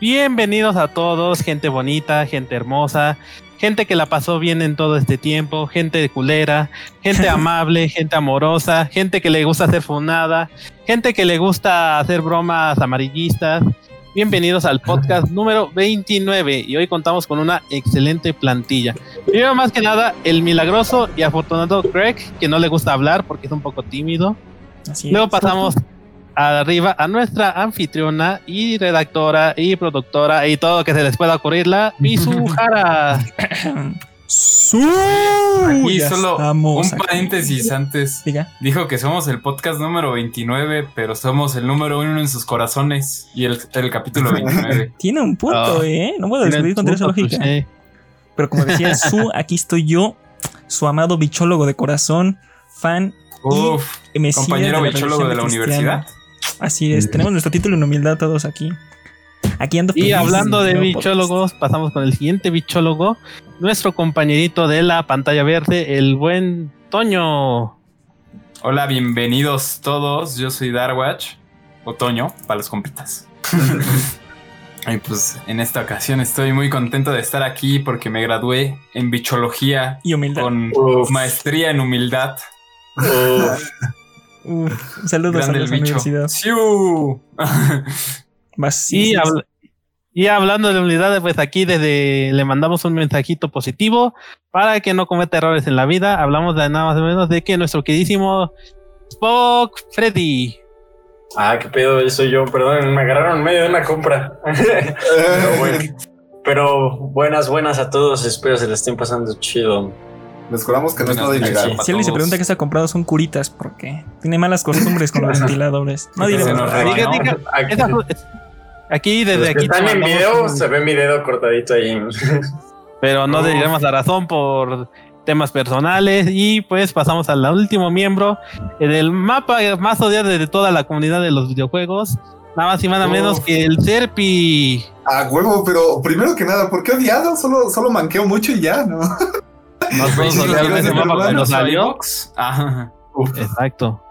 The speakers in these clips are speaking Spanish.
Bienvenidos a todos, gente bonita, gente hermosa, gente que la pasó bien en todo este tiempo, gente de culera, gente amable, gente amorosa, gente que le gusta hacer funada, gente que le gusta hacer bromas amarillistas. Bienvenidos al podcast número 29 y hoy contamos con una excelente plantilla. Primero más que nada, el milagroso y afortunado Greg, que no le gusta hablar porque es un poco tímido. Así Luego es. pasamos arriba a nuestra anfitriona y redactora y productora y todo lo que se les pueda ocurrir, la Mizuhara. Su- ya solo un aquí. paréntesis antes. Diga. Dijo que somos el podcast número 29, pero somos el número uno en sus corazones y el, el capítulo 29. Tiene un punto, Ah. ¿eh? No puedo discutir contra esa lógica. touché. Pero como decía Su, aquí estoy yo, su amado bichólogo de corazón, fan Uf, y compañero de la bichólogo de la universidad. Así es, tenemos nuestro título en humildad todos aquí. Aquí ando Y hablando de bichólogos, pasamos con el siguiente bichólogo, nuestro compañerito de la pantalla verde, el buen Toño. Hola, bienvenidos todos. Yo soy Darwatch, otoño, para los compitas. y pues en esta ocasión estoy muy contento de estar aquí porque me gradué en bichología Y humildad. con Uf. maestría en humildad. Uf, Uf, saludos Grande a la universidad. ¡Siu! Vas, sí, y, habl- y hablando de unidades, pues aquí desde le mandamos un mensajito positivo para que no cometa errores en la vida. Hablamos de nada más o menos de que nuestro queridísimo Spock Freddy. Ah, qué pedo, soy yo, perdón, me agarraron en medio de una compra. pero, bueno, pero buenas, buenas a todos, espero se la estén pasando chido. Les juramos que no es nada ilegal. Si alguien se pregunta qué está comprado son curitas, porque tiene malas costumbres con los ventiladores. No rebanó. diga, Aquí, los desde que aquí. están en video, un- se ve mi dedo cortadito ahí. pero no Uf. diremos la razón por temas personales y pues pasamos al último miembro en el mapa más odiado de toda la comunidad de los videojuegos nada más y nada Uf. menos que el Serpi A huevo, pero primero que nada, ¿por qué odiado? Solo, solo manqueo mucho y ya, ¿no? nosotros sí, ese mapa cuando sí, salió Uf. exacto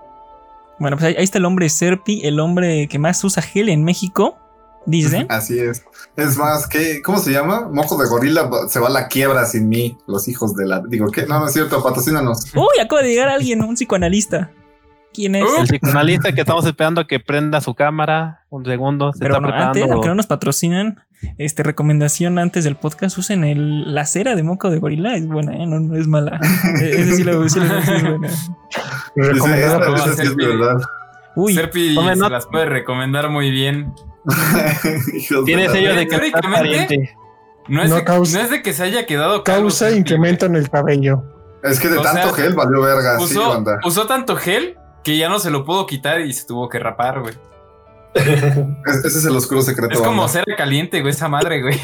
Bueno, pues ahí, ahí está el hombre Serpi, el hombre que más usa gel en México. Dice. Así es. Es más, ¿qué, ¿cómo se llama? Mojo de gorila se va a la quiebra sin mí, los hijos de la. Digo, ¿qué? No, no es cierto, patrocínanos. Uy, acaba de llegar alguien, un psicoanalista. ¿Quién es? El psicoanalista que estamos esperando que prenda su cámara un segundo se Pero está bueno, antes, preparando aunque no nos patrocinan, este recomendación antes del podcast, usen el, la cera de moco de gorila, es buena, ¿eh? no, no es mala. Sí es buena. Esa- sí es Serpi. verdad. Uy, Serpi se las puede recomendar muy bien. Tiene la- sello de que pariente No es, No de, causa- no es de que se haya quedado calvo, Causa Serpi, incremento en el cabello. Es que de O tanto sea, gel valió verga, Usó, usó tanto gel que ya no se lo pudo quitar y se tuvo que rapar, güey. Es- ese es el oscuro secreto. Es como cera caliente, güey, esa madre, güey.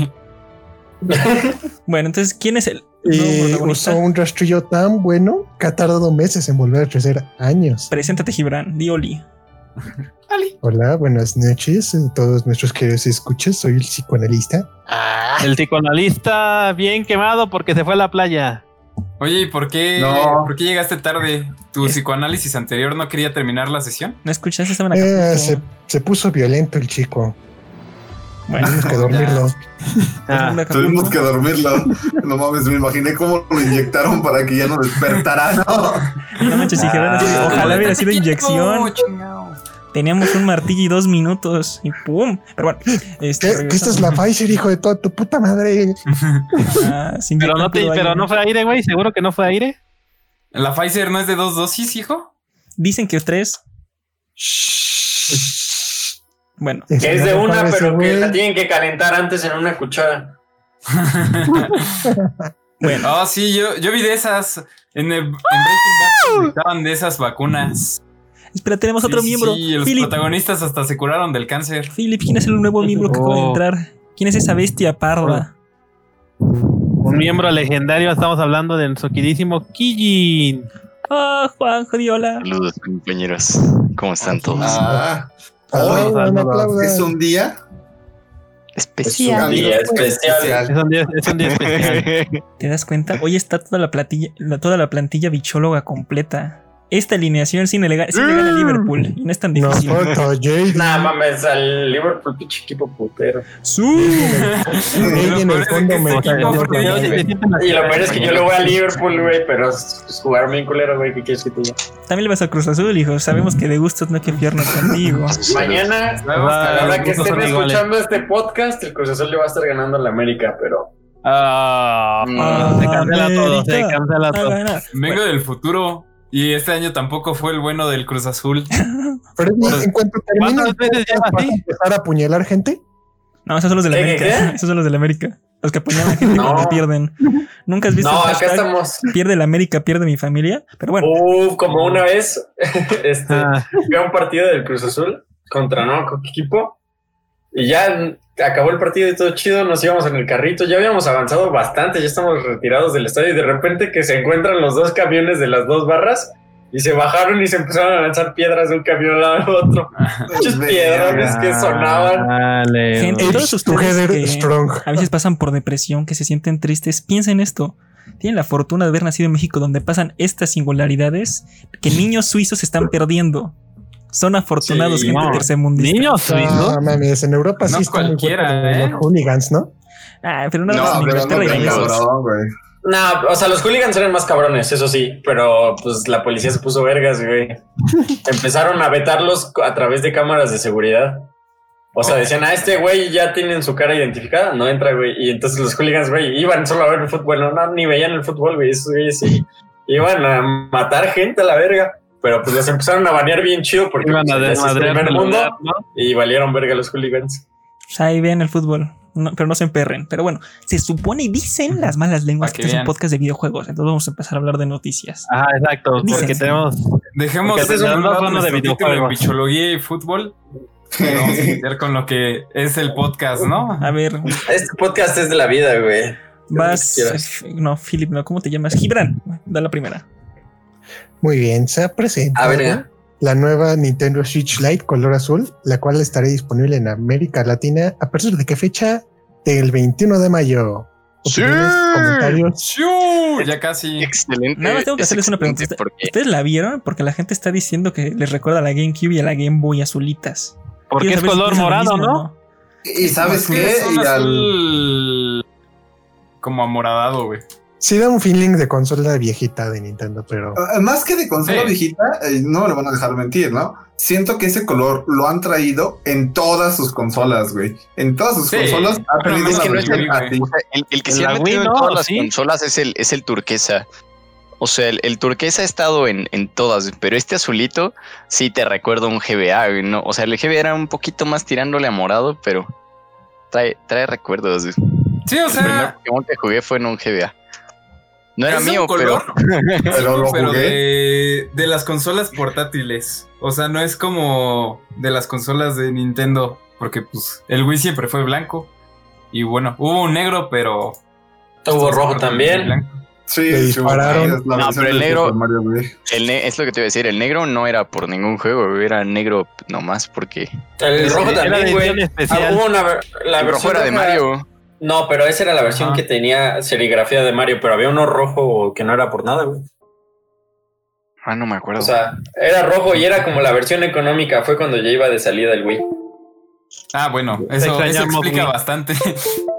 bueno, entonces, ¿quién es el protagonista? usó un rastrillo tan bueno que ha tardado meses en volver a crecer años. Preséntate, Gibran, Dioli. Hola, buenas noches a todos nuestros queridos escuchas. Soy el psicoanalista. el psicoanalista bien quemado porque se fue a la playa Oye, ¿y por qué, No. por qué llegaste tarde? ¿Tu psicoanálisis anterior no quería terminar la sesión? ¿No escuchaste? Estaban acá. Eh, se, se puso violento el chico. Bueno, Tuvimos que dormirlo. Ah. Tuvimos que dormirlo. No mames, me imaginé cómo lo inyectaron para que ya no despertara, ¿no? No manches, si Gibran así, Ah. ojalá hubiera sido inyección. No, chingado. Teníamos un martillo y dos minutos y ¡pum! Pero bueno, este, ¿Qué, ¿Qué esta es la Pfizer, hijo de toda tu puta madre? Ah, sin pero no te, pero aire. no fue aire güey seguro que no fue aire ¿La Pfizer no es de dos dosis, hijo? Dicen que tres. Bueno, Que es de una, pero que la tienen que calentar antes en una cuchara. bueno. Oh, sí, yo, yo vi de esas. En, el, en Breaking Bad estaban de esas vacunas. Espera, tenemos otro Sí, miembro. Sí, los Philip, protagonistas hasta se curaron del cáncer. Philip, ¿quién es el nuevo miembro que acaba de Oh. entrar? ¿Quién es esa bestia parda? un miembro legendario estamos hablando de nuestro queridísimo Kijin Ah, Juan, Jodiola. Saludos compañeros, ¿cómo están todos? Ah, aplaudan. es un día. Especial. Es un día especial. es un día, es un día especial ¿Te das cuenta? Hoy está toda la plantilla, la- toda la plantilla bichóloga completa. Esta alineación sí le gana, sí le gana a Liverpool. Y no es tan No, difícil. Nah, mames, al Liverpool, pinche equipo putero. JD en el fondo me Y lo peor es que yo le voy a Liverpool, güey, pero jugar bien culero, güey. ¿Qué quieres que te diga? También le vas a Cruz Azul, hijo. Sabemos que de gustos no hay que fiarnos contigo. Mañana, a la hora que estén escuchando este podcast, el Cruz Azul le va a estar ganando a la América, pero. Ah, Ah, se cancela todo, se cancela Ah, todo. Vengo del futuro y este año tampoco fue el bueno del Cruz Azul. Freddy, en cuanto termine, ¿Cuántas veces ya ¿vas a empezar a apuñalar gente? No, esos son los de la ¿Qué, América. qué? Esos son los de la América. Los que apoyan gente No. cuando pierden. Nunca has visto No, acá estamos. pierde la América, pierde mi familia. Pero bueno, Uf, como una vez, este, Ah, fui a un partido del Cruz Azul contra no, ¿con qué equipo? Y ya acabó el partido y todo chido, nos íbamos en el carrito, ya habíamos avanzado bastante, ya estamos retirados del estadio y de repente que se encuentran los dos camiones de las dos barras y se bajaron y se empezaron a lanzar piedras de un camión al otro. Muchos piedrones que sonaban. Dale, Gente, todos ustedes que strong. a veces pasan por depresión, que se sienten tristes, piensen esto. Tienen la fortuna de haber nacido en México, donde pasan estas singularidades que niños suizos están perdiendo. Son afortunados, Sí, gente no. tercermundista. Niños suizos. No mames, en Europa No sí está muy cualquiera, ¿eh? los hooligans, ¿no? Ah, pero no, No, en pero Inglaterra no cabrón, güey. No, o sea, los hooligans eran más cabrones, eso sí, pero pues la policía se puso vergas, güey. Empezaron a vetarlos a través de cámaras de seguridad. O sea, decían, ah, este güey ya tienen su cara identificada, no entra, güey. Y entonces los hooligans, güey, iban solo a ver el fútbol, no, no, ni veían el fútbol, güey. Esos güeyes sí iban a matar gente a la verga. Pero pues los empezaron a banear bien chido porque Iban a pues, desmadrear primer el mundo lugar, ¿no? y valieron verga los hooligans. Pues ahí vean el fútbol. No, pero no se emperren. Pero bueno, se supone y dicen las malas lenguas que, que es un podcast de videojuegos. Entonces vamos a empezar a hablar de noticias. Ah, exacto, porque tenemos Dejemos Porque de tenemos un de videojuegos. bichología y fútbol. Vamos a iniciar con lo que es el podcast, ¿no? A ver, Este podcast es de la vida, güey. vas. quieras. No, Philip, no, ¿cómo te llamas? Gibran, da la primera. Muy bien, se ha presentado ver, la nueva Nintendo Switch Lite color azul, la cual estará disponible en América Latina a partir de qué fecha? Del 21 de mayo. Sí. Comentarios. ¡Shiu! Ya casi. Excelente. Nada más tengo que es hacerles una pregunta. ¿Ustedes la vieron? Porque la gente está diciendo que les recuerda a la GameCube y a la Game Boy azulitas. porque es si color morado, mismo ¿no? ¿Y sabes qué? Y al- como amoradado, güey. Sí da un feeling de consola viejita de Nintendo, pero Ah, Más que de consola Sí. viejita, eh, no me lo van a dejar mentir, ¿no? Siento que ese color lo han traído en todas sus consolas, güey. En todas sus Sí, consolas ha tenido es una que no es el- así. o sea, el, el que se ha metido Wii, en todas las sí. consolas es el, es el turquesa. O sea, el, el turquesa ha estado en, en todas, pero este azulito sí te recuerda un GBA, güey, ¿no? O sea, el GBA era un poquito más tirándole a morado, pero trae, trae recuerdos. güey. Sí, o El primer sea, Pokémon que jugué fue en un GBA. No era es mío, pero color, Pero lo pero jugué. de, de las consolas portátiles. O sea, no es como de las consolas de Nintendo, porque pues el Wii siempre fue blanco. Y bueno, hubo un negro, pero... Tuvo rojo también. Sí, sí, dispararon. es la No, pero el negro- el ne- es lo que te iba a decir. El negro no era por ningún juego, era negro nomás porque El rojo Era también, de güey. Ah, hubo ver- la el rojo era de Mario. No, pero esa era la versión Ajá. que tenía serigrafía de Mario, pero había uno rojo que no era por nada, güey. Ah, no me acuerdo. O sea, era rojo y era como la versión económica. Fue cuando ya iba de salida el Wii. Ah, bueno, eso, eso explica bastante.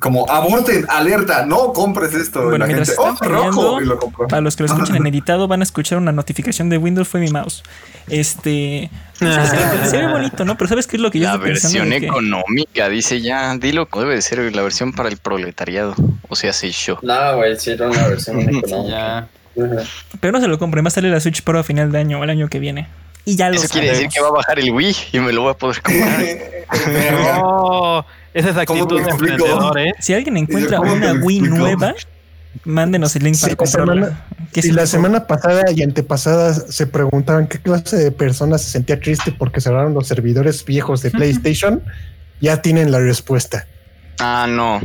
Como aborten, alerta, no compres esto. Bueno, la mientras gente, están oh, rojo, y lo compró. Para los que lo escuchan en editado, van a escuchar una notificación de Windows fue mi mouse. Este. Se, se- se ve bonito, ¿no? Pero ¿sabes qué es lo que yo la estoy versión de que- económica, dice ya, dilo como debe de ser, la versión para el proletariado. O sea, se yo. No, güey, sí era una versión económica. Pero no se lo compren, va a salir la Switch Pro a final de año o el año que viene. Y ya lo Eso quiere decir que va a bajar el Wii y me lo voy a poder comprar. No, esa es ¿Cómo actitud de emprendedor, ¿eh? Si alguien encuentra ¿cómo te una Wii nueva, mándenos el link Sí, para la comprarla. semana- ¿Qué Si la semana pasada y antepasada se preguntaban qué clase de personas se sentía triste porque cerraron los servidores viejos de PlayStation, ya tienen la respuesta. ah, no.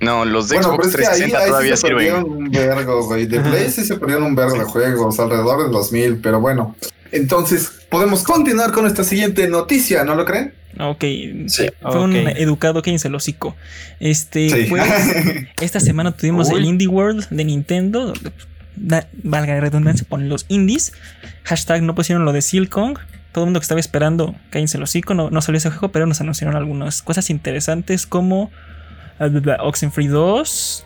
No, los de Bueno, Xbox es que ahí, 360 ahí todavía sí se perdieron sirven. un vergo, güey. De Play sí se perdieron un vergo de juegos, alrededor de 2000, pero bueno. Entonces, podemos continuar con esta siguiente noticia, ¿no lo creen? Ok, Sí. fue un educado que el hocico. Este, Sí. pues, esta semana tuvimos Uy. el Indie World de Nintendo, da- valga la redundancia, ponen los indies. Hashtag no pusieron lo de Silkong. Todo el mundo que estaba esperando, cállense los hocico, no, no salió ese juego, pero nos anunciaron algunas cosas interesantes como bla, Oxenfree 2,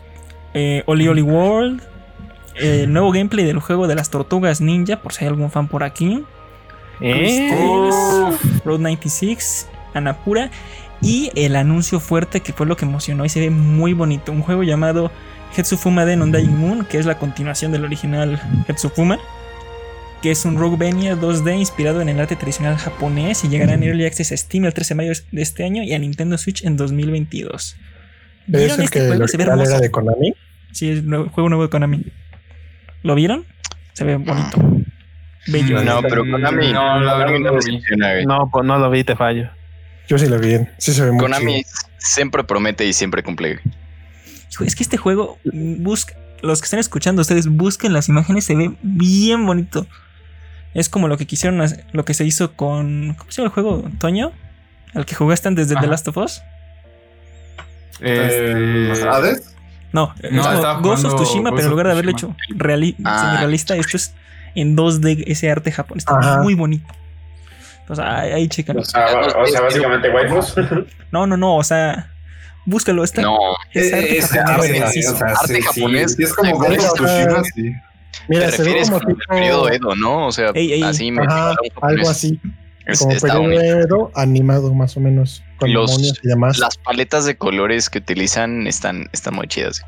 eh, Oli Oli World, el nuevo gameplay del juego de las tortugas ninja, por si hay algún fan por aquí. ¿Eh? Tales, Road 96, Anapura y el anuncio fuerte que fue lo que emocionó y se ve muy bonito. Un juego llamado Hetsufuma Den Undying Moon, que es la continuación del original Hetsufuma, que es un Roguevania 2D inspirado en el arte tradicional japonés y llegará en Early Access a Steam el 13 de mayo de este año y a Nintendo Switch en 2022. Es ¿Vieron el este que juego? Se ve era de Konami. Sí, es el juego nuevo de Konami. ¿Lo vieron? Se ve bonito. Bello. No, pero Konami. No, la verdad no lo. No, pues no lo vi, te fallo. Yo sí lo vi. Sí se ve Konami siempre promete y siempre cumple. Hijo, Es que este juego, busca, los que están escuchando, ustedes busquen las imágenes, se ve bien bonito. Es como lo que quisieron, hacer- lo que se hizo con. ¿Cómo se llama el juego? ¿Toño? ¿Al que jugaste antes de The. Last of Us? Este, ¿Hades? No, No, es como estaba Ghost of Tsushima, Ghost pero en lugar de haberlo hecho reali- Ah, semi-realista, esto es en 2D, ese arte japonés. Está Ajá. muy bonito. Entonces, ahí, ahí chécalo. O sea, o sea, básicamente waifus. No, no, no, o sea, búscalo. Está, No, es arte es japonés, arte, o sea, Arte sí, japonés. sí, es como Ghost of Tsushima, sí. Mira, se ve como como el tipo. periodo Edo, ¿no? O sea, Ey, ey, así me Ajá, japonés. algo así. Es- Como está periodo. Edo animado, más o menos. Con Los- demonios y demás. Las paletas de colores que utilizan están, están muy chidas.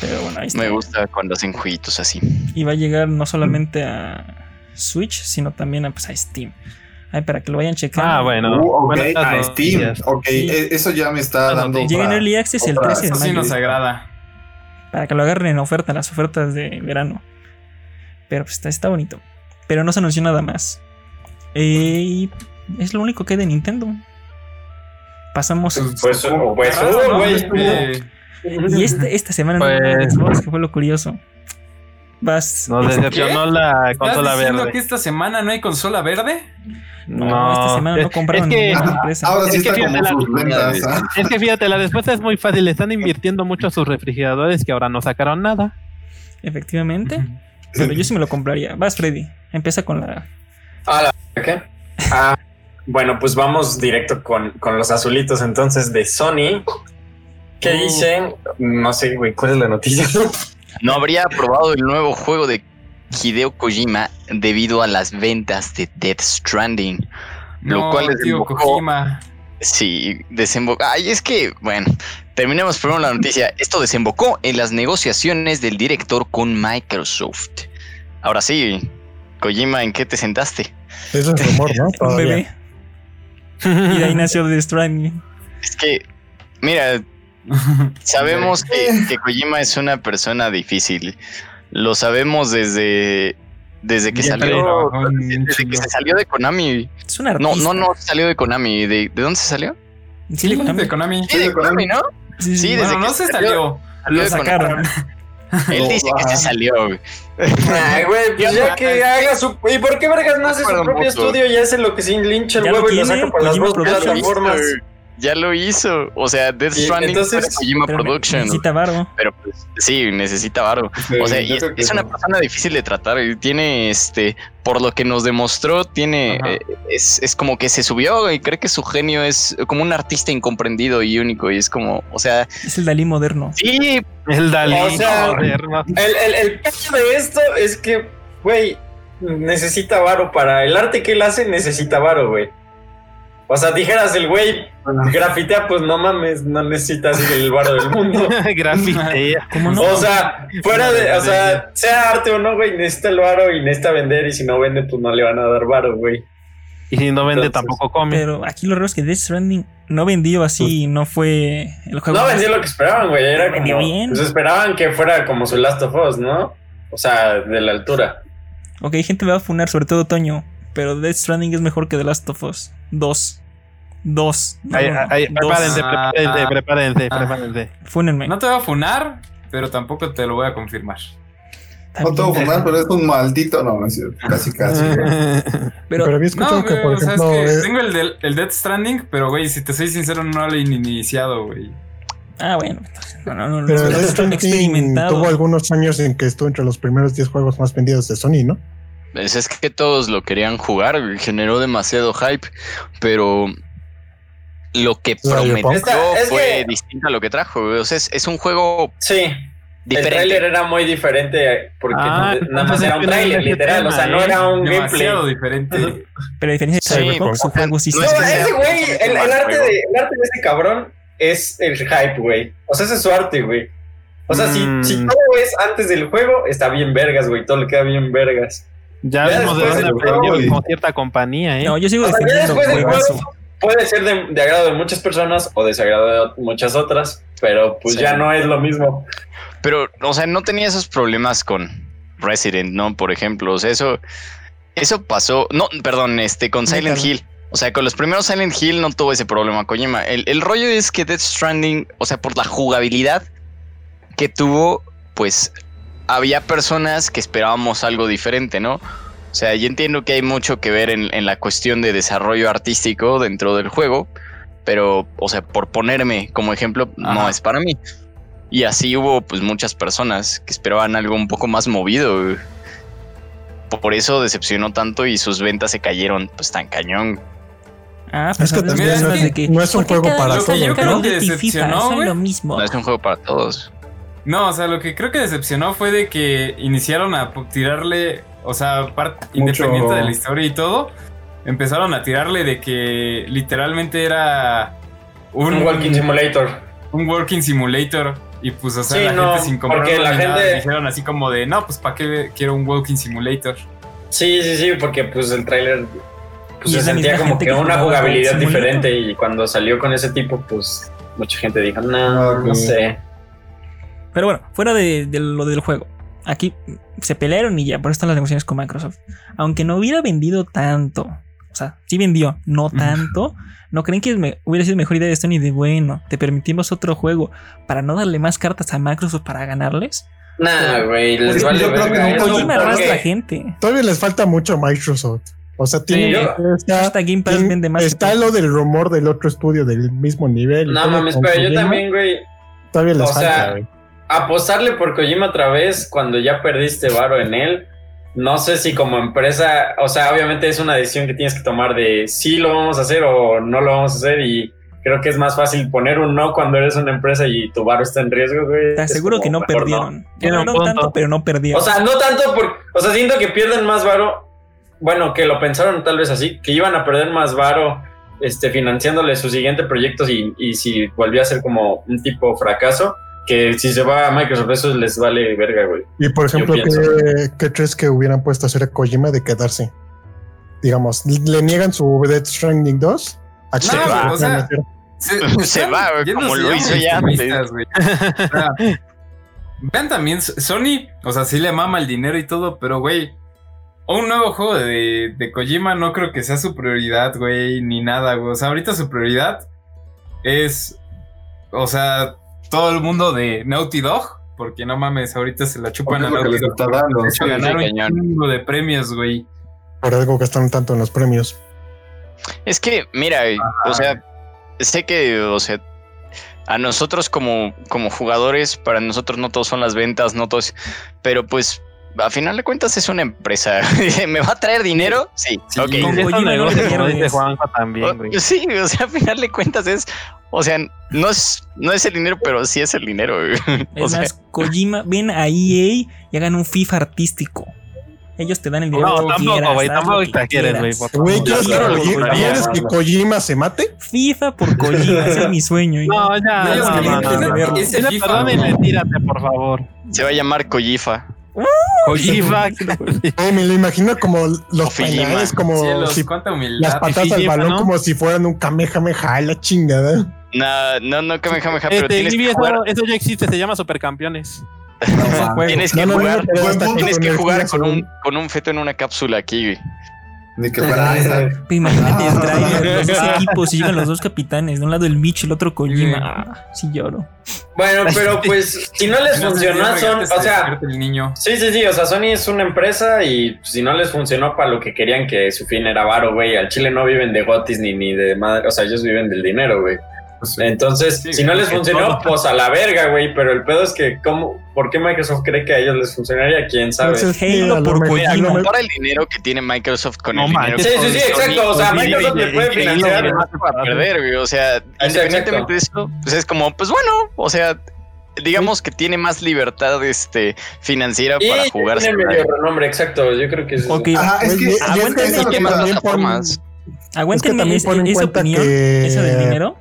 Pero bueno, ahí está. Me gusta cuando hacen jueguitos así. Y va a llegar no solamente a Switch, sino también a, pues, a Steam. Ay, para que lo vayan checando. Ah, bueno. Uh, a Steam. Ok, Sí. e- eso ya me está dando. Llega en para- Early Access el otra- 13 de Eso sí mayo. nos agrada. Para que lo agarren en oferta, las ofertas de verano. Pero pues está, está bonito. Pero no se anunció nada más. Eh, y es lo único que hay de Nintendo. Pasamos. Pues, pues, raro, ¿no? güey. Este, Y este, esta semana no Pues- Xbox, que fue lo curioso. Vas. Nos decepcionó la ¿Estás consola diciendo verde. que esta semana no hay consola verde? No, esta semana no es- compraron es que, ninguna Ajá, empresa. Ahora sí Es que está fíjate como la- sus ventas. ¿ah? es que fíjate, la respuesta es muy fácil. Le están invirtiendo mucho a sus refrigeradores que ahora no sacaron nada. Efectivamente. Pero yo sí me lo compraría. Vas, Freddy. Empieza con la. Ah, la- ¿qué? Ah, bueno, pues vamos directo con, con los azulitos entonces de Sony. ¿Qué Uh. dicen? No sé, güey, ¿cuál es la noticia? No habría aprobado el nuevo juego de Hideo Kojima debido a las ventas de Death Stranding. Lo No, cual tío desembocó- Kojima. Sí, desembocó. Ay, es que, bueno, terminemos primero la noticia. Esto desembocó en las negociaciones del director con Microsoft. Ahora sí, Kojima, ¿en qué te sentaste? Eso es rumor, ¿no? Un bebé. Y de ahí nació The Stranding. Es que, mira, sabemos que, que Kojima es una persona difícil. Lo sabemos desde, desde que salió. Desde que se salió de Konami. Es un artista. No, no, no salió de Konami. ¿De, de dónde se salió? Sí, de Konami. de Konami. Sí, de Konami, ¿no? Sí, sí. Sí, desde Bueno, no que se salió. Lo sacaron. Konami. Él dice que se salió. güey. Ay, güey, pues ya que haga su. ¿Y por qué vergas no hace su propio mucho. estudio y hace lo que se lincha el Ya lo huevo y lo saca por las Kojima dos plataformas? Ya lo hizo. O sea, Death Stranding entonces- de Kojima Production. necesita varo. Pero pues, sí, necesita varo. Sí, O sea, y es, es una no. persona difícil de tratar. y Tiene, este, por lo que nos demostró, tiene, eh, es, es como que se subió y cree que su genio es como un artista incomprendido y único. Y es como, o sea, Es el Dalí moderno. sí, El Dalí. O sea, moderno. El, el, el caso de esto es que, güey, necesita varo para el arte que él hace, necesita varo, güey. O sea, dijeras el güey grafitea, pues no mames, no necesita así el varo del mundo. Grafitea. ¿Cómo no? O sea, fuera de, o sea, sea arte o no, güey, necesita el varo y necesita vender y si no vende, pues no le van a dar varo, güey. Y si no vende, Entonces- tampoco come. Pero aquí lo raro es que Death Stranding no vendió así y no fue el juego. No vendió lo que esperaban, güey. Era como. bien. Pues esperaban que fuera como su Last of Us, ¿no? O sea, de la altura. Ok, gente me va a funar, sobre todo Toño. Pero Death Stranding es mejor que The Last of Us. Dos. Dos. No, Ay, no, no. ay, Dos. prepárense, Ah, prepárense, ah. prepárense, Ah. prepárense. Fúnenme. No te voy a funar, pero tampoco te lo voy a confirmar. No tengo que fumar, pero es un maldito. No, no es cierto. Casi, casi. Pero, Pero había escuchado No, que, por es ejemplo, que eh, tengo el, del, el Death Stranding, pero güey, si te soy sincero, no lo he iniciado, güey. Ah, bueno. entonces, No, no, no. no, Pero no, Death no, Stranding experimentado. tuvo algunos años en que estuvo entre los primeros 10 juegos más vendidos de Sony, ¿no? Pues es que todos lo querían jugar, generó demasiado hype, pero lo que prometió es fue que- distinto a lo que trajo. güey. O sea, es, es un juego Sí, el diferente. tráiler era muy diferente porque Ah, no- nada más era un ese literal, o sea, no ¿eh? era un Demasiado gameplay. diferente. Pero a diferencia de Sí, Cyberpunk, sea, juego sí no ese güey, el, el arte de, el arte de ese cabrón es el hype, güey. O sea, ese es su arte, güey. O sea, si, Mm. si todo es antes del juego, está bien vergas, güey. Todo le queda bien vergas. Ya Ya vemos de después dónde del aprendió juego y- con cierta compañía, ¿eh? No, yo sigo O sea, defendiendo juegazo. puede ser de, de agrado de muchas personas o desagrado de muchas otras, pero pues Sí. ya no es lo mismo. Pero, o sea, no tenía esos problemas con Resident, ¿no? Por ejemplo, o sea, eso, eso pasó, no, perdón, este, con Silent. Hill. O sea, con los primeros Silent Hill no tuvo ese problema, Kojima. El, el rollo es que Death Stranding, o sea, por la jugabilidad que tuvo, pues había personas que esperábamos algo diferente, ¿no? O sea, yo entiendo que hay mucho que ver en, en la cuestión de desarrollo artístico dentro del juego, pero, o sea, por ponerme como ejemplo, no Ajá. es para mí. Y así hubo pues muchas personas que esperaban algo un poco más movido. Por eso decepcionó tanto y sus ventas se cayeron pues tan cañón. Ah, Es que pero también hablas es de que no es un ¿por qué juego para todos, ¿no? Of Creo que decepcionó, Son güey. lo mismo. No es un juego para todos. No, o sea, lo que creo que decepcionó fue de que iniciaron a tirarle, o sea, parte Mucho- independiente de la historia y todo, empezaron a tirarle de que literalmente era un, Un Walking Simulator. un walking simulator y pues, o sea, Sí, la no, gente sin comprarlo porque la ni nada, gente- dijeron así como de, no, pues, ¿para qué quiero un walking simulator? Sí, sí, sí, porque pues el tráiler pues, se sentía como gente que que una jugabilidad diferente y cuando salió con ese tipo, pues mucha gente dijo, no, no ok. sé. Pero bueno, fuera de, de lo del juego. Aquí se pelearon y ya, por eso están las negociaciones con Microsoft. Aunque no hubiera vendido tanto, o sea, sí vendió, no tanto. ¿No creen que me- hubiera sido mejor idea de Sony de bueno, te permitimos otro juego para no darle más cartas a Microsoft para ganarles? Nah, güey, les vale yo creo que no, arrastra gente. Todavía les falta mucho a Microsoft. O sea, tiene yo- está, Game Pass tiene- vende más. está lo del rumor del otro estudio del mismo nivel. No mames, pero yo también, güey, Todavía les o falta, güey. Apostarle por Kojima otra vez cuando ya perdiste varo en él. No sé si como empresa, o sea, obviamente es una decisión que tienes que tomar de si lo vamos a hacer o no lo vamos a hacer y creo que es más fácil poner un no cuando eres una empresa y tu varo está en riesgo, güey. Te aseguro que no perdieron. Ganaron punto. tanto, pero no perdieron. O sea, no tanto por, o sea, siento que pierden más varo, bueno, que lo pensaron tal vez así, que iban a perder más varo este, financiándole sus siguientes proyectos y, y si volvió a ser como un tipo fracaso, que si se va a Microsoft eso les vale verga, güey. Y por ejemplo, ¿qué, qué crees que hubieran puesto a hacer a Kojima de quedarse? Digamos, le niegan su Death Stranding 2. ¿A No, que o sea? Se, Se va, güey, como lo hizo ya extremistas, güey. O sea, vean también, Sony, o sea, sí le mama el dinero y todo, pero, güey, un nuevo juego de, de Kojima no creo que sea su prioridad, güey, ni nada, güey. O sea, ahorita su prioridad es, o sea, todo el mundo de Naughty Dog, porque no mames, ahorita se la chupan a que Naughty Dog. está dando. De hecho, sí. ganaron un chingo de premios, güey. Por algo gastaron tanto en los premios. Es que, mira, o sea, sé que, o sea, a nosotros como, como jugadores, para nosotros no todos son las ventas, no todos, pero pues a final de cuentas es una empresa. ¿Me va a traer dinero? Sí, Sí, ok. con Kojima dice. Juanjo también, güey. O- Sí, o sea, a final de cuentas es, o sea, no es, no es el dinero, pero sí es el dinero. güey. O Es sea, más, Kojima, ven a EA y hagan un FIFA artístico. Ellos te dan el dinero No, tampoco, quieras, güey, tampoco exageres, güey, Güey. ¿quieres, que, Kojima. ¿quieres que Kojima se mate? FIFA por Kojima, ese es mi sueño. No, ya, No, no, es que no, no, perdón y retírate, por favor. se va a llamar Koyifa. Kojima. Eh, me lo imagino como los penales, como Cielos, si las patadas al balón ¿no? como si fueran un kamehameha, la chingada. No, no, no, Kamehameha, pero Este, tienes que eso, jugar, eso ya existe, se llama Supercampeones. tienes que No, no, no, jugar, tienes que jugar con un, con un feto en una cápsula aquí, güey. Ni que fuera esa. Imagínate el trailer, los dos equipos y llegan los dos capitanes, de un lado el Mitch y el otro Kojima. Sí. Ah, lloro. Bueno, pero pues si no les funcionó se o sea, despierte el niño. sí, sí, sí, o sea, Sony es una empresa y si no les funcionó para lo que querían que su fin era varo, güey, al Chile no viven de gotis ni, ni de madre, o sea, ellos viven del dinero, güey. Pues, Entonces, Sí, si no les funcionó, todo- pues a la verga, güey. Pero el pedo es que, ¿cómo, ¿por qué Microsoft cree que a ellos les funcionaría? ¿Quién sabe? Pues es que Halo a lo por Kojima. el dinero que tiene Microsoft con No el dinero Sí, sí, sí, exacto. O sea, Pues, Microsoft le puede financiar. y- perder, güey. O sea, independientemente de eso, pues es como, pues bueno, o sea, digamos que tiene más libertad este, financiera Y para jugar. tiene medio renombre, exacto. Yo creo que es. Ok, Ajá, es que, y es que eso es que que también plataformas. aguántenme también ese- pon en esa cuenta opinión, que- esa del dinero.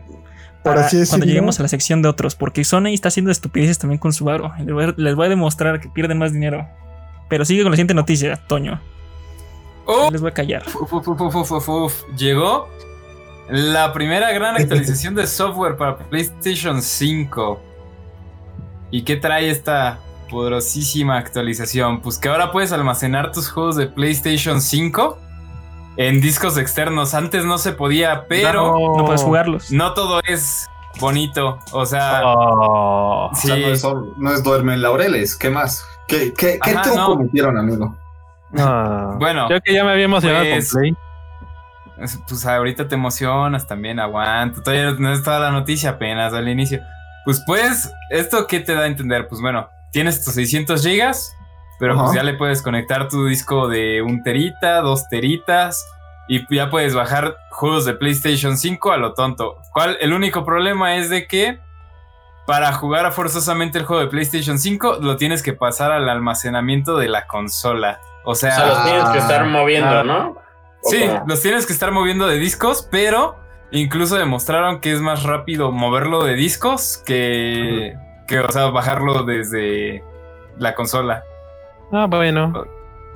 Por para así cuando decirlo. lleguemos a la sección de otros, porque Sony está haciendo estupideces también con su aro. Les voy a- les voy a demostrar que pierden más dinero. Pero sigue con la siguiente noticia, Toño. Oh, Les voy a callar. Uf, uf, uf, uf, uf, uf. Llegó la primera gran actualización de software para PlayStation 5. ¿Y qué trae esta poderosísima actualización? Pues que ahora puedes almacenar tus juegos de PlayStation 5 en discos externos. Antes no se podía, pero No puedes jugarlos. no todo es bonito. O sea, Oh. O sea, sí. no, es, no es duerme en laureles. ¿Qué más? ¿Qué, qué, qué Ajá, truco no. metieron, amigo? Ah. Bueno, Yo que ya me había emocionado pues- con Play. Es- Pues ahorita te emocionas también, aguanta. Todavía no es toda la noticia apenas al inicio. Pues pues, ¿esto qué te da a entender? Pues bueno, tienes tus 600 gigas, pero Ajá. pues ya le puedes conectar tu disco de un terita, dos teritas, y ya puedes bajar juegos de PlayStation 5 a lo tonto. ¿Cuál? El único problema es de que para jugar forzosamente el juego de PlayStation 5 lo tienes que pasar al almacenamiento de la consola. O O sea, los tienes que estar moviendo, ah. ¿no? ¿O Sí, cómo? los tienes que estar moviendo de discos, pero incluso demostraron que es más rápido moverlo de discos que, que o sea, bajarlo desde la consola. Ah, bueno.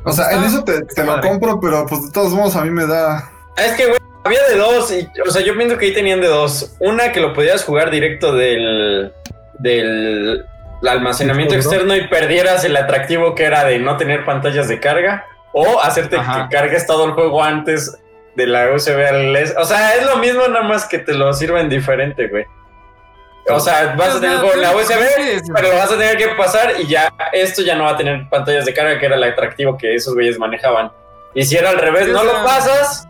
O sea, en eso te, te lo compro, pero pues de todos modos a mí me da. Es que, güey, había de dos. Y, o sea, yo pienso que ahí tenían de dos. Una que lo podías jugar directo del. del almacenamiento externo y perdieras el atractivo que era de no tener pantallas de carga. O hacerte Ajá. que cargues todo el juego antes de la USB al. O sea, es lo mismo, nada más que te lo sirven diferente, güey. O sea, vas a tener la USB, pero lo vas a tener que pasar y ya esto ya no va a tener pantallas de carga, que era el atractivo que esos güeyes manejaban. Y si era al revés, no lo pasas,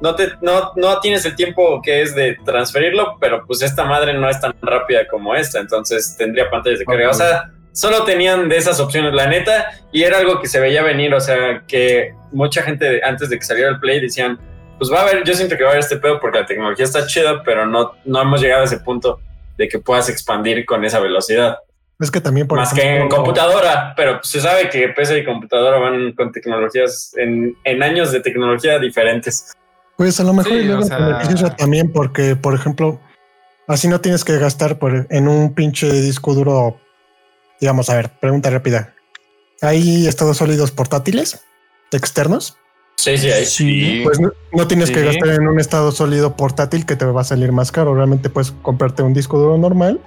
no, te, no, no tienes el tiempo que es de transferirlo, pero pues esta madre no es tan rápida como esta, entonces tendría pantallas de carga. O sea, solo tenían de esas opciones, la neta, y era algo que se veía venir, o sea, que mucha gente antes de que saliera el Play decían, pues va a haber, yo siento que va a haber este pedo porque la tecnología está chida, pero no, no hemos llegado a ese punto de que puedas expandir con esa velocidad. Es que también por Más que en computadora, pero se sabe que PC y computadora van con tecnologías en, en años de tecnología diferentes. Pues a lo mejor Sí, y luego o sea- beneficioso también porque, por ejemplo, así no tienes que gastar por, en un pinche disco duro. Digamos, a ver, pregunta rápida. ¿Hay estados sólidos portátiles externos? Sí, sí. Sí. Pues no, no tienes que gastar en un estado sólido portátil que te va a salir más caro. Realmente puedes comprarte un disco duro normal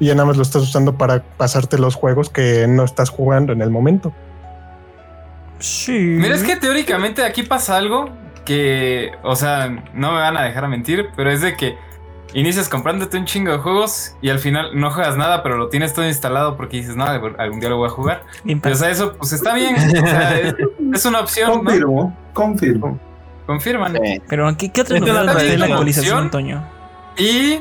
y ya nada más lo estás usando para pasarte los juegos que no estás jugando en el momento. Sí. Mira, es que teóricamente aquí pasa algo que, o sea, no me van a dejar mentir, pero es de que inicias comprándote un chingo de juegos y al final no juegas nada, pero lo tienes todo instalado porque dices, no, algún día lo voy a jugar. Bien Y, o sea, eso pues está bien. O sea, es, es una opción, ¿no? Confirmo, confirmo. Confirman. Sí. Pero ¿qué, qué otra Entonces, novedad también trae la actualización, Toño? Y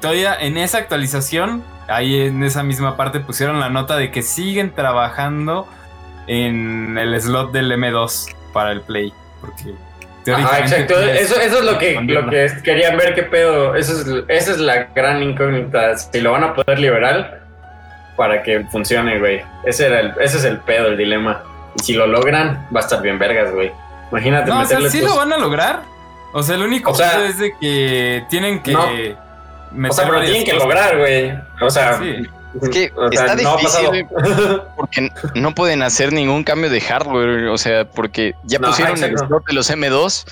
todavía en esa actualización, ahí en esa misma parte pusieron la nota de que siguen trabajando en el slot del M2 para el Play. Porque Ajá, teóricamente. exacto. puedes Eso, eso es lo que, lo que querían ver qué pedo. Eso es, esa es la gran incógnita. Si lo van a poder liberar para que funcione, güey. Ese, era el, ese es el pedo, el dilema. Y si lo logran, va a estar bien vergas, güey. Imagínate No, o sea, sí tus- lo van a lograr. O sea, el único O sea- pedo es de que tienen que. No. O sea, pero tienen que cosas. lograr, güey. O sea, Sí. Es que o sea, está no difícil, porque no pueden hacer ningún cambio de hardware, o sea, porque ya No, pusieron el slot de los M2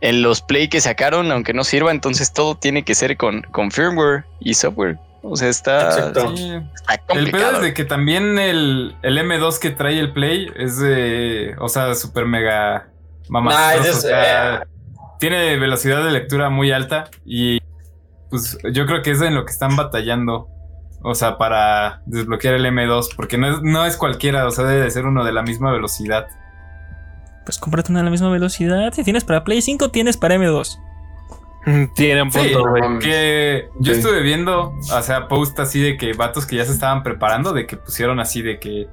en los Play que sacaron, aunque no sirva, entonces todo tiene que ser con, con firmware y software. O sea, está, Exacto. Sí. está El pedo complicado. es de que también el, el M2 que trae el Play es de. O sea, super mega mamá. Nah, eh, Tiene velocidad de lectura muy alta y pues yo creo que es en lo que están batallando. O sea, para desbloquear el M2, porque no es, no es cualquiera, o sea, debe de ser uno de la misma velocidad. Pues cómprate una a la misma velocidad. Si tienes para Play 5, tienes para M2. Tiene un Sí, punto, güey. Que yo Sí. estuve viendo, o sea, post así de que vatos que ya se estaban preparando, de que pusieron así de que,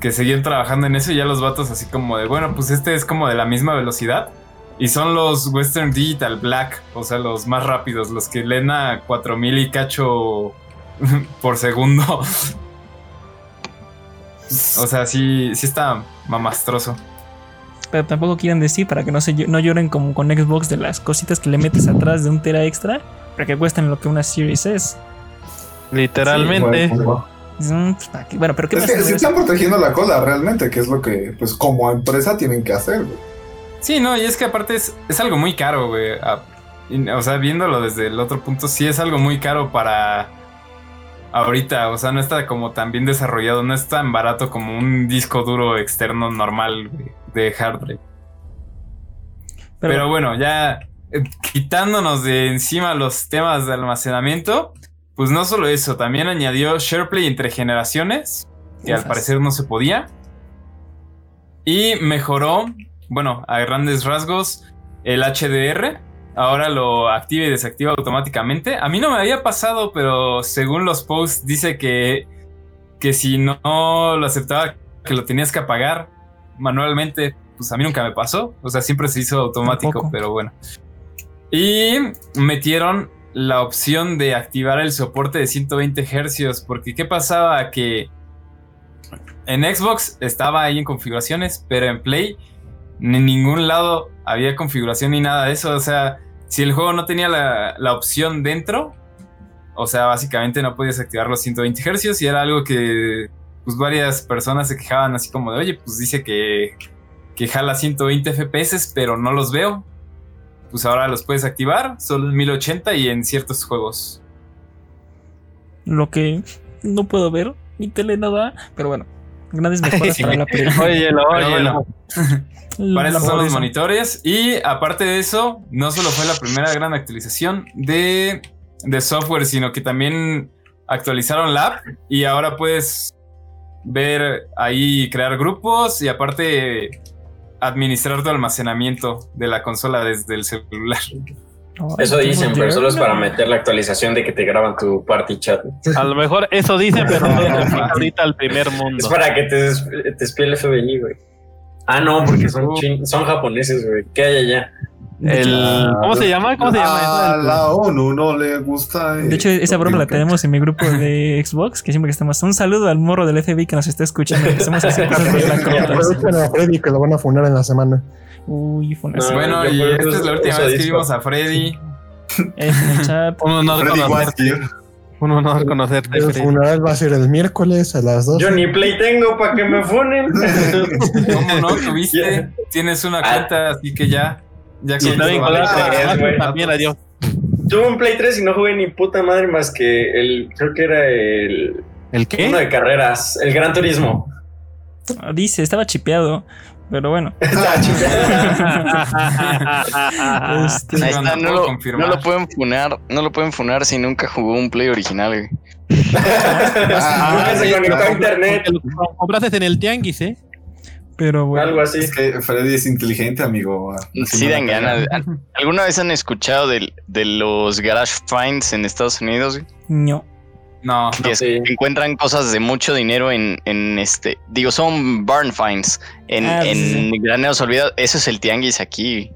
que seguían trabajando en eso y ya los vatos así como de, bueno, pues este es como de la misma velocidad. Y son los Western Digital Black, o sea, los más rápidos, los que leen a 4000 y cacho por segundo. O sea, sí, sí está mamastroso. Pero tampoco quieren decir para que no se no lloren como con Xbox de las cositas que le metes atrás de un tera extra, para que cuestan lo que una Series es. Literalmente. Bueno, Mm, pues. Bueno, pero ¿qué Es que si están protegiendo la cola realmente, que es lo que, pues, como empresa tienen que hacer. güey. Sí, no, y es que aparte es, es algo muy caro, güey. O sea, viéndolo desde el otro punto, sí es algo muy caro para ahorita. O sea, no está como tan bien desarrollado, no es tan barato como un disco duro externo normal de hard drive. Pero- Pero, bueno, ya eh, quitándonos de encima los temas de almacenamiento, pues no solo eso, también añadió SharePlay entre generaciones, que al parecer no se podía. Y mejoró, bueno, a grandes rasgos, el HDR. Ahora lo activa y desactiva automáticamente. A mí no me había pasado, pero según los posts dice que, que si no lo aceptaba, que lo tenías que apagar manualmente. Pues a mí nunca me pasó. O sea, siempre se hizo automático, Tampoco. pero bueno. Y metieron la opción de activar el soporte de 120 Hz. Porque ¿qué pasaba? Que en Xbox estaba ahí en configuraciones, pero en Play en ningún lado había configuración ni nada de eso. O sea, si el juego no tenía la, la opción dentro, o sea, básicamente no podías activar los 120 Hz y era algo que pues varias personas se quejaban así como de, oye, pues dice que, que jala 120 FPS, pero no los veo. Pues ahora los puedes activar, solo en 1080 y en ciertos juegos. Lo que no puedo ver, mi tele no da, pero bueno, grandes mejoras para la Play. Óyelo, óyelo. Para eso son los monitores. Y aparte de eso, no solo fue la primera gran actualización de, de software, sino que también actualizaron la app y ahora puedes ver ahí crear grupos y aparte administrar tu almacenamiento de la consola desde el celular. Ay, Eso dicen, pero solo es para meter la actualización de que te graban tu party chat. A lo mejor eso dice, pero no ahorita al primer Es mundo. para que te, te espíe el FBI, güey. Ah, no, porque son, chin- son japoneses, güey. ¿Qué hay allá? El, ¿Cómo se llama? ¿Cómo se A llama? la ONU no le gusta. De hecho, esa broma la tenemos en mi grupo de Xbox, que siempre que estamos. Un saludo al morro del FBI que nos está escuchando. Que estamos haciendo cosas de la contra. Aprovechen a Freddy que lo van a funar en la semana. Uy, fue una No, bueno, y esta es la última vez que vimos a Freddy. en el chat. Un honor Freddy conocerte. Un honor conocerte, El funeral va a ser el miércoles a las 2. Yo ni play tengo para que me funen. ¿Cómo no? ¿Tuviste? Tienes una Ah. cuenta, así que ya. Ya Sí, Ah, ah, güey. también, adiós. Tuve un Play 3 y no jugué ni puta madre más que el. Creo que era el. ¿El qué? Uno de carreras, el Gran Turismo. Dice, estaba chipeado. Pero bueno. Este, Ahí está, no lo, no lo pueden funar, no lo pueden funar si nunca jugó un play original, güey. Se conectó a internet. Lo compraste en el tianguis, ¿eh? pero bueno. Algo así. Es que Freddy es inteligente, amigo. Sí dan ganas. ¿Alguna vez han escuchado del- de, los garage finds en Estados Unidos? güey? No. No, es- sí. encuentran cosas de mucho dinero en, en este, digo, son barn finds en, Ah, en sí, sí. graneros olvidados. Eso es el tianguis aquí.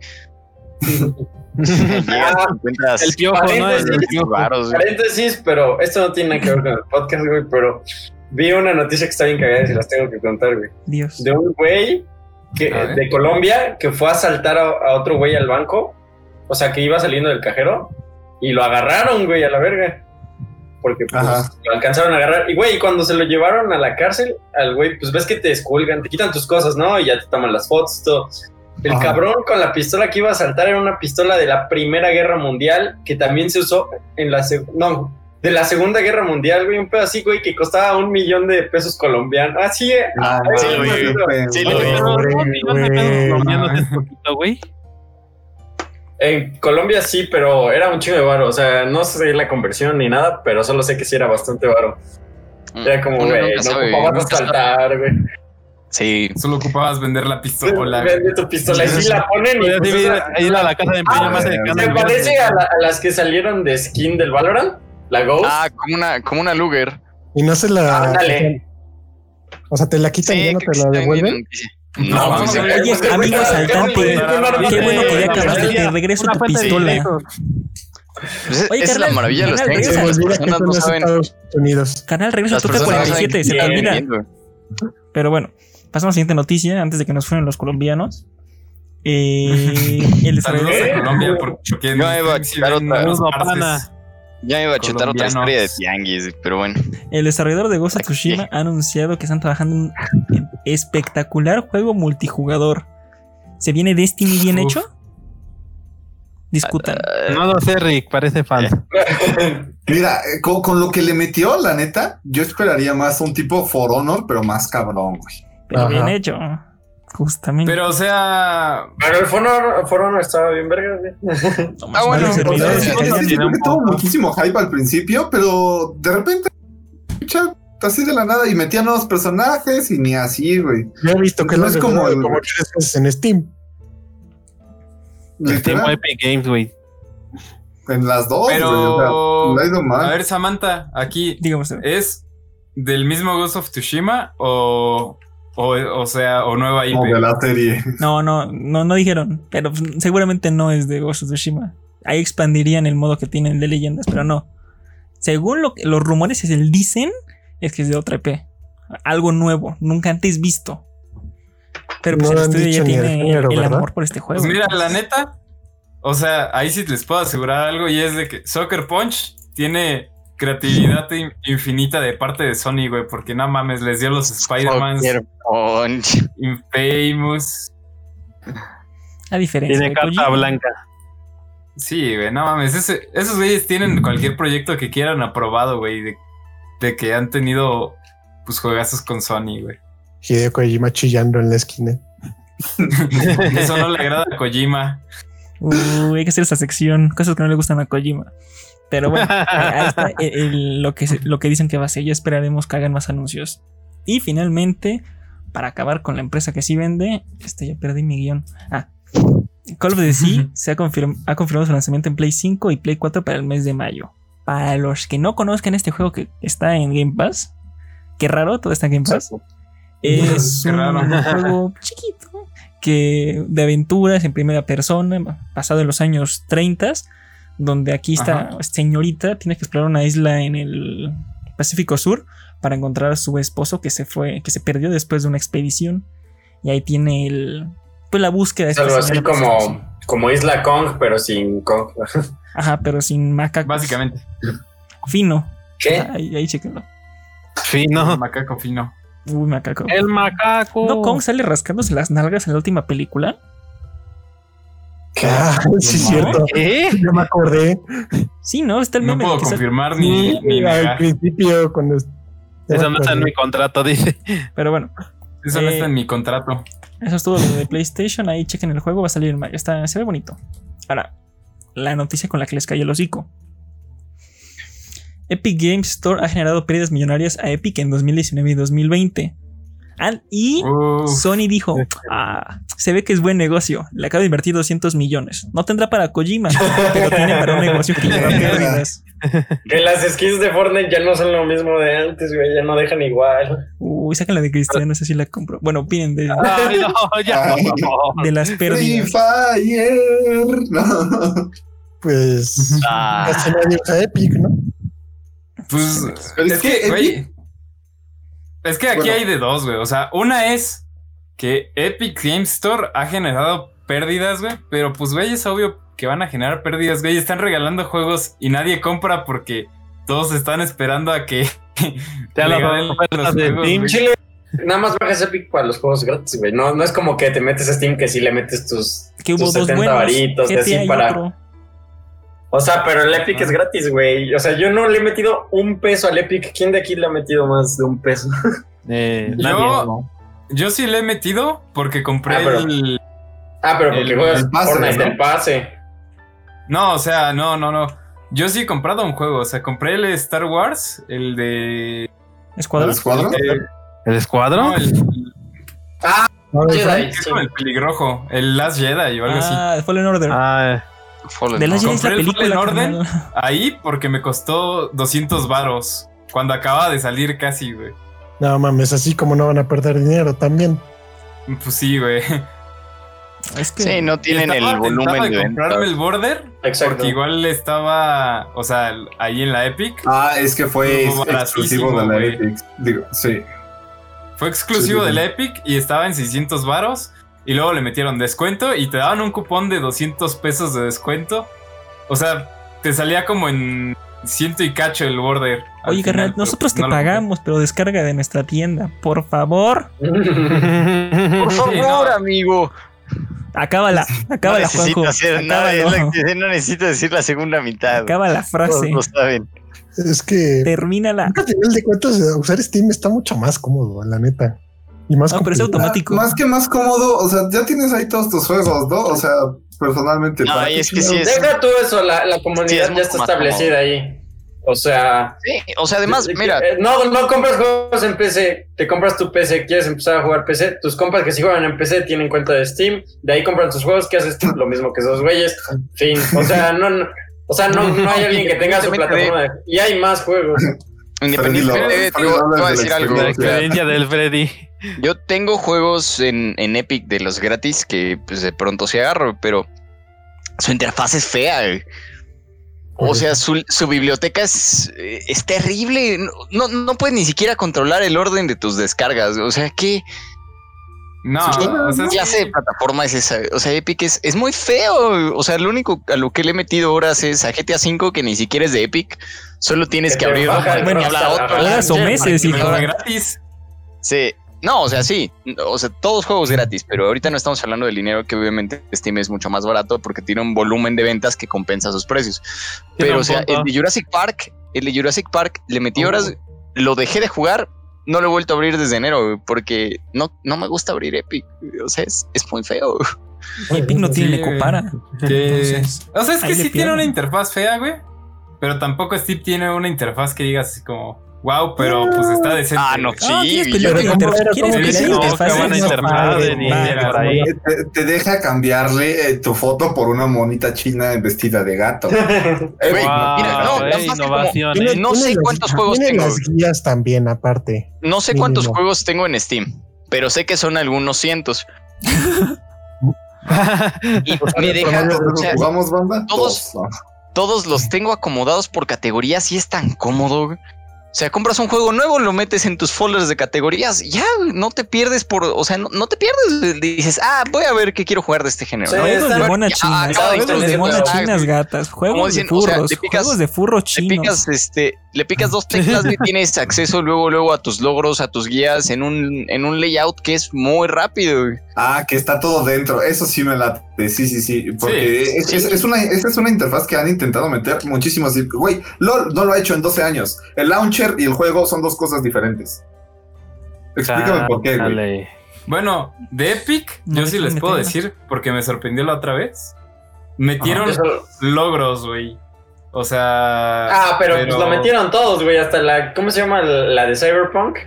Ah, El piojo, ¿no? El, piojo. Paréntesis, pero esto no tiene nada que ver con el podcast, güey. Pero vi una noticia que está bien cagada y se las tengo que contar, güey. Dios. De un güey que, de Colombia que fue a asaltar a, a otro güey al banco. O sea, que iba saliendo del cajero y lo agarraron, güey, a la verga. Porque pues, lo alcanzaron a agarrar. Y, güey, cuando se lo llevaron a la cárcel, al güey, pues ves que te descuelgan, te quitan tus cosas, ¿no? Y ya te toman las fotos, todo. El Ajá. cabrón con la pistola que iba a saltar era una pistola de la Primera Guerra Mundial que también se usó en la no de la Segunda Guerra Mundial, güey, un pedo así, güey, que costaba un millón de pesos colombianos. Así, eh. Ah, sí, güey. Sí, dos millones de pesos colombianos es poquito, güey. En Colombia sí, pero era un chingo de varo. O sea, no sé la conversión ni nada, pero solo sé que sí era bastante varo. Era como, güey, no ocupabas saltar, güey. Sí. Solo ocupabas vender la pistola. Vende tu pistola y si la ponen y pues, a ir a la casa de empeño Ah, más se cercana. se parece a, la- a las que salieron de skin del Valorant, la Ghost. Ah, como una, como una Luger. Y no se la. Ándale. O sea, te la quitan y ya no te que la devuelven. noticia. No, No, no, no, Oye, amigo asaltante, qué bueno que ya acabaste, te Una regreso tu pistola. pues, Oye, esa es la maravilla de los tianguis. Se. Las personas esto no no es saben. Estados Unidos. Canal, regresa a tu personas no saben T47, se te olvida. Pero bueno, pasamos a la siguiente noticia antes de que nos fueran los colombianos. Eh, el desarrollador, Colombia porque iba a otra. Ya iba a chutar otra historia de tianguis, pero bueno. el desarrollador de Ghost of Tsushima ha anunciado que están trabajando en espectacular juego multijugador. ¿Se viene Destiny bien Uf. hecho? Discutan. No lo sé, Rick, parece falso. Mira, eh, con, con lo que le metió, la neta, yo esperaría más un tipo For Honor, pero más cabrón, güey. Pero Ajá. bien hecho. Justamente. Pero, o sea, Pero el Foro, Foro no estaba bien verga, güey. No más Ah, bueno, O sea, sí, sí, tuvo muchísimo hype al principio, pero de repente, así de la nada, y metía nuevos personajes y ni así, güey. Yo he visto que No es como como, el- como tres veces en Steam. El tiempo Epic Games, güey. en las dos, güey, o pero. sea, ha ido mal. A ver, Samantha, aquí usted. es del mismo Ghost of Tsushima o. O, o sea, o nueva IP. Como de la serie. No, no, no, no dijeron. Pero seguramente no es de Ghost of Tsushima. Ahí expandirían el modo que tienen de leyendas, pero no. Según lo que los rumores es el dicen, es que es de otra EP. Algo nuevo, nunca antes visto. Pero pues No el estudio ya el tiene género, el amor por este juego. Pues mira, la neta, o sea, ahí sí les puedo asegurar algo y es de que Soccer Punch tiene creatividad in- infinita de parte de Sony, güey, porque no mames, les dio los Spider-Man, Soccer Punch. Infamous. A diferencia Tiene carta Kojima. blanca. Sí, güey, no mames, ese- esos güeyes tienen cualquier proyecto que quieran aprobado, güey, de, de que han tenido pues juegazos con Sony, güey. Hideo Kojima chillando en la esquina. Eso no le agrada a Kojima. Uy, hay que hacer esa sección, cosas que no le gustan a Kojima. Pero bueno, eh, ahí está el- el- lo, que lo que dicen que va a ser. Ya esperaremos que hagan más anuncios. Y finalmente, para acabar con la empresa que sí vende, este ya perdí mi guion. Ah, Call of Duty se ha, confirm- ha confirmado su lanzamiento en Play 5 y Play 4 para el mes de mayo. Para los que no conozcan este juego que está en Game Pass, qué raro, todo está en Game Pass. Es un juego chiquito que de aventuras en primera persona, basado en los años 30, donde aquí esta Ajá. señorita tiene que explorar una isla en el Pacífico Sur para encontrar a su esposo que se fue, que se perdió después de una expedición. Y ahí tiene el pues la búsqueda de Es esta algo así como, como Isla Kong, pero sin Kong. Ajá, pero sin macacos. Básicamente. Fino. ¿Qué? Ahí, ahí chéquenlo. Fino. Macaco fino. Uy, macaco. El macaco. ¿No Kong sale rascándose las nalgas en la última película? Ah, sí, es ¿No? cierto. ¿Qué? Yo me acordé. Sí, ¿no? Está el No meme. puedo que sale- confirmar ni, ni al negar. principio, cuando. Eso no está en mi contrato, dice. Pero bueno, Eso no Eh, está en mi contrato. Eso es todo lo de PlayStation. Ahí chequen el juego, va a salir en mayo. Está, se ve bonito. Ahora, la noticia con la que les cayó el hocico. Epic Games Store ha generado pérdidas millonarias a Epic en 2019 y 2020. Y. Sony dijo, ah, se ve que es buen negocio. Le acaba de invertir 200 millones. No tendrá para Kojima, pero tiene para un negocio que lleva pérdidas. Que las skins de Fortnite ya no son lo mismo de antes, güey. Ya no dejan igual. Uy, sacan la de Cristiano, no sé si la compro. Bueno, opinen de, Ay, no, ya. Ay. no. de las Free pérdidas. Fire. No. Pues. Ah, Casi nadie usa Epic, ¿no? Pues es es que, que güey. Es que aquí Bueno. hay de dos, güey. O sea, una es que Epic Games Store ha generado pérdidas, güey. Pero pues, güey, es obvio que van a generar pérdidas, güey. Están regalando juegos y nadie compra porque todos están esperando a que Ya ofertas de juegos. Chile, nada más bajas Epic para los juegos gratis, güey. No, no es como que te metes a Steam que sí le metes tus. Tus dos 70 buenos. varitos así para. otro. O sea, pero el Epic Ah. es gratis, güey. O sea, yo no le he metido un peso al Epic. ¿Quién de aquí le ha metido más de un peso? Eh, Yo- nadie, ¿no? Yo sí le he metido porque compré Ah, pero- el. Ah, pero porque El- juegas el pase, Fortnite ¿no? del pase. No, o sea, no, no, no. Yo sí he comprado un juego. O sea, compré el Star Wars, el de. Escuadrón. ¿El escuadrón? eh, ¿El escuadrón? no, el, Jedi, sí. Con el peligrojo, el Last Jedi o algo así. Ah, Fallen Order. Ah, Fallen de las. Jedi es la el película. Order. carnal. Ahí porque me costó 200 varos. Cuando acaba de salir casi, güey. No mames, así como no van a perder dinero también. Pues sí, güey. Es que. Sí, no tienen Estaba el volumen de comprarme el border Exacto. porque igual estaba, o sea, ahí en la Epic. Ah, es que fue exclusivo de la Epic. Digo, sí. Fue exclusivo Sí, de la Epic y estaba en 600 varos. Y luego le metieron descuento y te daban un cupón de 200 pesos de descuento. O sea, te salía como en ciento y cacho el border. Oye, carnal, nosotros te no lo pagamos, pero descarga de nuestra tienda. Por favor, Por favor, no. amigo. acábala. No Acábala, Juanjo. necesito, hacer nada, que- no necesito decir la segunda mitad. Acaba la Todos frase. lo saben. Es que Termínala. al final de cuentas usar Steam está mucho más cómodo, la neta. Y más No, pero es automático. Más que más cómodo, o sea, ya tienes ahí todos tus juegos, ¿no? O sea, personalmente. No, ¿para y qué es que sí es- Deja tú eso, la, la Sí, comunidad es ya está establecida ahí. O sea, Sí, o sea, además, de- de- mira, eh, No, no compras juegos en PC. Te compras tu PC, quieres empezar a jugar PC. Tus compas que sí juegan en PC tienen cuenta de Steam. De ahí compran tus juegos. ¿Qué haces Steam? Lo mismo que esos güeyes. Fin. O sea, no. no- o sea, no, no hay alguien que tenga su plataforma. de- y hay más juegos. Independientemente, te voy- te voy a decir algo. la experiencia del Freddy. Yo tengo juegos en, en Epic de los gratis que pues, de pronto se agarro, pero su interfaz es fea. güey. O sea, su, su biblioteca es, eh, es terrible. No, no, no puedes ni siquiera controlar el orden de tus descargas. O sea, ¿qué No, ¿qué o sea, clase de plataforma es esa? O sea, Epic es, es muy feo. O sea, lo único a lo que le he metido horas es a GTA V, que ni siquiera es de Epic. Solo tienes Que que abrir. Horas o meses, es lo- gratis. Sí. No, o sea, sí. O sea, todos juegos gratis, pero ahorita no estamos hablando del dinero que obviamente Steam es mucho más barato porque tiene un volumen de ventas que compensa sus precios. Pero, o sea, punto. el de Jurassic Park, el de Jurassic Park, le metí horas, lo dejé de jugar, no lo he vuelto a abrir desde enero porque no, no me gusta abrir Epic. O sea, es, es muy feo. Epic no tiene Sí, compara. Que- Entonces, o sea, es que sí tiene una interfaz fea, güey. Pero tampoco Steve tiene una interfaz que digas así como, wow, pero pues está decente. Ah, no, sí. Ah, ¿quieres yo- pelear con pero interfaz? ¿cómo- ¿Quieres cómo pelear que con no? ahí. Te, deja cambiarle eh, tu foto por una monita china vestida de gato. Eh, Wow, mira, no, como- ¿eh? no tiene sé cuántos juegos tiene tengo. las guías también, aparte. No sé cuántos Mínimo. juegos tengo en Steam, pero sé que son algunos cientos. Y me deja, o sea, ¿Jugamos banda? todos-. Todos los tengo acomodados por categorías y es tan cómodo. O sea, compras un juego nuevo, lo metes en tus folders de categorías, ya no te pierdes por, o sea, no, no te pierdes. Dices, ah, voy a ver qué quiero jugar de este género. Sí, ¿no? Juegos de chinas, acaba de juegos la- chinas gatas, juegos de o sea, furros, le picas- juegos de furros Le chinos. picas, este, le picas dos teclas y tienes acceso luego, luego a tus logros, a tus guías en un, en un layout que es muy rápido. güey. Ah, que está todo dentro. Eso sí me late. Sí, sí, sí. Porque Sí, es, sí. es- es una, esa es una interfaz que han intentado meter muchísimos. Güey, LOL no lo ha hecho en 12 años. El y el juego son dos cosas diferentes. Explícame por qué, güey. Dale. Bueno, de Epic, No yo sí les puedo decir, porque me sorprendió la otra vez. Metieron Eso- logros, güey. O sea. Ah, pero, pues lo metieron todos, güey. Hasta la. ¿Cómo se llama la de Cyberpunk?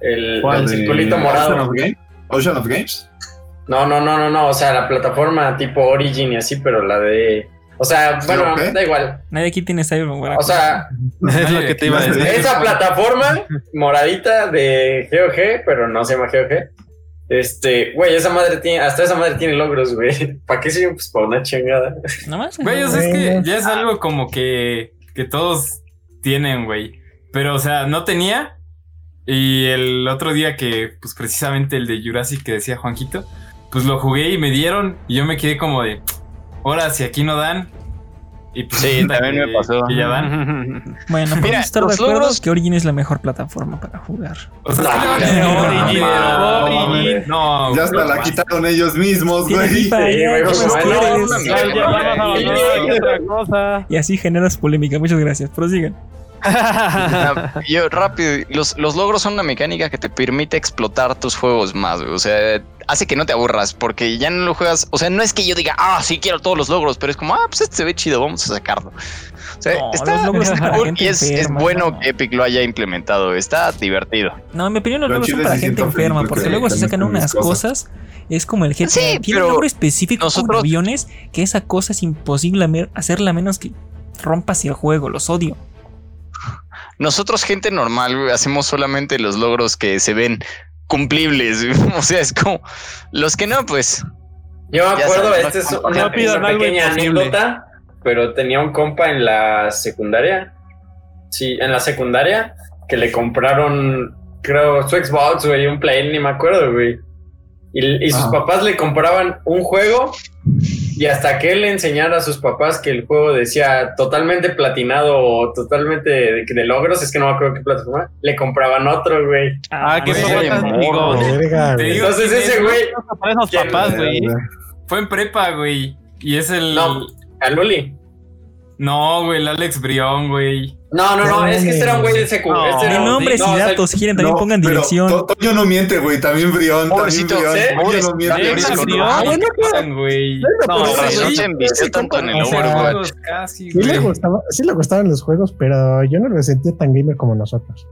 El, ¿Cuál? el circulito Ocean morado. of, Game- Ocean of Games. No, no, no, no, no. O sea, la plataforma tipo Origin y así, pero la de. O sea, bueno, da igual. Nadie aquí tiene Cyberpunk. O sea, Es lo que te iba a decir. esa plataforma moradita de GOG, pero no se llama GOG. Este, güey, esa madre tiene, hasta esa madre tiene logros, güey. ¿Para qué sirve? Pues para una chingada. nomás. Güey, o sea, es que ya es algo como que, que todos tienen, güey. Pero, o sea, no tenía. Y el otro día que, pues precisamente el de Jurassic que decía Juanquito, pues lo jugué y me dieron. Y yo me quedé como de, ahora, si aquí no dan. Y pues Sí, también me pasó. que ya dan. Bueno, podemos Mira, estar de los acuerdo logros- que Origin es la mejor plataforma para jugar. O sea, Origin, no, Origin. No, Ya hasta la quitaron ellos mismos, güey. FIFA, Sí, ya, güey, ¿qué pues. Y así generas polémica. Muchas gracias. Prosigan. Yo rápido, los, los logros son una mecánica que te permite explotar tus juegos más, güey. o sea, hace que no te aburras porque ya no lo juegas, o sea, no es que yo diga, ah, sí quiero todos los logros, pero es como, ah, pues este se ve chido, vamos a sacarlo. O sea, No, está, los logros está cool y es, bueno no. que Epic lo haya implementado, está divertido. No, en mi opinión los logros son para gente enferma, porque porque luego se sacan con unas cosas. cosas. Es como el GTA. Sí, Tiene un logro específico con nosotros- aviones que esa cosa es imposible hacerla a menos que rompas el juego. Los odio. Nosotros, gente normal, hacemos solamente los logros que se ven cumplibles. O sea, es como los que no, pues. Yo me acuerdo, sabes, esta es no- una, pequeña anécdota, pero tenía un compa en la secundaria. Sí, en la secundaria, que le compraron, creo, su Xbox, güey, un Play, ni me acuerdo, güey. Y, y sus Ajá. papás le compraban un juego y hasta que él le enseñara a sus papás que el juego decía totalmente platinado o totalmente de, de logros, es que no me acuerdo qué plataforma, le compraban otro, güey. Ah, que no eso Entonces ese es, güey. Fue en prepa, güey. Y es el. No. al Luli. No, güey, el Alex Brión, güey. No, no, no, No es que este era un güey de secu. No. este un- nombres no, y datos, si quieren también No, pongan dirección. To- Toño no miente, güey. También Brión. Pobrecito, también ¿sí? Brión. Toño no miente. Alex Brión. Ah, bueno, güey. No, Con se envició tanto en el Overwatch. Casi, Sí le, gustaba, sí le gustaban los juegos, pero yo no lo sentía tan gamer como nosotros.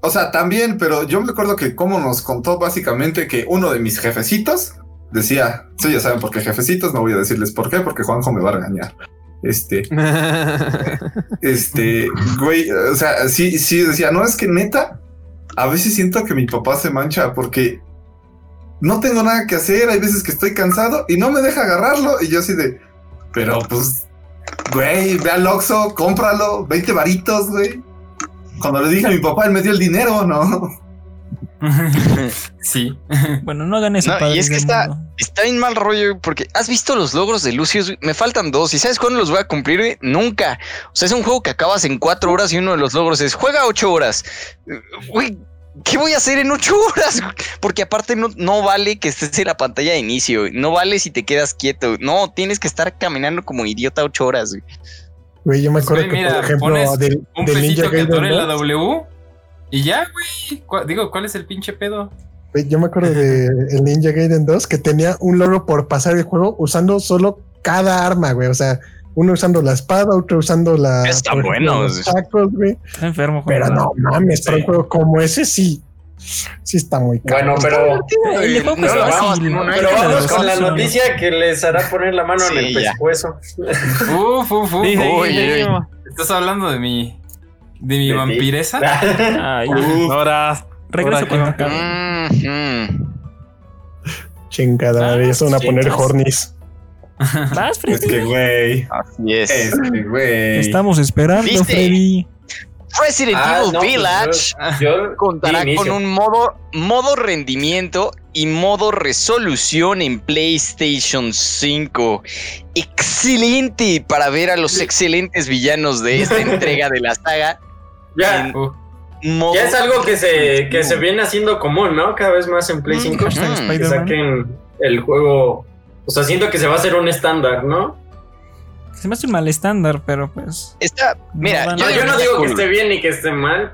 O sea, también, pero yo me acuerdo que como nos contó básicamente que uno de mis jefecitos decía, sí, ya saben por qué jefecitos, no voy a decirles por qué, porque Juanjo me va a regañar. Este, este, güey, o sea, sí, sí, decía, no, es que neta, a veces siento que mi papá se mancha porque no tengo nada que hacer, hay veces que estoy cansado y no me deja agarrarlo y yo así de, pero pues, güey, ve al Oxxo, cómpralo, 20 varitos, güey. Cuando le dije a mi papá, él me dio el dinero, ¿no? sí. Bueno, no hagan eso, No, y es que está- mundo. Está bien mal rollo porque has visto los logros de Lucius. Me faltan dos. ¿Y sabes cuándo los voy a cumplir? güey? Nunca. O sea, es un juego que acabas en cuatro horas y uno de los logros es juega ocho horas. ¿qué voy a hacer en ocho horas? Porque aparte no, no vale que estés en la pantalla de inicio. No vale si te quedas quieto. No, tienes que estar caminando como idiota ocho horas. güey. Yo me Pues, acuerdo que, mira, por ejemplo, del, Un del Ninja pesito que atore Gaiden la 2, W. Y ya, güey. ¿Cuál- Digo, ¿cuál es el pinche pedo? yo me acuerdo de el Ninja Gaiden 2 que tenía un logro por pasar el juego usando solo cada arma, güey. O sea, uno usando la espada, otro usando la. Ejemplo, buenos. los sacos, güey. Está enfermo, Pero Juan. no mames, para un Sí. juego como ese sí. Sí está muy caro. Bueno, pero, El de juego No es lo fácil. vamos en un año, pero vamos con la noticia que les hará poner la mano en Sí, el ya. pescuezo. Uf, uf, uf. Sí, sí, Uy, sí, uy. sí. ¿Estás hablando de mi. De mi De? Ay, Ahora, regreso que- acabe. Mhm. Chingada, Ah, eso van a poner hornies. Vas, Es Freddy. que, güey. Así es. Es que, güey. Estamos esperando, ¿Viste? Freddy. Resident Ah, Evil no, pues, Village yo- yo contará con un modo, modo rendimiento y modo resolución en PlayStation 5. Excelente para ver a los excelentes villanos de esta entrega de la saga. Ya. Modo ya es algo que se, que se viene haciendo común, ¿no? Cada vez más en Play Mm, 5. hashtag Mm, Que saquen el juego. O sea, siento que se va a hacer un estándar, ¿no? Se me hace un mal estándar, pero pues. Está, mira, No, yo, No, digo yo no que digo esté bien ni que esté mal.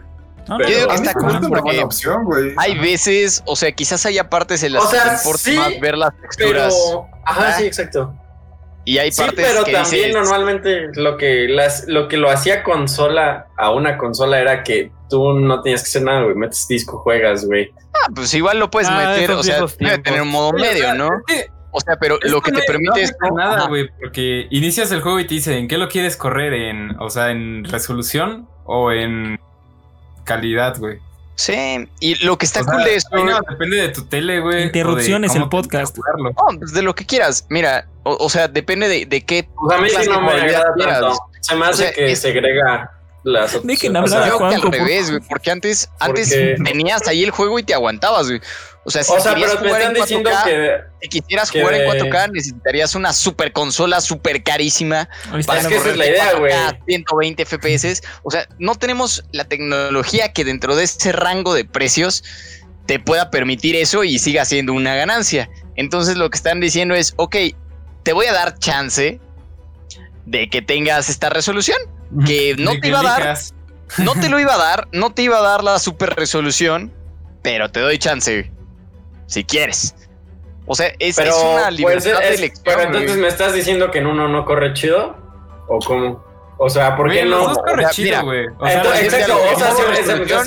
No, Yo digo que está cool porque buena opción, güey. hay veces, o sea, quizás haya partes en las O sea, que te importa sí, más ver las texturas Pero. Ajá, Ah. sí, exacto. y hay Sí, partes pero que también dices, normalmente lo que, las, lo que lo hacía consola a una consola era que tú no tenías que hacer nada, güey. Metes disco, juegas, güey. ah, pues igual lo puedes Ah, meter, o sea, debe tener un modo medio, ¿no? O sea, pero lo que te permite no es nada, güey, porque inicias el juego y te dice en qué lo quieres correr, en, o sea, en resolución o en calidad, güey. Sí, y lo que está O sea, cool de esto, depende de tu tele, güey. o Interrupciones, el podcast. no, pues de lo que quieras. Mira, o, o sea, depende de, de qué. Pues a mí sí no me agrada quieras. tanto. Se me hace sea, que es- segrega las Dejen hablar O sea, a que al revés, güey, porque antes, antes tenías ahí el juego y te aguantabas, güey. O sea, si o sea, querías pero me jugar están en diciendo 4K, que. si quisieras que- jugar en 4K, necesitarías una super consola súper carísima para Es que esa es la idea, 4K, güey. 120 FPS. O sea, no tenemos la tecnología que dentro de ese rango de precios te pueda permitir eso y siga siendo una ganancia. Entonces lo que están diciendo es, ok, te voy a dar chance de que tengas esta resolución, que no te iba a dar, no te lo iba a dar, no te iba a dar la super resolución, pero te doy chance, si quieres. O sea, es, Pero, es una pues, libertad es- de elección. pero entonces me estás diciendo que en uno no corre chido o cómo? O sea, ¿por qué no? corre chido, güey. Exacto,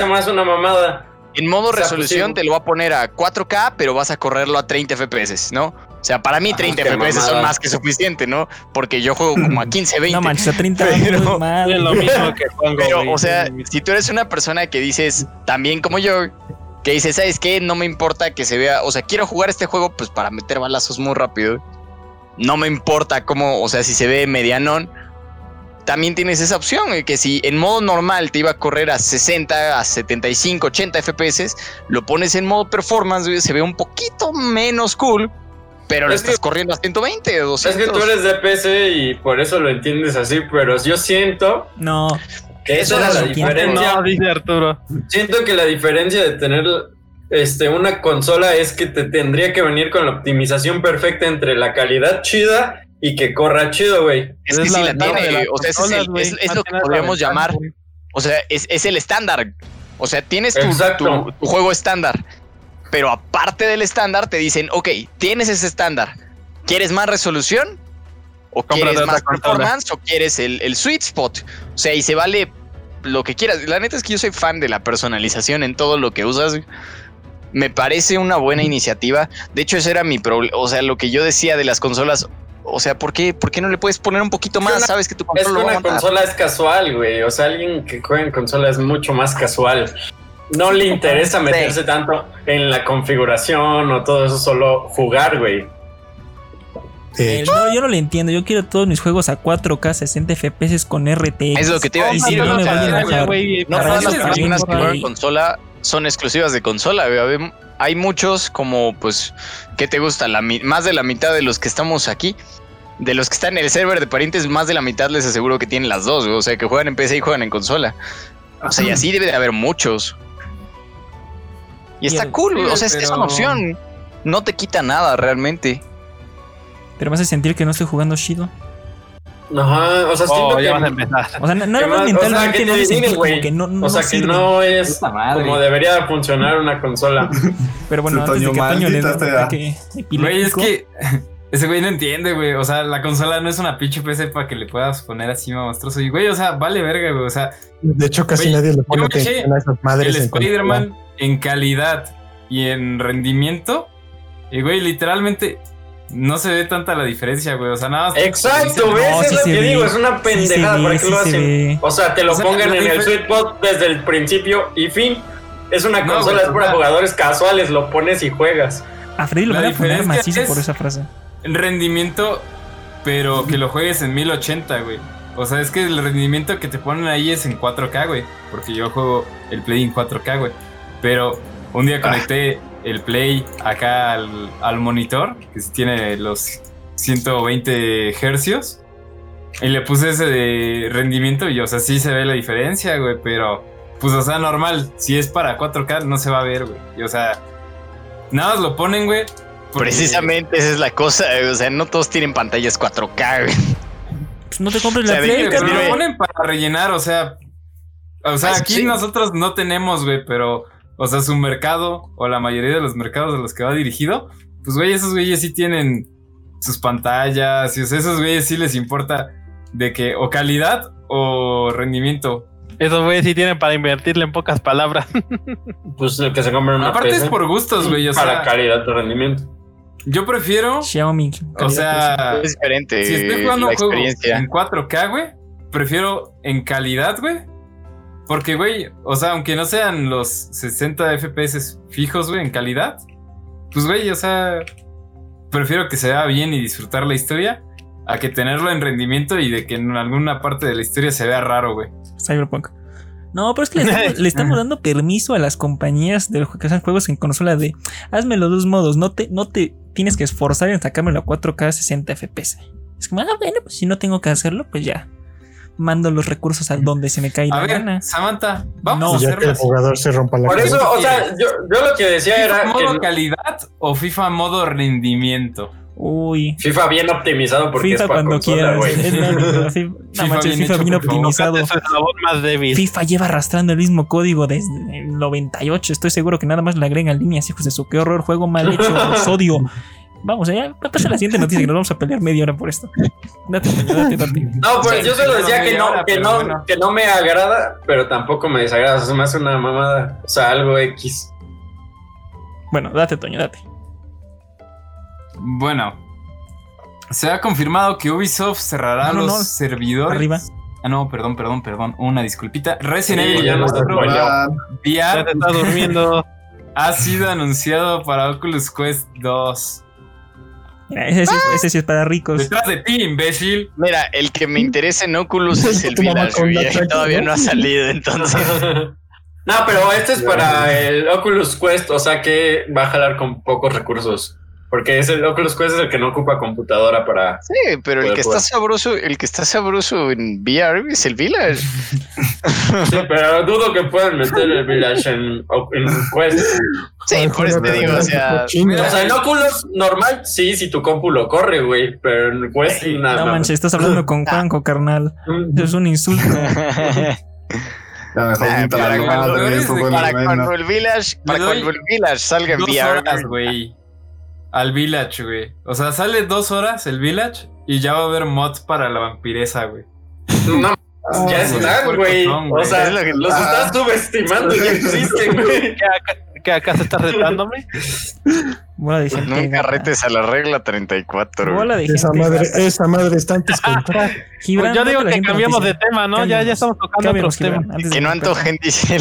me hace una mamada. En modo O sea, pues, resolución sí. te lo va a poner a 4K, pero vas a correrlo a 30 FPS, ¿no? O sea, para mí Ajá, 30 qué FPS son mamada. más que suficiente, ¿no? Porque yo juego como a 15, 20. No manches, a 30 Pero-. Es lo mismo que pongo. Pero, güey. o sea, si tú eres una persona que dices, también como yo, que dices, ¿sabes qué? No me importa que se vea, o sea, quiero jugar este juego pues para meter balazos muy rápido. No me importa cómo, o sea, si se ve medianón. También tienes esa opción, güey, que si en modo normal te iba a correr a 60, a 75, 80 FPS, lo pones en modo performance, se ve un poquito menos cool, pero lo Es que- estás corriendo a 120, 200. Es que tú eres de PC y por eso lo entiendes así, pero yo siento No, que esa Eso era la diferencia. No, dice Arturo. Siento que la diferencia de tener este, una consola es que te tendría que venir con la optimización perfecta entre la calidad chida y que corra chido, güey. Es que Es sí la tiene, o sea, es, el- lo que podríamos llamar. O sea, es, es el estándar. O sea, tienes tu- tu juego estándar. Pero aparte del estándar, te dicen, ok, tienes ese estándar. ¿Quieres más resolución? ¿O quieres más consola. performance? ¿O quieres el, el sweet spot? O sea, y se vale lo que quieras. La neta es que yo soy fan de la personalización en todo lo que usas. Me parece una buena iniciativa. De hecho, ese era mi problema. O sea, lo que yo decía de las consolas. O sea, ¿por qué, ¿por qué no le puedes poner un poquito Es que más? una- Sabes que tu Es consola que va a una consola es casual, güey. O sea, alguien que juega en consola es mucho más casual. No le interesa meterse tanto en la configuración o todo eso, solo jugar, güey. Eh, hecho, no, yo no le entiendo. Yo quiero todos mis juegos a 4K 60 FPS con RTX. Es lo que te iba a decir, no No las personas que juegan consola son exclusivas de consola. güey. Hay muchos como, pues, ¿qué te gusta? La, más de la mitad de los que estamos aquí, de los que están en el server de parientes, más de la mitad les aseguro que tienen las dos. güey. O sea, que juegan en PC y juegan en consola. O sea, y así debe de haber muchos. Y está cool, o sea, es, es pero- una opción. No te quita nada realmente. Pero me hace sentir que no estoy jugando chido. Ajá, o sea, siento Oh, ya que. vas a empezar. O sea, na- nada ¿Qué más más? O sea, mentalmente como güey. que no, no O sea, que sirve. no es como debería funcionar una consola. Pero bueno, antes de que Toño le ataque Güey, es que ese güey no entiende, güey. O sea, la consola no es una pinche PC para que le puedas poner así monstruoso. Y, güey, o sea, vale verga, güey. O sea, de hecho, casi Güey, nadie le pone atención a esas madres. el. Spider-Man en calidad y en rendimiento. Y, güey, literalmente no se ve tanta la diferencia, güey. O sea, nada más. Exacto, No, ¿ves? sí es lo que ve. digo, es una Sí pendejada. ve, ¿Para qué sí lo hacen? ve. O sea, te lo O sea, pongan en el difer- sweet spot desde el principio y fin. Es una No, consola, güey, es para jugadores casuales, lo pones y juegas. A Freddy lo La van a poner macizo es- por esa frase. rendimiento, pero que lo juegues en 1080, güey. O sea, es que el rendimiento que te ponen ahí es en 4K, güey. Porque yo juego el Play en 4K, güey. Pero un día conecté el Play acá al, al monitor, que tiene los 120 hercios. Y le puse ese de rendimiento y, o sea, sí se ve la diferencia, güey. Pero, pues, o sea, normal. Si es para 4K, no se va a ver, güey. Y, o sea, nada más lo ponen, güey. porque- Precisamente esa es la cosa. güey. O sea, no todos tienen pantallas 4K, güey. Pues no te compres O sea, la Play, pero lo ponen para rellenar, o sea. O sea, aquí sí. nosotros no tenemos, güey, pero. O sea, su mercado, o la mayoría de los mercados a los que va dirigido, pues, güey, esos güeyes sí tienen sus pantallas, y o sea, esos güeyes sí les importa de que o calidad o rendimiento. Esos güeyes sí tienen para invertirle en pocas palabras. Pues el que se compra una Aparte PC es por gustos, güey, o para sea, calidad de rendimiento. yo prefiero, Xiaomi. o sea, Es diferente si estoy jugando un juego en 4K, güey, prefiero en calidad, güey. Porque, güey, o sea, aunque no sean los 60 FPS fijos, güey, en calidad, pues, güey, o sea, prefiero que se vea bien y disfrutar la historia a que tenerlo en rendimiento y de que en alguna parte de la historia se vea raro, güey. Cyberpunk. No, pero es que le estamos, le estamos dando permiso a las compañías de que hacen juegos en consola de hazme los dos modos, no te, no te tienes que esforzar en sacármelo a 4K 60 FPS. Es como, ah, bueno, pues si no tengo que hacerlo, pues ya. Mando los recursos a donde se me cae A la ver, gana. Samantha, vamos No, a ya que hacerlo el jugador se rompa la Por cabeza. eso, o sea, yo, yo lo que decía ¿FIFA era modo que calidad o FIFA modo rendimiento? Uy. FIFA bien optimizado porque FIFA es para cuando consola, quieras. Es la FIFA, no FIFA manches, bien FIFA optimizado. Es el eslabón más débil. FIFA lleva arrastrando el mismo código desde el 98. Estoy seguro que nada más le agregan líneas, hijos de su qué horror, juego mal hecho, los odio. Vamos, allá, pasa la siguiente noticia que nos vamos a pelear media hora por esto. Date, Toño, date, date. No, pues Sí, yo solo sí, decía no, que no, hora, que, no, bueno. que no me agrada, pero tampoco me desagrada. O sea, se me hace una mamada. O sea, algo X. Bueno, date, Toño, date. Bueno. Se ha confirmado que Ubisoft cerrará No, no, los no. servidores. Arriba. Ah, no, perdón, perdón, perdón. Una disculpita. Resident Sí, Evil ya nos 4 spoileó. Ah, Ya VR te está durmiendo. ha sido anunciado para Oculus Quest 2. Mira, ese, sí, ese sí es para ricos. Detrás de ti, imbécil. Mira, el que me interesa en Oculus es el Tu mamá Village, con güey, la que tranqui, Todavía ¿no? no ha salido, entonces. No, pero este es para el Oculus Quest, o sea que va a jalar con pocos recursos. Porque es el Oculus Quest es el que no ocupa computadora para. Sí, pero el que está sabroso, el que está sabroso en VR es el Village. Sí, pero dudo que puedan meter el Village en, en Quest. Sí, por eso te digo, o sea, O sea, en Oculus normal, sí, si tu compu lo corre, güey. Pero en Quest, nada. No manches, estás hablando con Juanco, carnal. Mm. Es un insulto. Ya mejor Ah, la para cuando para el Village, para cuando el Village salga en VR. güey. Al Village, güey. O sea, sale dos horas el Village y ya va a haber mods para la vampiresa, güey. No, Ah, ya güey, están, güey. O sea, Es lo que- los Ah. estás subestimando, ya existen, güey. ¿Que acá, que acá se está retándome? Bola de gente. Nunca retes a la regla 34. güey. Bola de gente. Esa madre, esa madre está antes. Gibran, Pues yo digo que cambiamos noticia. de tema, ¿no? Ya, Cambiamos. ya estamos tocando Cambiamos, otros temas. Que no antojen, dice.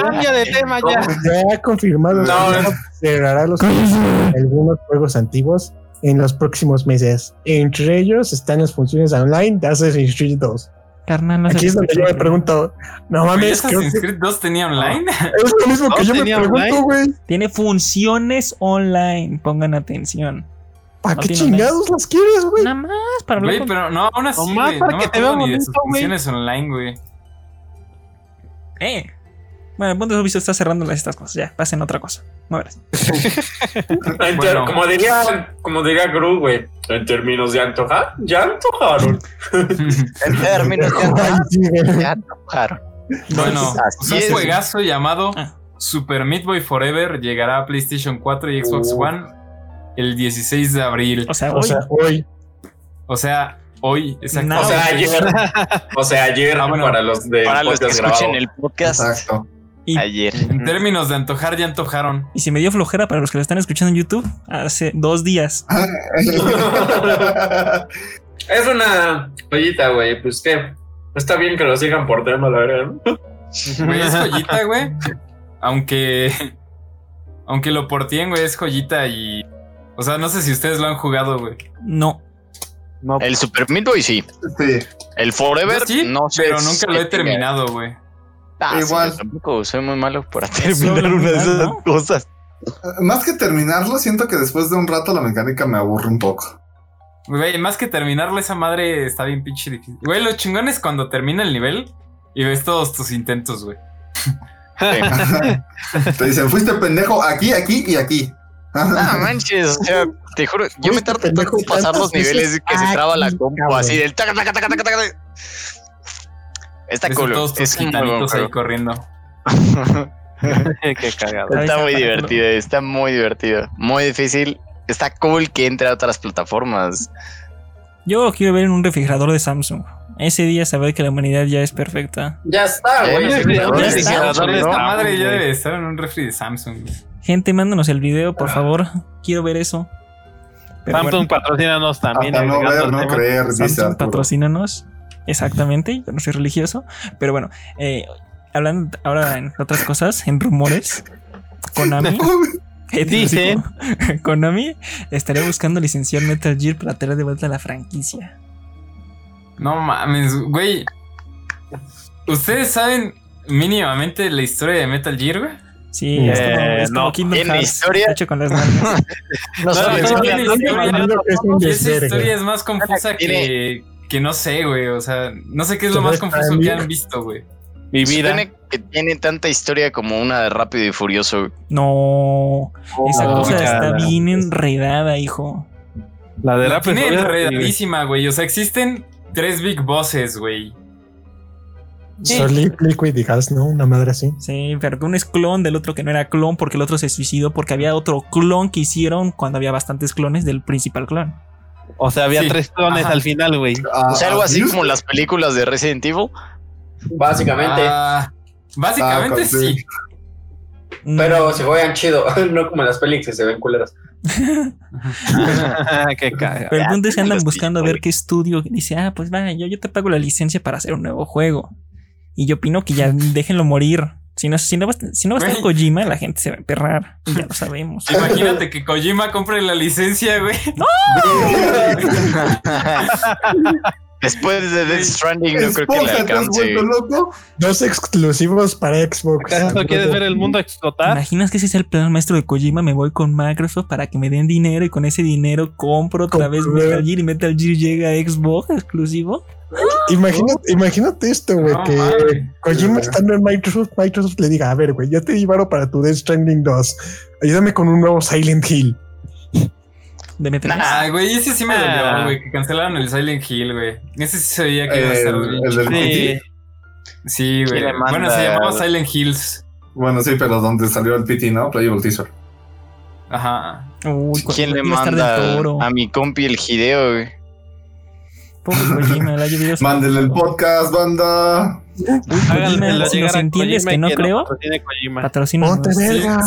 Cambia de tema ya. Ya ha confirmado no. cerrará los algunos juegos antiguos en los próximos meses. Entre ellos están las funciones online de Assassin's Creed 2. Carnal, no Aquí es donde yo me pregunto, no mames, Assassin's que- Creed 2 tenía online. es lo mismo que ¿No yo me pregunto, güey. Tiene funciones online. Pongan atención. ¿Para No qué chingados las quieres, güey? Nada más para hablar Güey, con- pero no, aún así, para No que me te acuerdo vea ni de sus funciones online, güey. Eh. Bueno, el punto de vista está cerrando estas cosas. Ya, pasen otra cosa. Ter- Bueno. Como diría, como diría Gru, güey. En términos de antojar, ya antojaron. En términos de güey. ya tocaron. bueno, un juegazo llamado Ah. Super Meat Boy Forever llegará a PlayStation 4 y Xbox Uh. One el 16 de abril. O sea, O hoy. sea, hoy. O sea, hoy, exacto. No. O sea, ayer. O sea, ayer Ah, bueno. para los de Para los que escuchen grabado. el podcast Exacto. Y, ayer. En términos de antojar, ya antojaron. y si me dio flojera para los que lo están escuchando en YouTube, hace dos días. Es una joyita, güey. Pues que está bien que lo sigan por tema, la verdad. ¿no? Güey, es joyita, güey. Aunque. Aunque lo portien, güey, es joyita y. O sea, no sé si ustedes lo han jugado, güey. No. No, El Super Meat Boy sí. Sí. El Forever sí, no sé. pero nunca lo he terminado, güey. Ah, Igual. tampoco soy muy malo para terminar una de esas ¿no? cosas. Más que terminarlo, siento que después de un rato la mecánica me aburre un poco. Güey, más que terminarlo, esa madre está bien pinche difícil. Güey, lo chingón es cuando termina el nivel y ves todos tus intentos, güey. Te dicen, fuiste pendejo aquí, aquí y aquí. No manches, o sea, te juro, yo me pendejo tanto en pasar los niveles que se traba la compu así del taca, taca, taca, taca, taca. Está cool. todos tus Es gitanitos ahí corriendo. qué cagado. Ahí Está muy divertido, está muy divertido. Muy difícil. Está cool que entre a otras plataformas. Yo lo quiero ver en un refrigerador de Samsung. Ese día saber que la humanidad ya es perfecta. Ya está, güey. está. refrigerador de Esta Samsung, madre ya debe estar en un refri de Samsung. Gente, mándanos el video, por favor. Quiero ver eso. Pero Samsung bueno, patrocínanos también. Hasta no ver, el no creer, Samsung patrocínanos. Exactamente, yo no soy religioso. Pero bueno, eh, hablando ahora en otras cosas, en rumores, Konami. eh, dijo, Konami estaría buscando licenciar Metal Gear para traer de vuelta la franquicia. No mames, güey. ¿Ustedes saben mínimamente la historia de Metal Gear, güey? Sí, Eh, es como, es como no, Kingdom ¿tiene Hearts, historia? hecho con las nalgas. No No, no, no, no, no, Creo que es un Esa desvergue. historia es más confusa Tiene- que, que no sé, güey. O sea, no sé qué es lo más confuso que han visto, güey. Mi vida. supone que tiene tanta historia como una de Rápido y Furioso. No, esa Oh, cosa mucha- está bien enredada, hijo. La de La Rápido y tiene Furioso, sí, enredadísima, güey. O sea, existen tres Big Bosses, güey. Solid, Liquid y Gas, ¿no? Una madre así. Sí, pero que uno es clon del otro que no era clon porque el otro se suicidó porque había otro clon que hicieron cuando había bastantes clones del principal clon. O sea, había Sí. tres clones Ajá. al final, güey. Ah, O sea, algo así ¿sí? como las películas de Resident Evil. Básicamente. Ah, básicamente Ah, sí. Pero se juegan chido, no como en las pelis que se ven culeras. Qué caga. Pero el punto es que andan buscando a ver qué estudio dice, ah, pues va, yo, yo te pago la licencia para hacer un nuevo juego. Y yo opino que ya déjenlo morir. Si no, si no va, a- si no va a estar. Kojima, la gente se va a emperrar. Ya lo sabemos. Imagínate que Kojima compre la licencia, güey. Después de Death Stranding, no creo que le Esposa, ¿te has alcance. vuelto loco? Dos exclusivos para Xbox. ¿Acaso quieres ver el mundo explotar? ¿Imaginas que ese es el plan maestro de Kojima? Me voy con Microsoft para que me den dinero y con ese dinero compro otra vez. Metal Gear y Metal Gear llega a Xbox exclusivo. Imagínate, imagínate esto, güey, No, que mames. Kojima estando en Microsoft, Microsoft le diga, a ver, güey, ya te llevaron para tu Death Stranding 2. Ayúdame con un nuevo Silent Hill. De Metal Gear. Ah, güey, ese sí me Ah. dolió, güey. Que cancelaron el Silent Hill, güey. Ese sí se veía que iba a estar El, del Sí. PT. Sí, güey. ¿Quién le manda Bueno, se llamaba Silent Hills. Bueno, sí, pero donde salió el PT, ¿no? Playable Teaser. Ajá. Uy, ¿Quién le manda a mi compi el Hideo, güey? Pobre Kojima, llovido su- Mándenle el podcast, banda. Háganmelo si nos entiendes Kojima que no creo. Ponte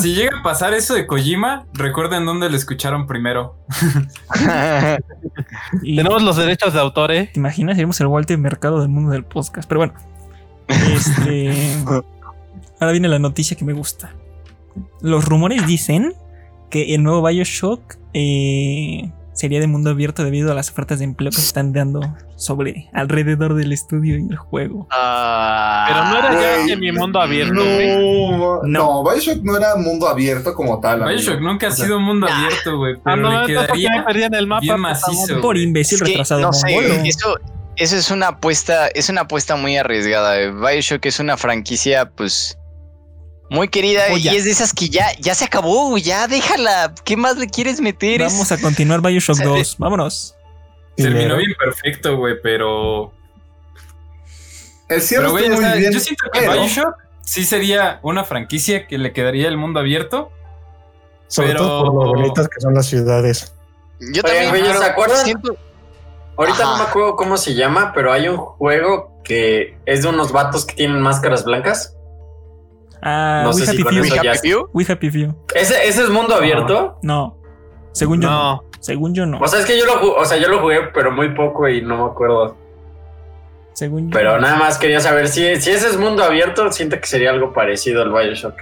Si, llega a pasar eso de Kojima, recuerden dónde lo escucharon primero. Y- Tenemos los derechos de autor, ¿eh? ¿Te imaginas? Seríamos el Walter Mercado del mundo del podcast. Pero bueno. Este. ahora viene la noticia que me gusta. Los rumores dicen que el nuevo Bioshock eh, sería de mundo abierto debido a las ofertas de empleo que se están dando sobre alrededor del estudio y el juego. Ah, Pero no era ya Güey, que mi mundo abierto, güey. No, no, Bioshock no era mundo abierto como tal. amigo. Bioshock nunca ha O sea, sido un mundo abierto, güey. Ah, Pero no, le entonces ¿por qué me quedaría. en el mapa? bien macizo. Por imbécil Es que, retrasado. no sé, mongolo. eso, eso es una apuesta, es una apuesta muy arriesgada. eh. Bioshock es una franquicia, pues, muy querida Joya. y es de esas que ya, ya se acabó, güey, ya déjala. ¿Qué más le quieres meter? Vamos a continuar Bioshock o sea, 2. Vámonos. Terminó bien perfecto, güey, pero. El cierre Pero, güey, está o muy sea, bien. yo siento que pero- Bioshock sí sería una franquicia que le quedaría el mundo abierto. Sobre pero- todo por lo bonitas que son las ciudades. Yo también, güey, ¿se acuerdan? siento- Ahorita no me acuerdo cómo se llama, pero hay un juego que es de unos vatos que tienen máscaras blancas. Ah, No We sé si Happy con Few. eso ya-. We Happy Few. ¿Ese, ese es mundo abierto? No. Según yo no. No. Según yo no. O sea, es que yo lo, o sea, yo lo jugué, pero muy poco y no me acuerdo. Según yo. Pero no. nada más quería saber si, si ese es mundo abierto, siento que sería algo parecido al Bioshock.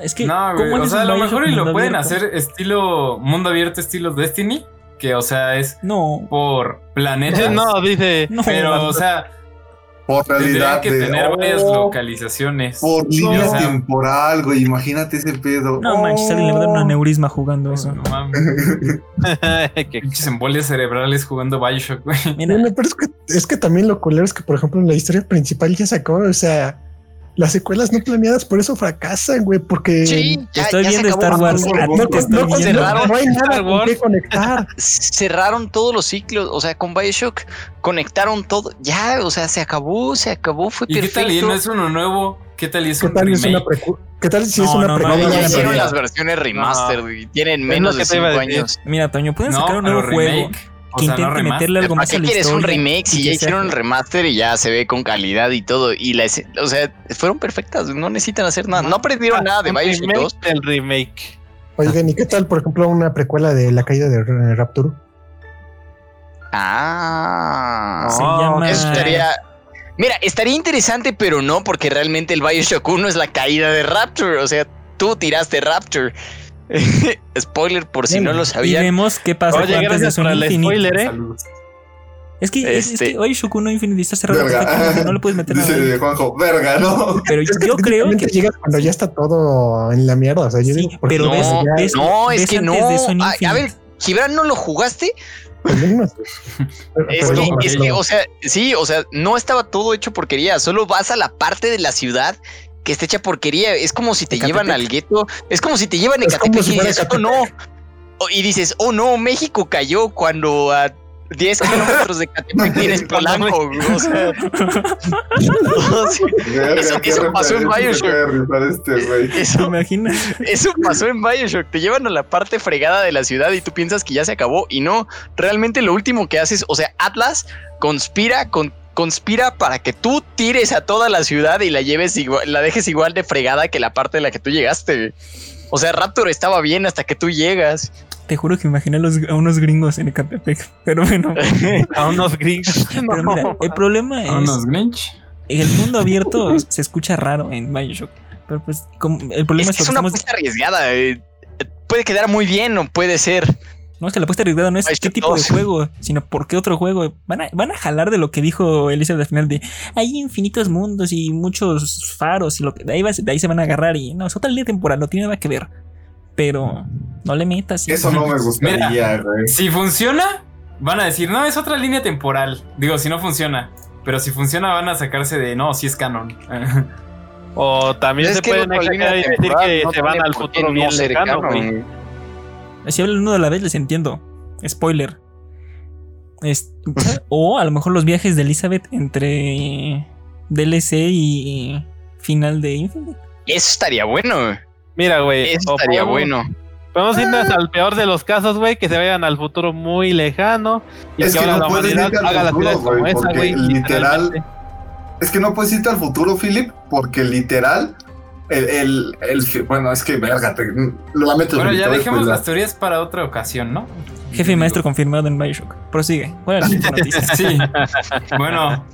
Es que. No, güey. ¿cómo O sea, a lo mejor y lo pueden abierto? hacer estilo mundo abierto, estilo Destiny. Que, o sea, es No. por planetas. No, dice. No. Pero, o sea, Por realidad. que de- tener oh, varias localizaciones. Por línea o sea, temporal, güey. Imagínate ese pedo. No manches, alguien le va a dar un aneurisma jugando eso. No mames. que- Pinches embolias cerebrales jugando Bioshock, güey. Mira, Bueno, pero es que, es que también lo culero es que, por ejemplo, la historia principal ya sacó, o sea, las secuelas no planeadas por eso fracasan, güey, porque Sí, ya, estoy ya viendo. Star Wars. No, A ti no, cerraron hay nada con qué conectar. cerraron todos los ciclos, o sea, con Bioshock conectaron todo, ya, o sea, se acabó, se acabó, fue ¿Y qué tal? ¿Y perfecto. no es uno nuevo? ¿Qué tal? ¿Y es ¿Qué un tal, es una remake? ¿Qué tal si No, es una no, no, No, precuela? hicieron las versiones remaster, güey, tienen menos de que te iba 5 a decir. años. Mira, Toño, pueden No, sacar un nuevo juego remake. Que sea, no intente remaster. meterle algo ¿Para más a la quieres un remake y si ya hicieron el remaster y ya se ve con calidad y todo? Y la o sea, fueron perfectas, no necesitan hacer nada. No aprendieron nada de Un Bioshock remake 2. del remake. Oigan, ¿y qué tal, por ejemplo, una precuela de la caída de Rapture? Ah, Se No, llama. eso estaría. Mira, estaría interesante, pero no, porque realmente el Bioshock 1 es la caída de Rapture. O sea, tú tiraste Rapture. Spoiler por si no lo Y sabían. vemos qué pasa Oye, antes de Sonic Infinite. spoiler, ¿eh? Es que, es, es Este- que Bioshock 1 Infinite está cerrado. Verga. No le puedes meter nada. Dice Juanjo, verga, ¿no? Pero Es que yo creo que. llegas cuando ya está todo en la mierda. O sea, yo Sí, digo, ¿por qué pero no? ves- ves- No, es ves que antes no. de Sonic A, a ver. Gibran, ¿no lo jugaste? Pero- Es que, es que, o sea, sí, o sea, no estaba todo hecho porquería. Solo vas a la parte de la ciudad que está hecha porquería. Es como si te Ecatepec. llevan al gueto. Es como si te llevan a Ecatepec si y dices, oh no. Y dices, oh no, México cayó cuando a 10 kilómetros de Ecatepec tienes Polanco. güey, O sea, Eso- eso pasó en Bioshock. este. ¿Te eso? Eso pasó en Bioshock. Te llevan a la parte fregada de la ciudad y tú piensas que ya se acabó. Y no, realmente lo último que haces, o sea, Atlas conspira con. Conspira para que tú tires a toda la ciudad y la lleves igual, la dejes igual de fregada que la parte de la que tú llegaste. O sea, Raptor estaba bien hasta que tú llegas. Te juro que imaginé a, los- a unos gringos en Ecatepec. Pero bueno. A unos gringos. Pero mira, el problema es. Unos Grinch. El mundo abierto se escucha raro en Bioshock. Pero pues, como- el problema Es, es, es que una estamos- apuesta arriesgada. eh. Puede quedar muy bien o puede ser. No, es que la apuesta arriesgada no es qué tipo de 2. juego, sino por qué otro juego. Van a, van a jalar de lo que dijo Elizabeth al final de hay infinitos mundos y muchos faros y lo que de ahí, va- de ahí se van a agarrar y no, es otra línea temporal, no tiene nada que ver. Pero no le metas. Eso no me gustaría, güey. Si funciona, van a decir, no, es otra línea temporal. Digo, si no funciona. Pero si funciona, van a sacarse de, no, si es canon. O también Es se pueden exagerar y línea decir que no se van al futuro no bien canon. güey. Si hablan uno a la vez, les entiendo. Spoiler. Es- o a lo mejor los viajes de Elizabeth entre DLC y final de Infinite. Eso estaría bueno. Mira, güey. Eso estaría podemos- bueno. Podemos irnos al peor de los casos, güey, que se vayan al futuro muy lejano y Es que que ahora no la puedes humanidad haga las futuro, ciudades como esa, porque güey. literal-. Es que no puedes irte al futuro, Philip, porque literal, el, el, bueno, es que verga, te, lo lamento. bueno, ya dejemos las teorías para otra ocasión, ¿no? Jefe y maestro confirmado en Bioshock. Prosigue. ¿Cuál la noticia? Sí. Bueno,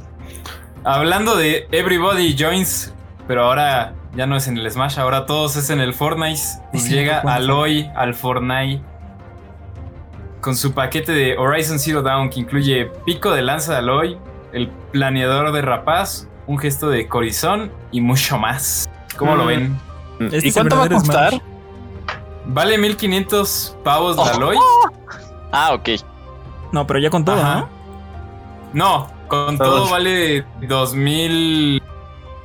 hablando de Everybody Joins, pero ahora ya no es en el Smash, ahora todos es en el Fortnite. Pues Sí, llega. Aloy al Fortnite con su paquete de Horizon Zero Dawn que incluye pico de lanza de Aloy, el planeador de rapaz, un gesto de corizón y mucho más. ¿Cómo lo Mm. ven? Este ¿Y cuánto va a costar? Smash. Vale 1500 pavos Oh. de Aloy. Ah, ok. No, pero ya con todo, Ajá. No, con todo Todos. vale 2000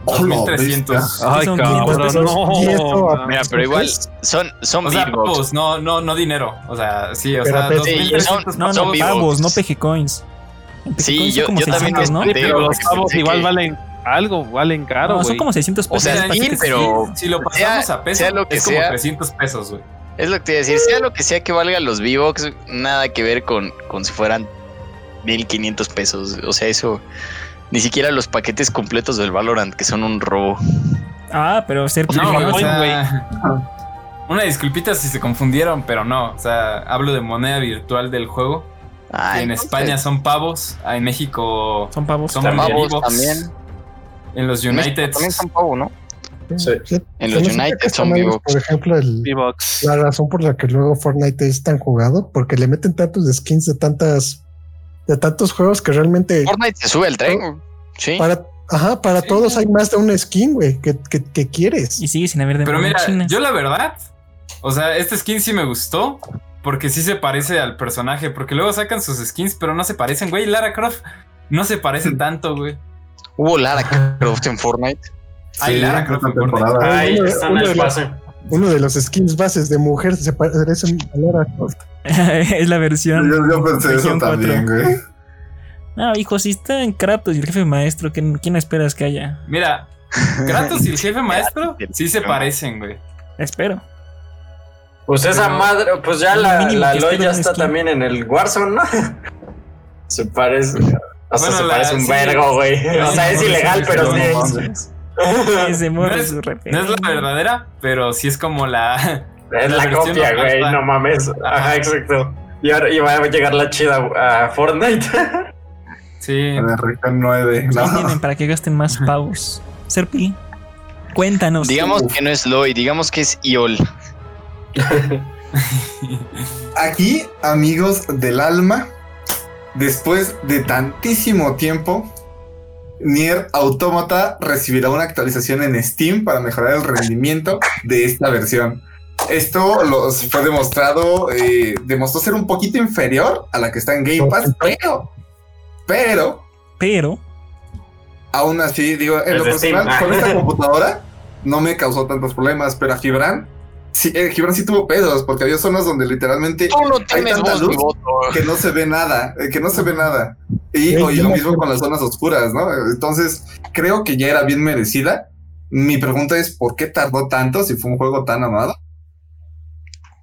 Oh, la 2300. bestia. Ay, son 500 cabrón, no. Mira, pero igual son, son O sea, beatbox. pavos, no, no, no dinero. O sea, sí, o Pero sea, pe- 2300 No, no, Son pavos, no PG Coins. PG Sí, Coins yo- yo también 600, ¿no? me Sí, pero los pavos igual que- valen algo, valen caro, No, son como 600 O pesos. sea, el sí, pero si lo pasamos sea- a pesos, sea lo que es como sea. 300 pesos, güey. Es lo que te iba a decir, sea lo que sea que valga los V-Bucks, nada que ver con, con si fueran 1500 pesos. O sea, eso. Ni siquiera los paquetes completos del Valorant, que son un robo. Ah, pero ser No, o sea, una disculpita si se confundieron, pero no. O sea, hablo de moneda virtual del juego. Ah, en España son pavos, ah, en México son pavos. son Pavos también. En los en United. También son pavo, ¿no? Sí. Sí, En los United son V-Bucks. Por ejemplo, el, la razón por la que luego Fortnite es tan jugado, porque le meten tantos skins de tantas, de tantos juegos que realmente Fortnite se sube al tren. Sí. para, ajá, para Sí. todos hay más de un skin, güey, que, que, que quieres. Y sigue sin haber de Pero mira, yo la verdad, o sea, este skin sí me gustó. Porque sí se parece al personaje. Porque luego sacan sus skins, pero no se parecen, güey. Lara Croft no se parece tanto, güey. Hubo Lara Croft en Fortnite. Ay, Lara Croft en Fortnite. temporada. Ahí está en el pase. Uno de los skins bases de mujer se parece a Lara Croft. es la versión. Yo, yo pensé eso también, güey. No, hijo, si está en Kratos y el jefe maestro, ¿quién, quién esperas que haya? Mira, Kratos y el jefe maestro sí se parecen, güey. Espero. Pues esa Pero- madre, pues ya la, la ya está skin. también en el Warzone, ¿no? se parece. Hasta Bueno, se la- parece un sí. vergo, güey. O sea, es ilegal, pero sí, es- Ese No es, no es la verdadera, pero sí es como la. Es La la copia, güey, no mames. Ajá, exacto. Y ahora y va a llegar la chida a Fortnite. Sí. En el región 9. ¿Qué ¿no? tienen para que gasten más pavos? Serpi, cuéntanos. Digamos que no es Loy, digamos que es Iol. Aquí, amigos del alma, después de tantísimo tiempo, Nier Automata recibirá una actualización en Steam para mejorar el rendimiento de esta versión. esto fue demostrado, eh, demostró ser un poquito inferior a la que está en Game Pass, pero, pero, Pero, aún así, digo, en lo Steam. personal, con esta computadora no me causó tantos problemas, pero a Gibran, sí, eh, Gibran sí tuvo pedos, porque había zonas donde literalmente Tú no hay tienes tanta voz luz. Que no se ve nada, eh, que no se ve nada. Y, y lo mismo con las zonas oscuras, ¿no? Entonces, creo que ya era bien merecida. Mi pregunta es, ¿por qué tardó tanto si fue un juego tan amado?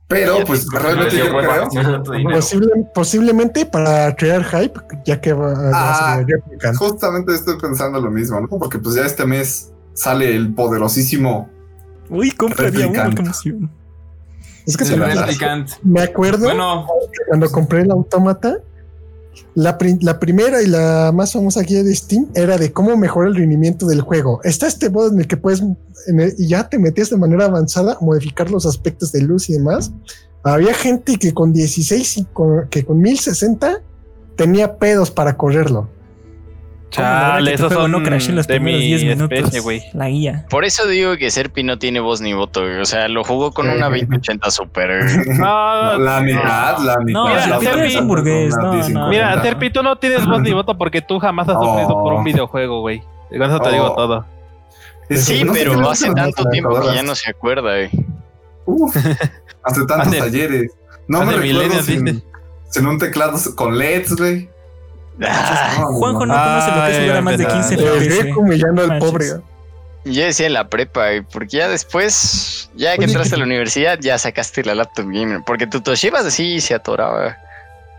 Pero, pues, realmente yo creo... Posible- posiblemente para crear hype, ya que va Ah, a ser. Justamente estoy pensando lo mismo, ¿no? Porque pues ya este mes sale el poderosísimo... uy, compraría uno. Es que se me, acuerdo Bueno, cuando compré el autómata, la, pri- la primera y la más famosa guía de Steam era de cómo mejorar el rendimiento del juego. Está este modo en el que puedes, el- y ya te metías de manera avanzada, a modificar los aspectos de luz y demás. Había gente que con 16 y con, que con 1060 tenía pedos para correrlo. Chale, esos son no crashee en los de primeros mi 10 minutos. especie, güey. La guía. Por eso digo que Serpi no tiene voz ni voto. güey. O sea, lo jugó con una 2080 Super. No, La mitad, la mitad. No, la Serpi otra es mitad, hamburgués, una no, no. 1050. Mira, Serpi, tú no tienes voz ni voto porque tú jamás has sufrido Oh. por un videojuego, güey. Con eso te Oh. digo todo. Es que Sí, pero hace tanto tiempo que ya no se acuerda. güey. Uf, hace tantos ayeres. No me recuerdo sin un teclado con LEDs, güey. Ah, Juanjo no no. conoce lo que es a más de empezar. 15 El FPS. Greco humillando al pobre. Yo decía en la prepa, güey, porque ya después, ya que entraste a ¿qué- la universidad, ya sacaste la laptop gamer. Porque tu Toshiba así se atoraba.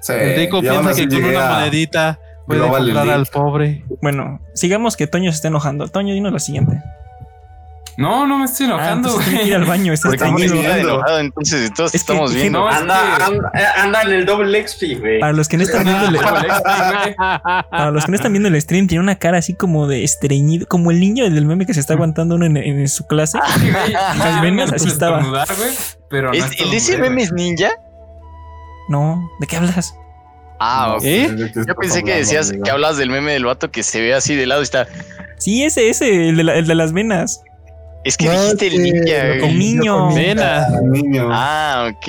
Sí, El rico piensa que con una monedita puede comprar al pobre. Bueno, sigamos que Toño se está enojando. Toño, dinos lo siguiente. No, no me estoy Ah, enojando, tiene que ir al baño. Está Estamos enojado, entonces todos Es estamos viendo. No, es Anda, que- anda, anda en el doble XP, güey. Para los que no están viendo el, güey. para los que no están viendo el stream, tiene una cara así como de estreñido, como el niño del meme que se está aguantando uno en, en su clase. Güey. Las venas, así estaba. Estornudar, güey, Pero no ¿Es- ¿El ese güey. meme es ninja? No, ¿de qué hablas? Ah, ok. ¿Eh? de Yo pensé que decías que hablas del meme del vato que se ve así de lado y está. Sí, ese, ese, el de, la- el de las venas. Es que No, dijiste que ninja. El niño. con- Nena. Niño. Ah, ok.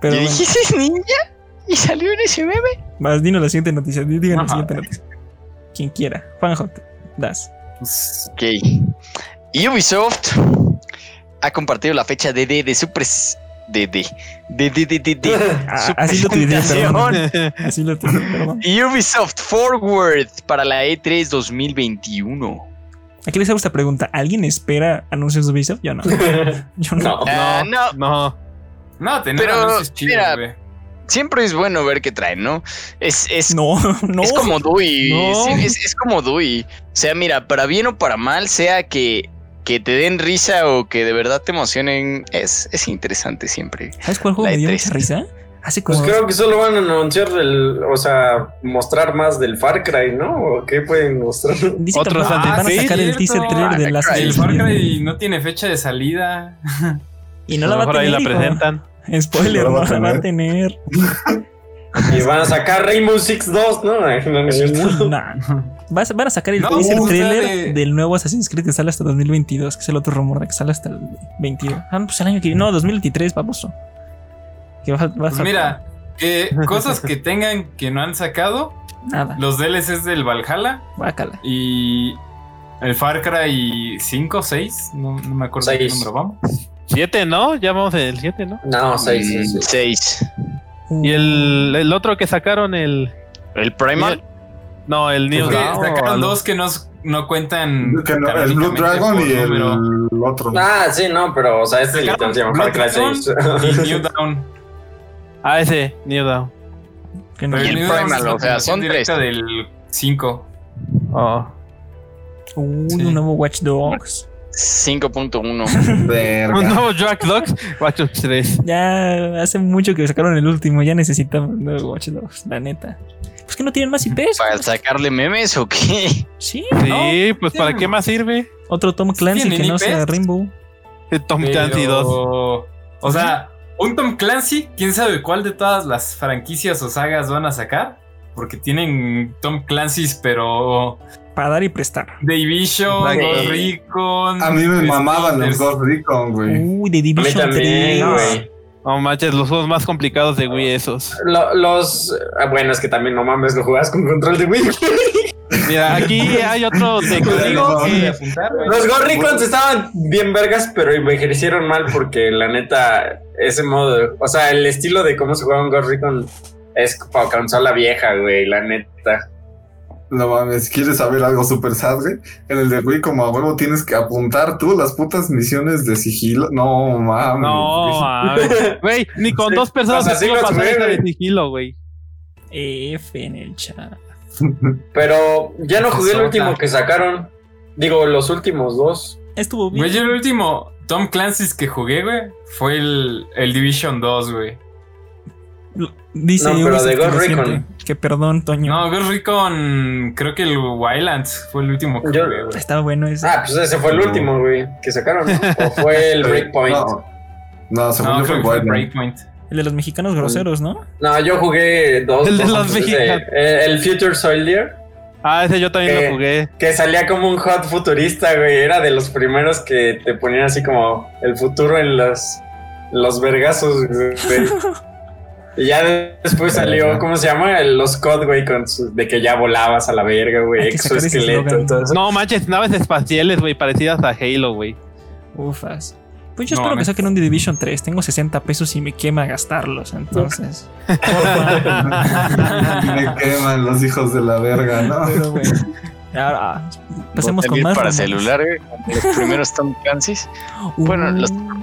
Pero ¿ese es ninja? ¿Y salió en ese meme? vas, dinos la siguiente noticia. Digan la siguiente noticia. Quien quiera. Juanjo, das. Pues, Ok. Ubisoft ha compartido la fecha de D de su pres... De D. De D, de, de, de. Ah, Su así lo tuiteé, perdón. Así lo tuiteé, perdón. Ubisoft Forward para la E E3 2021. Aquí les hago esta pregunta. ¿Alguien espera anuncios de Ubisoft? Yo no. Yo no. No. Ah, no, No. no, tener Pero, anuncios chidos, güey. siempre es bueno ver qué traen, ¿no? Es, es, No, no. es como Dewey. No. sí, es, es como Dewey. O sea, mira, para bien o para mal, sea que, que te den risa o que de verdad te emocionen, es, es interesante siempre. ¿Sabes cuál juego La me dio E3. mucha risa? Como. Pues creo que solo van a anunciar el, o sea, mostrar más del Far Cry, ¿no? ¿O qué pueden mostrar? Dice que Otros van, antes. van a sacar el teaser trailer de Cry. El Far Cry no tiene fecha de salida. Y no a la va a mejor ahí tener. la hijo. presentan. Spoiler, No no la la va a tener. Y van a sacar Rainbow Six 2, ¿no? No, no cierto. Vas- van a sacar el No, teaser trailer de- del nuevo Assassin's Creed que sale hasta 2022, que es el otro rumor de que sale hasta el 22. Ah, no, pues el año que No, 2023, baboso. Que va, va a Pues mira, que cosas que tengan que no han sacado, nada. los DLCs del Valhalla Guácala. y el Far Cry 5, 6, no, no me acuerdo qué Seis. número vamos. Siete, ¿no? Ya vamos en el siete, ¿no? No, 6, Mm, 6. Seis. Uh, Y el, el otro que sacaron, el. El Primal. No, el New o sacaron algo. dos que no, no cuentan. Que no, el Blue Dragon y el número. otro. Ah, sí, no, pero, o sea, este se llama Far Cry Blood 6. Y New Down. Ah, ese, New Dawn. que no- el Primal, o sea, son tres. directa del 5. Oh. Sí. un nuevo Watch Dogs. 5.1. Un nuevo Jack Dogs, Watch Dogs 3. Ya hace mucho que sacaron el último, ya necesitamos un nuevo Watch Dogs, la neta. Pues que no tienen más IPs. ¿Para sacarle memes o qué? Sí, Sí, pues ¿para qué más sirve? Otro Tom Clancy ¿Tienen que no IPs? sea Rainbow. Tom Clancy 2. O sea, un Tom Clancy, quién sabe cuál de todas las franquicias o sagas van a sacar. Porque tienen Tom Clancy's, pero Para dar y prestar. Division, Sí. Ghost Recon. A mí me mamaban los. Ghost Recon, güey. Uy, mí Division también, 3. güey. No manches, los juegos más complicados de Wii esos. Lo- los. ah, bueno, es que también no mames, lo jugabas con control de Wii. Mira, aquí hay otro de Digo, código que apuntar. Los Ghost Recons estaban bien vergas, pero envejecieron mal porque la neta, ese modo, o sea, el estilo de cómo se juega un Ghost Recon es para consola vieja, güey, la neta. No mames, ¿quieres saber algo super sad, güey? En el de Wii, como a huevo, tienes que apuntar tú las putas misiones de sigilo. No mames. No, mames. güey, ni con Sí, dos personas o sea, se sí pudo los pasar jugué, esa de güey. sigilo, güey. F en el chat. Pero ya no jugué el último que sacaron. Digo, los últimos dos. Estuvo bien. Güey, el último Tom Clancy's que jugué, güey, fue el, el Division 2, güey. Dice No, pero de Ghost que Recon. perdón, Toño. No, Ghost Recon, creo que el Wildlands fue el último que Yo- jugué, güey. Estaba bueno ese. Ah, pues ese fue el último, güey, que sacaron, ¿no? O fue el Breakpoint. No, no según No, yo fue creo que fue Wildland. Breakpoint. El de los mexicanos groseros, ¿no? No, yo jugué dos. El de los antes mexicanos. eh, el Future Soldier. Ah, ese yo también lo jugué. Que salía como un hot futurista, güey. Era de los primeros que te ponían así como el futuro en los, los vergazos, güey. Y ya después salió, ¿cómo se llama? Los COD, güey, con su- de que ya volabas a la verga, güey. Exoesqueleto. No manches, naves espaciales, güey, parecidas a Halo, güey. Ufas. Pues yo No, espero que saquen un The Division 3. Tengo 60 pesos y me quema gastarlos. Entonces. Me queman los hijos de la verga, ¿no? Pero bueno. Ahora, pasemos con más. para celular, güey, los primeros Tom Clancy's. Bueno, los- Uh,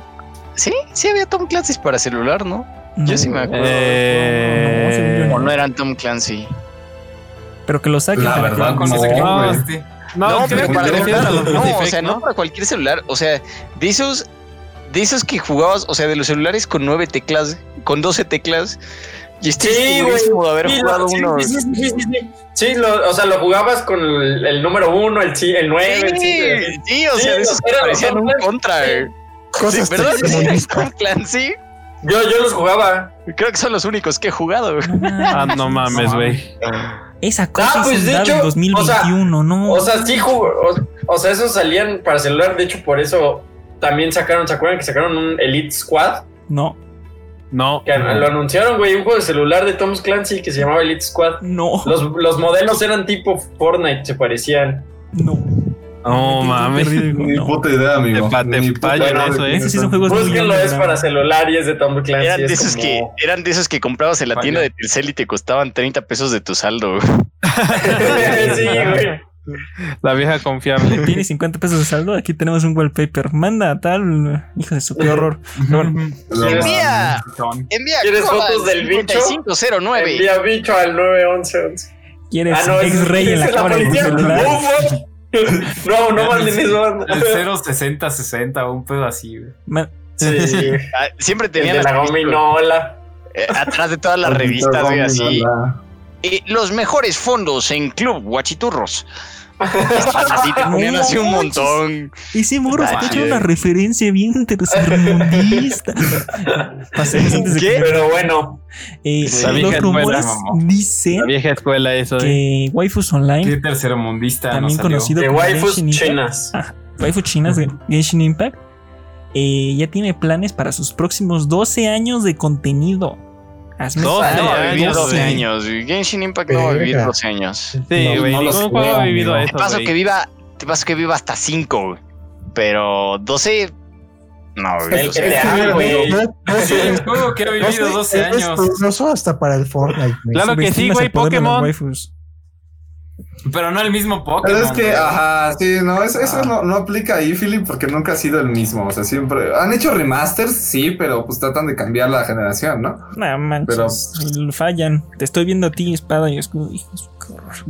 Sí, sí había Tom Clancy's para celular, ¿no? yo sí me acuerdo. Eh, no, O no eran Tom Clancy. Pero que lo saquen. La para verdad, no, ese que no. No, No, creo pero que para te refieres a los no, o sea, no para cualquier celular. O sea, de esos, de esos que jugabas, o sea, de los celulares con nueve teclas, con 12 teclas. Y estoy Sí, de haber Sí, jugado sí, unos. sí, sí, sí, sí, sí. Sí, lo- o sea, lo jugabas con el, el número uno, el, el nueve, el Sí, cinco, sí, o sea, de esos que parecían un contra. sí. güey. Cosas ¿Verdad? de Sí. Yo, yo los jugaba. Creo que son los únicos que he jugado. güey. Ah, no mames, güey. Esa cosa Ah, pues, es de hecho, DAO 2021, ¿no? O sea, sí jugó. O, o sea, esos salían para celular. De hecho, por eso también sacaron. ¿Se acuerdan que sacaron un Elite Squad? no, No. Que lo anunciaron, güey. Un juego de celular de Tom Clancy que se llamaba Elite Squad. no, Los, los modelos eran tipo Fortnite, se parecían. no. No mames. Ni No. puta idea, amigo. Te te Ni puta fallan idea de eso, qué ¿eh? Ese sí son. juegos Búsquenlo, es para celular y es de Tom Clancy. Eran de es esos como- que eran de esos que comprabas en la tienda de Telcel y te costaban 30 pesos de tu saldo. güey. sí, güey. La vieja confiable. Tiene 50 pesos de saldo. Aquí tenemos un wallpaper. Manda tal. Hijo de su qué horror. Bueno, Envía, envía ¿Quieres fotos del bicho? 5509. Envía bicho al 911. ¿quieres Ah, no, ese- X-Ray en la cámara de celular? No, no manden eso. El 06060 o un pedo así, güey. Ma- Sí, sí. Ah, Siempre tenían la gominola. eh, atrás de todas las revistas, güey, así. a Eh, los mejores fondos en Club Guachiturros. Así te ponían No así un montón. Ese morro Ah, está sí. echando una referencia bien tercermundista. Pasemos antes de ¿Qué? que- Pero bueno, Eh, La vieja los escuela, rumores mamá. dicen La vieja escuela, eso, eh. que Waifus Qué Online, tercermundista también conocido como waifus Genshin Impact, chinas. Waifu chinas de Genshin Impact, eh, ya tiene planes para sus próximos 12 años de contenido. Hazme 12 Ah, no, va a vivir años, 12 sí. años. Genshin Impact no va a vivir Verga. 12 años. Sí, No, güey. no ningún sé, juego ha vivido amigo. eso. Te paso que viva, te paso que viva hasta 5, güey. Pero 12. No, güey. El GTA, güey. No, no Sí, el juego que ha no vivido sé, 12 es años. peligroso hasta para el Fortnite. Claro que sí, güey, Pokémon. Pero no el mismo Pero Pokémon. es que, ajá, sí, no, eso, eso Ah. no, no aplica ahí, Philip, porque nunca ha sido el mismo. O sea, siempre han hecho remasters, sí, pero pues tratan de cambiar la generación, ¿no? No manches, fallan. Te estoy viendo a ti, espada y escudo. Hijo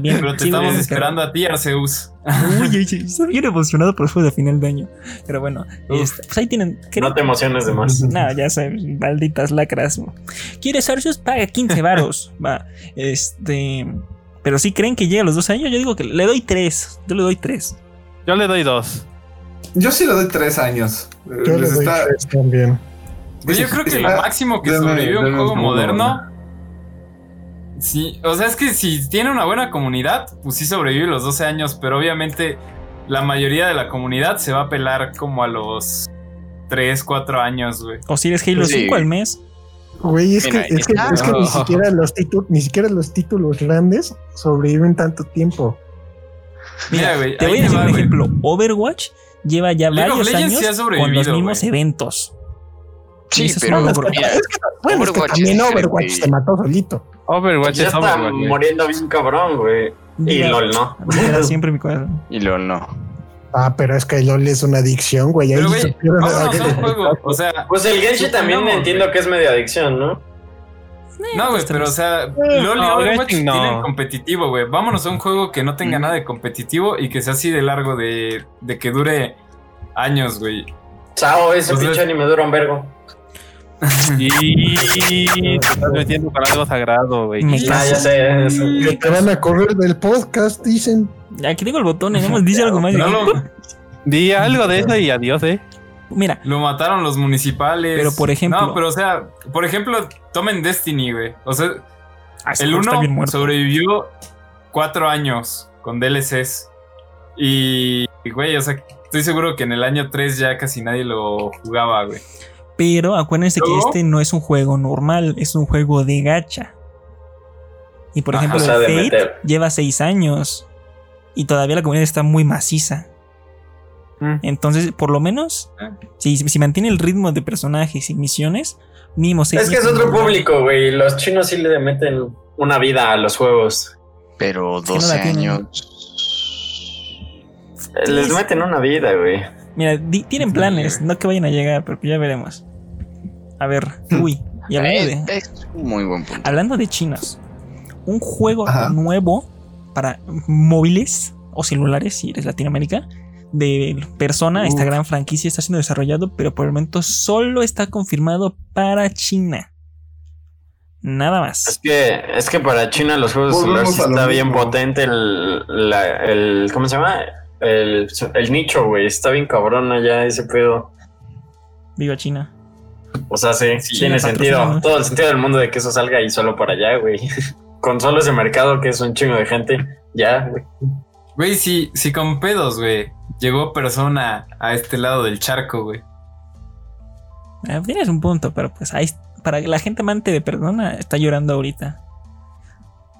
Bien, Pero te sí, estamos esperando a ti, Arceus. Uy, uy, uy, estoy bien emocionado por el juego de final de año. Pero bueno, este, pues ahí tienen. No te emociones de más. No, ya sabes, malditas lacras. ¿Quieres Arceus? Paga 15 varos. Va. Este. Pero si creen que llega a los dos años, yo digo que le doy tres. Yo le doy tres. Yo le doy dos. Yo sí le doy tres años. Yo le les doy está- tres también. Pues yo creo que lo máximo que deme- sobrevive a un juego moderno Sí, o sea, es que si tiene una buena comunidad, pues sí sobrevive los 12 años, pero obviamente la mayoría de la comunidad se va a pelar como a los 3, 4 años, güey. O si eres Halo Sí. 5 al mes. Güey, es que, es que, es que ni siquiera los títulos, ni siquiera los títulos grandes sobreviven tanto tiempo. Mira, güey, te voy a decir va, un ejemplo. Overwatch lleva ya League varios Legends años sí ha con los mismos eventos. Sí, pero mira, Bueno, es que Overwatch también Overwatch se mató solito. Overwatch Ya es está Overwatch. muriendo bien cabrón, güey. Y LOL, ¿no? diga siempre mi corazón. y luego no. Ah, pero es que LOL es una adicción, güey. Ahí Pero, güey, vámonos a un juego. O sea, Pues el Genshin también Supongamos, entiendo que es medio adicción, ¿no? no, güey, pero o sea, LOL y no, Overwatch no. tienen competitivo, güey. Vámonos a un juego que no tenga Mm. nada de competitivo y que sea así de largo, de, de que dure años, güey. Chao, ese Pues pinche es- anime dura un vergo. Y te estás metiendo con algo sagrado, güey. Me Ah, ya sé. eso. Que te van a correr del podcast, dicen. Aquí tengo el botón, más dice algo más. No Di algo de eso y adiós, eh. Mira, lo mataron los municipales. Pero, por ejemplo- No, pero o sea, por ejemplo, tomen Destiny, güey. O sea, ah, el juego está 1 bien muerto. sobrevivió cuatro años con DLCs. Y, güey, o sea, estoy seguro que en el año 3 ya casi nadie lo jugaba, güey. Pero acuérdense que ¿Luego? este no es un juego normal, es un juego de gacha. Y por Ajá, ejemplo, o sea, Fate meter. lleva seis años. Y todavía la comunidad está muy maciza. Mm. Entonces, por lo menos, Ah. si, si mantiene el ritmo de personajes y misiones, mínimo seis Es que es otro público, güey. Los chinos sí le meten una vida a los juegos. Pero que no 12 la tienen. años. Eh, Les meten una vida, güey. Mira, di- tienen planes, no que vayan a llegar, pero ya veremos. A ver, uy, y hablando Eh, de, Es un muy buen punto. hablando de chinos, un juego Ajá. nuevo para móviles o celulares, si eres Latinoamérica, de Persona, esta gran franquicia está siendo desarrollado, pero por el momento solo está confirmado para China. Nada Es más. que, es que para China los juegos de celular sí está bien potente el, la- el. ¿Cómo se llama? El, el nicho, güey. Está bien cabrón allá ese pedo. Viva China. O sea, sí, Sí, tiene sentido. Todo el sentido del mundo de que eso salga ahí solo para allá, güey. Con solo ese mercado que es un chingo de gente. Ya, güey. Güey, si, si con pedos, güey, llegó persona a este lado del charco, güey. Eh, Tienes un punto, pero pues ahí, para la gente amante de Persona está llorando ahorita.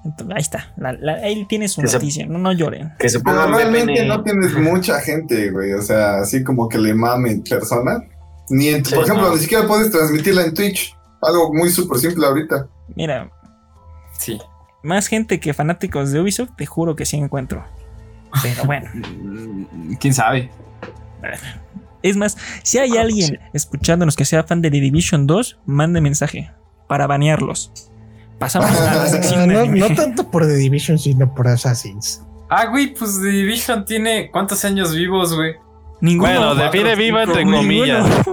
Entonces, ahí está. La- la- ahí tienes se- noticia. No, no lloren. Que se Pero realmente no tienes mucha gente, güey. O sea, así como que le mamen persona. Ni en, Sí, por ejemplo, no. ni siquiera puedes transmitirla en Twitch. Algo muy súper simple ahorita. Mira, Sí. más gente que fanáticos de Ubisoft, te juro que sí encuentro. Pero bueno, ¿Quién sabe? es más, si hay alguien escuchándonos que sea fan de The Division 2, mande mensaje para banearlos. Pasamos a la sección de no, anime. no tanto por The Division, sino por Assassins. Ah, güey, pues The Division tiene cuántos años vivos, güey. Ninguno. Bueno, define viva entre comillas.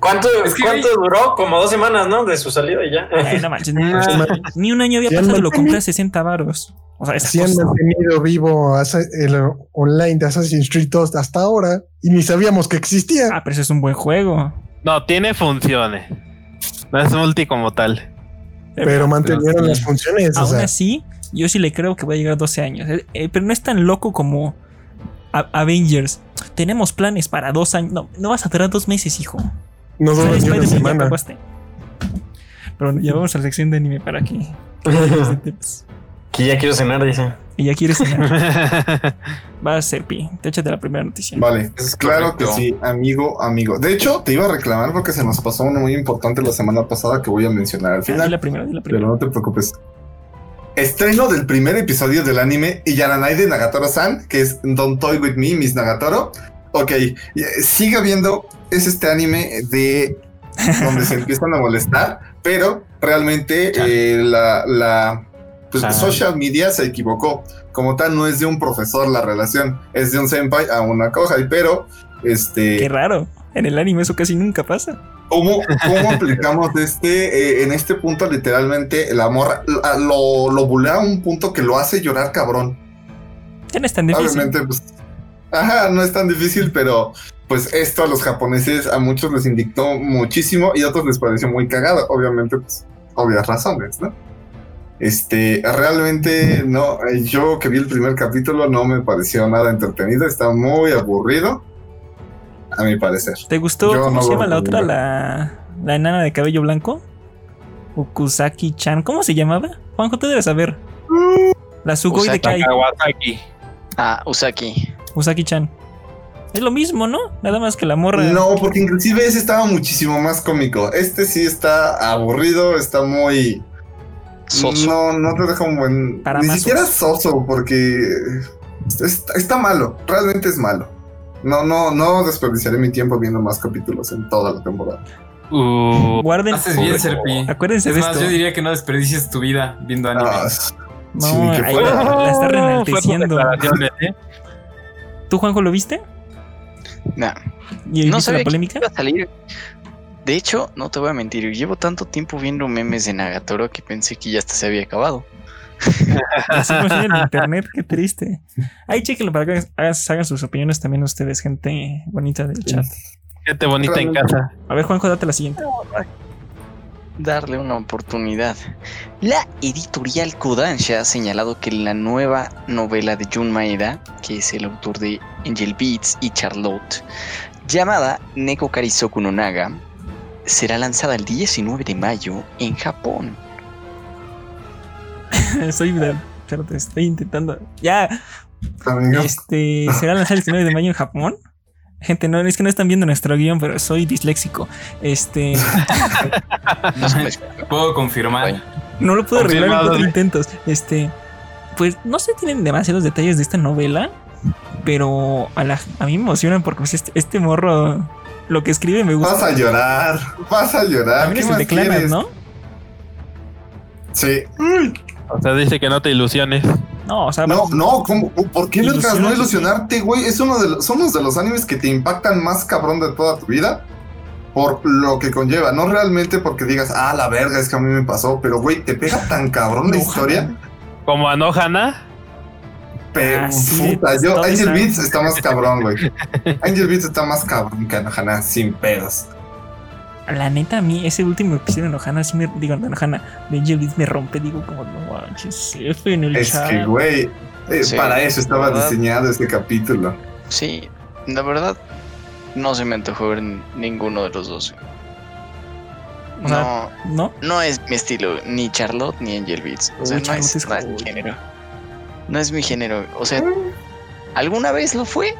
¿Cuánto, Es que, cuánto duró? Como dos semanas, ¿no? De su salida y ya. Ay, no manches, ni, ni un año había pasado y lo compré a 60 varos. O sea, Si han mantenido vivo el online de Assassin's Creed 2 hasta ahora y ni sabíamos que existía. Ah, pero ese es un buen juego. No, tiene funciones. No es multi como tal. pero mantenieron sí. las funciones. o Aún sea, así, yo sí le creo que va a llegar a 12 años. Eh, eh, pero no es tan loco como A- Avengers. Tenemos planes para dos años. No, no vas a durar dos meses, hijo. no una semana. acabaste. Pero ya vamos a la sección de anime para que. que ya quiero cenar, dice. Y ya quieres cenar. Va a ser pi. Te échate la primera noticia. Vale, Es claro correcto. que sí, amigo, amigo. De hecho, te iba a reclamar porque se nos pasó uno muy importante la semana pasada que voy a mencionar al Ah, final. la primera, la Pero primera. no te preocupes. Estreno del primer episodio del anime Yaranai de Nagatoro-san, que es Don't Toy With Me, Miss Nagatoro. Ok, eh, sigue viendo, es este anime de donde se empiezan a molestar, pero realmente eh, la, la pues, Chan. social media se equivocó. Como tal, no es de un profesor la relación, es de un senpai a una kohai, pero este... Qué raro. En el anime eso casi nunca pasa. ¿Cómo, cómo aplicamos este, eh, en este punto literalmente morra la- lo, lo bulea a un punto que lo hace llorar cabrón? Ya no es tan difícil. Obviamente, pues, ajá, no es tan difícil, pero pues esto a los japoneses a muchos les indignó muchísimo y a otros les pareció muy cagado. Obviamente, pues, obvias razones, ¿no? Este, realmente no, eh, yo que vi el primer capítulo no me pareció nada entretenido, está muy aburrido, a mi parecer. ¿Te gustó? Yo ¿Cómo no se llama la otra? La, la enana de cabello blanco. Ukusaki-chan. ¿Cómo se llamaba? Juanjo, tú debes saber. La Sugoi de. Kai. Kawasaki. Ah, Usaki. Usaki-chan. Es lo mismo, ¿no? Nada más que la morra. No, porque inclusive ese estaba muchísimo más cómico. Este sí está aburrido, está muy... Soso. No, no te deja un buen... Para Ni siquiera soso, porque está, está malo, realmente es malo. No, no, no desperdiciaré mi tiempo viendo más capítulos en toda la temporada. Uh, Guarden. Haces bien, Serpi. Acuérdense Es de más, esto. yo diría que no desperdicies tu vida viendo anime. Ah, No, sí, que ahí la, la está renalteciendo. ¿eh? ¿Tú, Juanjo, lo viste? Nah, ¿Y no viste sabía la que polémica? iba a salir. De hecho, no te voy a mentir, llevo tanto tiempo viendo memes de Nagatoro que pensé que ya hasta se había acabado. Así el internet, qué triste. Ahí chequenlo para que hagan, hagan sus opiniones también ustedes, gente bonita del chat. Gente bonita en casa. A ver, Juanjo, date la siguiente. Darle una oportunidad. La editorial Kodansha ha señalado que la nueva novela de Jun Maeda, que es el autor de Angel Beats y Charlotte, llamada Neko Karisoku no Naga, será lanzada el 19 de mayo en Japón. Soy pero te estoy intentando. Ya, amigo. este será lanzado el 19 de mayo en Japón. Gente, no es que no están viendo nuestro guion, pero soy disléxico. Este No Puedo confirmar. No lo pude arreglar en cuatro intentos. Este, pues no se tienen demasiados detalles de esta novela, pero a, la- a mí me emocionan porque pues, este, este morro lo que escribe me gusta. Vas a llorar, vas a llorar. También ¿Qué es el de? ¿no? Sí. O sea, dice que no te ilusiones. No, o sea, No, no, ¿cómo? ¿por qué Lucas? No Ilusionarte. güey. Es uno de los, son uno de los animes que te impactan más cabrón de toda tu vida por lo que conlleva. No realmente porque digas, ah, la verga, es que a mí me pasó, pero güey, te pega tan cabrón la historia. Como Anohana. Pero Ah, sí, puta, yo, Angel Beats está más cabrón, güey. Angel Beats está más cabrón que Anohana, sin pedos. La neta, a mí ese último episodio de Ohana, sí me digo, de Ohana, de Angel Beats me rompe, digo como, no manches, F en el Es chat. que, güey, eh, Sí, para eso estaba ¿verdad? diseñado este capítulo. Sí, la verdad, no se me antojó ver ninguno de los dos. O sea, no, ¿No? no es mi estilo, ni Charlotte ni Angel Beats. O sea, Uy, no Charlotte es, género. No es mi género. O sea, alguna vez lo fue.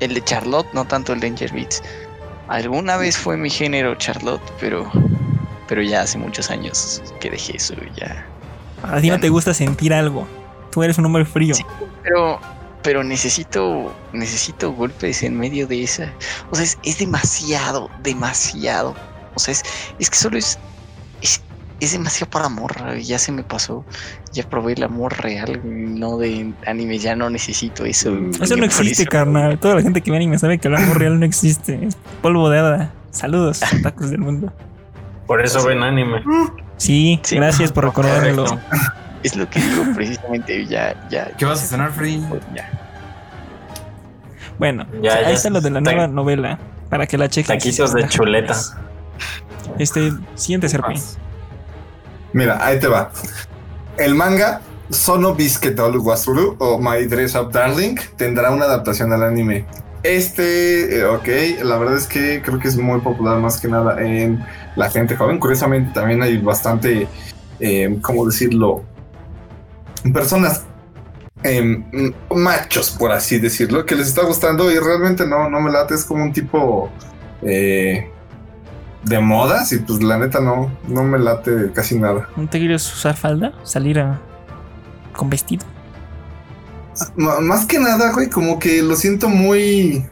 El de Charlotte, no tanto el de Angel Beats. Alguna vez fue mi género Charlotte, pero, pero ya hace muchos años que dejé eso. Ya. A ti no te gusta sentir algo. Tú eres un hombre frío. Sí. Pero, pero necesito, necesito golpes en medio de esa. O sea, es, es demasiado, demasiado. O sea, es, es que solo es, es, es demasiado para amor. Ya se me pasó. Ya probé el amor real, no de anime. Ya no necesito eso. Eso Ya no existe, eso- carnal. Toda la gente que ve anime sabe que el amor real no existe. Es polvo de hada. Saludos, tacos del mundo. Por eso ven anime. Sí, Sí. gracias por recordármelo. Es lo que digo precisamente. Ya, ya. ¿Qué vas a cenar, Freddy? Ya. Bueno, Ya, o sea, ya ahí está lo de la nueva novela. Para que la chequen. Taquitos de chuleta. Este, siguiente serpi. Mira, ahí te va. El manga Sono Biscuitol Wasuru o My Dress Up Darling tendrá una adaptación al anime. Este, eh, ok, la verdad es que creo que es muy popular más que nada en la gente joven. Curiosamente también hay bastante, eh, ¿cómo decirlo? Personas em, machos, por así decirlo, que les está gustando y realmente no, no me late, es como un tipo eh, de modas y pues la neta no, no me late casi nada. ¿No te quieres usar falda? ¿Salir a... con vestido? M- más que nada, güey, como que lo siento muy...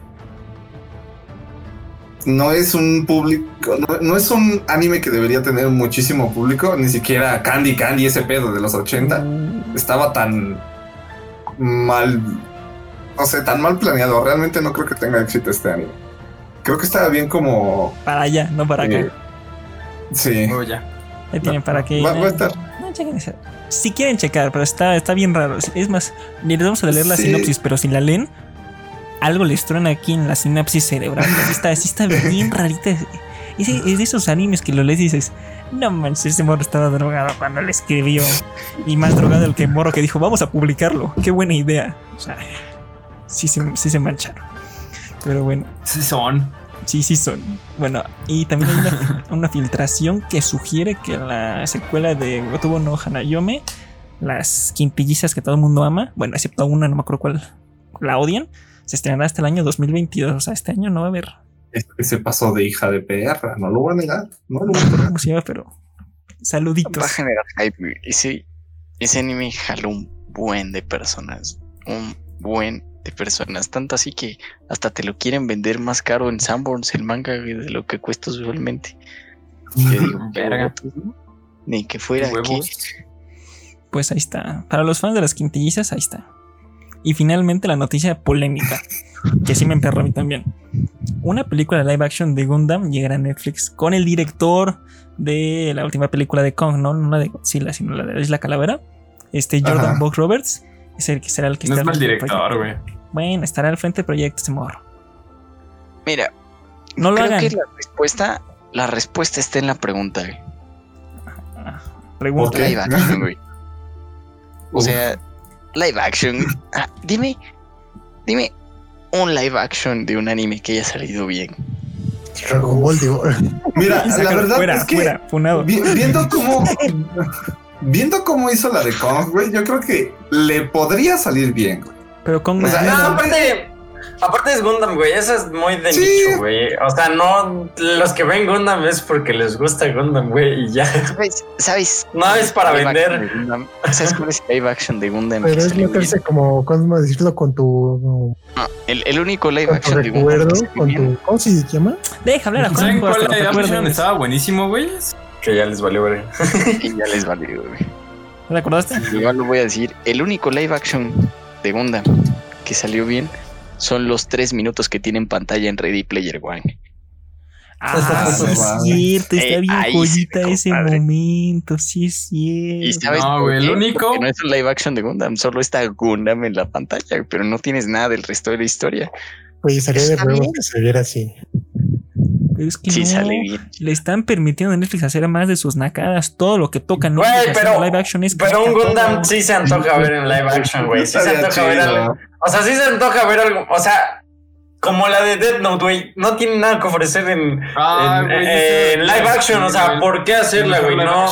No es un público, no, no es un anime que debería tener muchísimo público, ni siquiera Candy Candy, ese pedo de los 80, Uh, estaba tan mal, no sé, tan mal planeado. Realmente no creo que tenga éxito este anime. Creo que estaba bien como... para allá, no para acá. eh, sí. Oh, ya. Ahí tienen para que. Va- va a estar. No, chequen esa. Si quieren checar, pero está, está bien raro. Es más, ni les vamos a leer la Sí. sinopsis, pero si la leen, algo les truena aquí en la sinapsis cerebral. Sí está, sí está bien rarita. Es, es de esos animes que lo lees y dices, No manches, ese morro estaba drogado cuando le escribió. Y más drogado el que morro que dijo, vamos a publicarlo. Qué buena idea. O sea, sí se, sí se mancharon. Pero bueno, Sí son. sí, sí son. Bueno, y también hay una, una filtración que sugiere que la secuela de Gotobo no Hanayome, las quintillizas que todo el mundo ama, bueno, excepto una, no me acuerdo cuál, la odian, se estrenará hasta el año 2022. O sea, este año no va a haber Es que se pasó de hija de perra, no lo voy a negar. No lo voy a negar. pero saluditos. Va a generar hype. Ese, ese anime jaló un buen de personas. Un buen de personas. Tanto así que hasta te lo quieren vender más caro en Sanborns el manga de lo que cuesta usualmente. Que digo, Verga. Ni que fuera aquí. Pues ahí está. Para los fans de las quintillizas, ahí está. Y finalmente la noticia polémica, que sí me emperró a mí también. Una película de live action de Gundam llegará a Netflix con el director de la última película de Kong, no, no la de Godzilla, sino la de la Isla Calavera. Este Jordan. Buck Roberts es el que será el que No es estará mal al frente del director, güey. proyecto. Bueno, estará al frente del proyecto ese morro. Mira, No lo creo hagan. que la respuesta, la respuesta está en la pregunta. güey. Pregunta. Live action, güey. O Uf. sea, live action. Ah, dime, dime un live action de un anime que haya salido bien. Dragon Ball, digo. Mira, la verdad fuera, es que fuera, funado. vi- viendo cómo viendo cómo hizo la de Kong, güey, yo creo que le podría salir bien. güey. Pero Kong O sea, no- aparte, aparte es Gundam, güey. Eso es muy de Sí. nicho, güey. O sea, no. Los que ven Gundam es porque les gusta Gundam, güey. Y ya. ¿Sabes? ¿Sabes? No es para Live vender. ¿Sabes cuál es el live action de Gundam? Pero es meterse como, ¿cómo decirlo? Con tu, No, el, el único live action de Gundam. con tu. ¿Cómo se llama? Deja hablar a ¿Saben cuál live action estaba buenísimo, güey? Que ya les valió, güey. Y ya les valió, güey. ¿Te acordaste? Igual lo voy a decir. El único live action de Gundam que salió bien son los tres minutos que tiene en pantalla en Ready Player One. Ah, sí es cierto, está Eh, bien sí, joyita ese momento, sí es cierto. Y sabes No, güey, el único- Porque no es un live action de Gundam, solo está Gundam en la pantalla, pero no tienes nada del resto de la historia. Oye, sería de bien. que se viera así. Pero es que Sí no, sale bien. le están permitiendo a Netflix hacer más de sus nacadas. Todo lo que tocan Güey, pero- live action es Pero un Gundam todo. sí se antoja ver en live action, güey. Sí se antoja ver chido. algo. O sea, sí se antoja ver algo. O sea, como la de Death Note, güey. No tiene nada que ofrecer en, Ah, eh, en live action. O sea. ¿por qué hacerla, güey? No.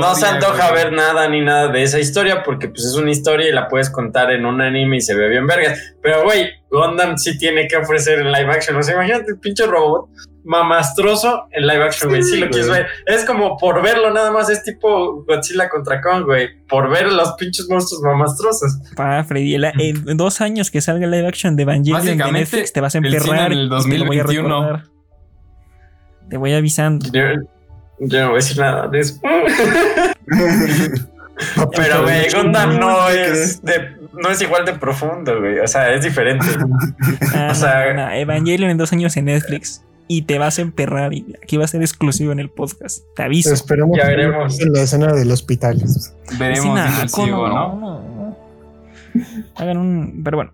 No se antoja ver nada ni nada de esa historia porque pues es una historia y la puedes contar en un anime y se ve bien vergas. Pero güey, Gundam sí tiene que ofrecer en live action. O sea, imagínate el pinche robot mamastroso en live action, güey. Sí, Sí, lo quieres ver. Es como por verlo nada más. Es tipo Godzilla contra Kong, güey. Por ver los pinches monstruos mamastrosos. Pa, Freddy, en dos años que salga live action de Evangelion de Netflix te vas a el emperrar en el y te lo voy a 2021. recordar. Te voy avisando. Yo, yo no voy a decir nada de eso. Pero, güey, Gundam no ¿qué es de, no es igual de profundo, güey. O sea, es diferente. Ah, O sea- no, no, Evangelion en dos años en Netflix. Y te vas a emperrar. Y aquí va a ser exclusivo en el podcast. Te aviso. Pero esperemos Ya veremos. en la escena del hospital. Veremos ciego, ¿no? no, no. Hagan un. Pero bueno,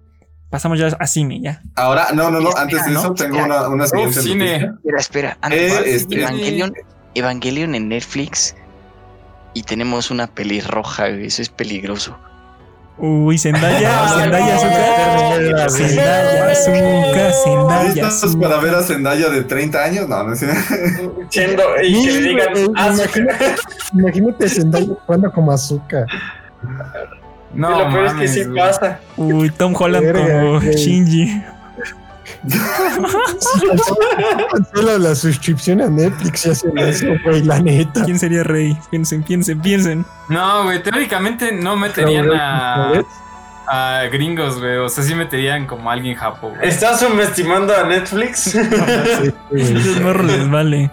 pasamos ya a cine, ya. Ahora, no, no, no, Espera, antes de ¿no? eso tengo una, una Uf, siguiente cine. Espera, espera. Eh, Antes, este- Evangelion, Evangelion en Netflix y tenemos una pelirroja, eso es peligroso. Uy, Zendaya, Ah, Zendaya, no. Azúcar. Zendaya, Azúcar, Zendaya, ¿Listos Azúcar. para ver a Zendaya de 30 años? No, no es Siendo, y que le digan, ah, imagínate, imagínate Zendaya jugando como azúcar. No, y lo peor es que mames, sí pasa. Uy, Tom Holland como. Shinji. Solo la suscripción a Netflix ya hacen eso, güey, la neta. ¿Quién sería Rey? Piensen, piensen, piensen. No, güey, teóricamente no meterían a, a gringos, güey. O sea, sí meterían como a alguien japo, güey. ¿Estás subestimando a Netflix? Esos morros les vale.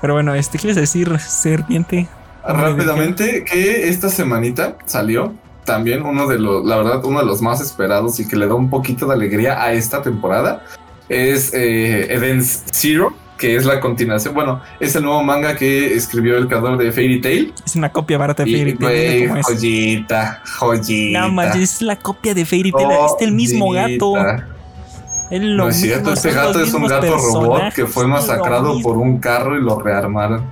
Pero bueno, este, ¿quieres decir serpiente? Rápidamente, que esta semanita salió también uno de los, la verdad, uno de los más esperados y que le da un poquito de alegría a esta temporada. Es eh, Zero, que es la continuación. Bueno, es el nuevo manga que escribió el creador de Fairy Tail. Es una copia barata de Fairy Tail. es. joyita, joyita. No manches, es la copia de Fairy Tail. Está el mismo gato. joyita. Es lo No es mismo, cierto, este gato es un gato robot que fue masacrado por un carro y lo rearmaron.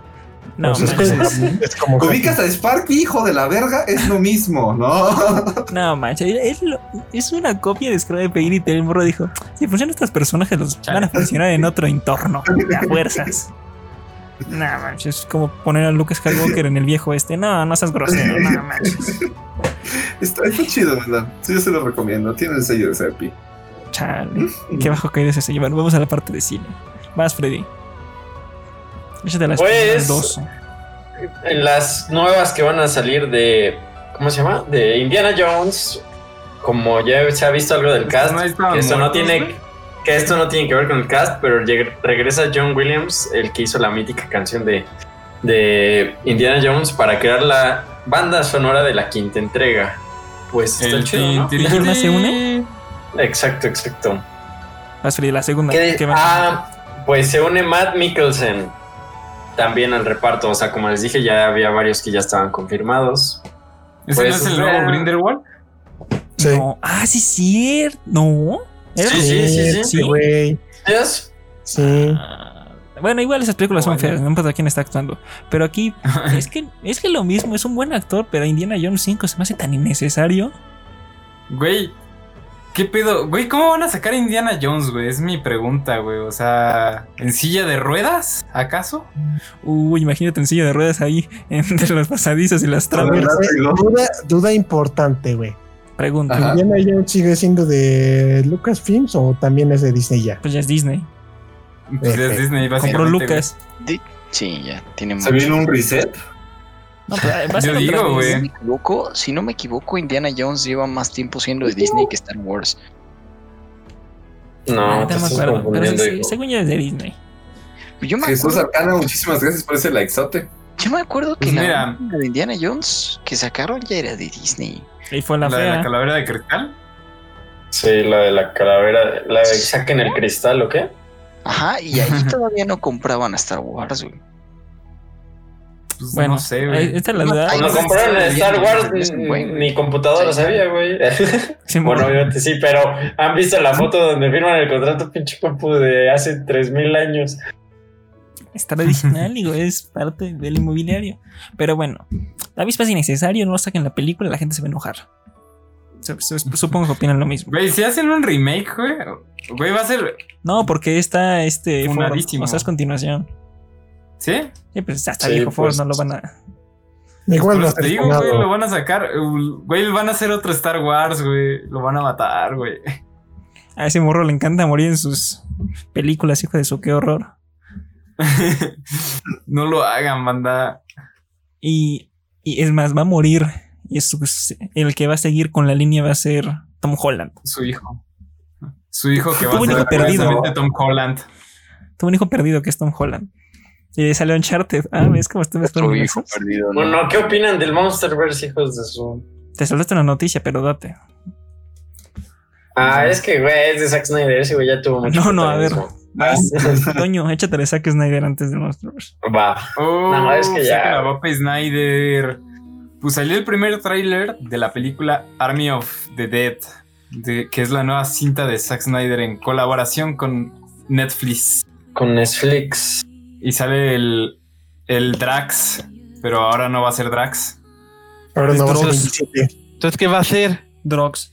No, Pues es, manches, que- es como Ubicas a Sparky, hijo de la verga, es lo mismo, ¿no? no manches, es, es una copia de Scrap de Tail. El morro dijo: Si funcionan estos personajes, los van a funcionar en otro entorno, a fuerzas. No manches, es como poner a Luke Skywalker en el viejo este. No, no seas grosero, no manches. Está, está chido, ¿verdad? Sí, yo se lo recomiendo. Tiene el sello de Serpi. Chale, qué bajo caído es ese. Bueno, vamos a la parte de cine. Vas, Freddy. Pues- dos. En las nuevas que van a salir de. ¿Cómo se llama? De Indiana Jones. Como ya se ha visto algo del cast. no esto no tiene. Que esto no tiene que ver con el cast, pero regresa John Williams, el que hizo la mítica canción de, de Indiana Jones, para crear la banda sonora de la quinta entrega. Pues está El chido, ¿no? tin, ¿Y quién más se une? Exacto, exacto. Vas, Freddy, la segunda. ¿Qué- ¿Qué va? ah, pues se une Matt Mikkelsen también al reparto. O sea, como les dije, ya había varios que ya estaban confirmados. ¿Ese Pues, no es el nuevo Grindelwald? Sí. No. Ah, sí, cierto. No. ¿Era? Sí, sí, sí, sí. Sí, güey. Yes. Sí. Ah, Bueno, igual esas películas son feas, no importa quién está actuando. Pero aquí es que es que lo mismo, es un buen actor, pero Indiana Jones 5 se me hace tan innecesario. Güey, ¿qué pedo? Güey, ¿cómo van a sacar a Indiana Jones, güey? Es mi pregunta, güey. O sea, ¿en silla de ruedas, acaso? Uy, imagínate en silla de ruedas ahí entre los pasadizos y las trampas. duda, duda importante, güey. Pregunta. Ajá. ¿Indiana Jones sigue siendo de Lucasfilms o también es de Disney ya? Pues ya es Disney. Pues es Ok. Disney, Compró. Lucas. Sí, ya, tiene ¿Se mucho. viene un reset? No, pero a Yo digo, vez. Si no güey. me equivoco, si no me equivoco, Indiana Jones lleva más tiempo siendo de Disney que Star Wars. No, Ah, te no me estás acuerdo. Pero sí, según yo es de Disney. Yo me Jesús acuerdo, Arcana, muchísimas gracias por ese likezote. yo me acuerdo que Pues la de Indiana Jones que sacaron ya era de Disney. Ahí fue la, La, de la calavera de cristal. Sí, la de la calavera, la de saquen el cristal, ¿o qué? Ajá, y ahí todavía no compraban a Star Wars, güey. Pues bueno, no sé, güey. esta es la duda. Ay, Cuando no, compraron el Star Wars, ni computadora Sí. sabía, güey. Sí, Bueno, obviamente sí, pero han visto la foto donde firman el contrato, pinche compu de hace 3000 años. Es tradicional, digo, es parte del inmobiliario. Pero bueno, la avispa es innecesario, no lo saquen en la película, la gente se va a enojar. Su- su- Supongo que opinan lo mismo. Güey, si hacen un remake, güey. Güey, va a ser. No, porque está este Ford, Funadísimo. o sea, es continuación. ¿Sí? Sí, pues hasta Sí, viejo Ford pues, no lo van a. Igual te digo, güey, lo van a sacar. Güey, van a hacer otro Star Wars, güey. Lo van a matar, güey. A ese morro le encanta morir en sus películas, hijo de su qué horror. no lo hagan, banda. Y, y es más, va a morir. Y es el que va a seguir con la línea va a ser Tom Holland. Su hijo. Su hijo que va Tuvo a un ser hijo perdido. Tom Holland. Tuvo un hijo perdido que es Tom Holland. Y salió Uncharted. Ah, ves cómo estoy mezclando Otro hijo perdido. ¿no? Bueno, ¿qué opinan del Monsterverse, hijos de su...? Te saltaste una noticia, pero date. Ah, es que, güey, es de Zack Snyder, ese güey ya tuvo mucho No, no, a ver. protagonismo. Toño, échate de Zack Snyder antes de Monsters. Va. Oh, No, es que ya- la Bob Snyder. Pues salió el primer tráiler de la película Army of the Dead, de- que es la nueva cinta de Zack Snyder en colaboración con Netflix. Con Netflix. Y sale el, el Drax, pero ahora no va a ser Drax. Ahora no va a ser. Entonces, ¿qué va a hacer? Drogs.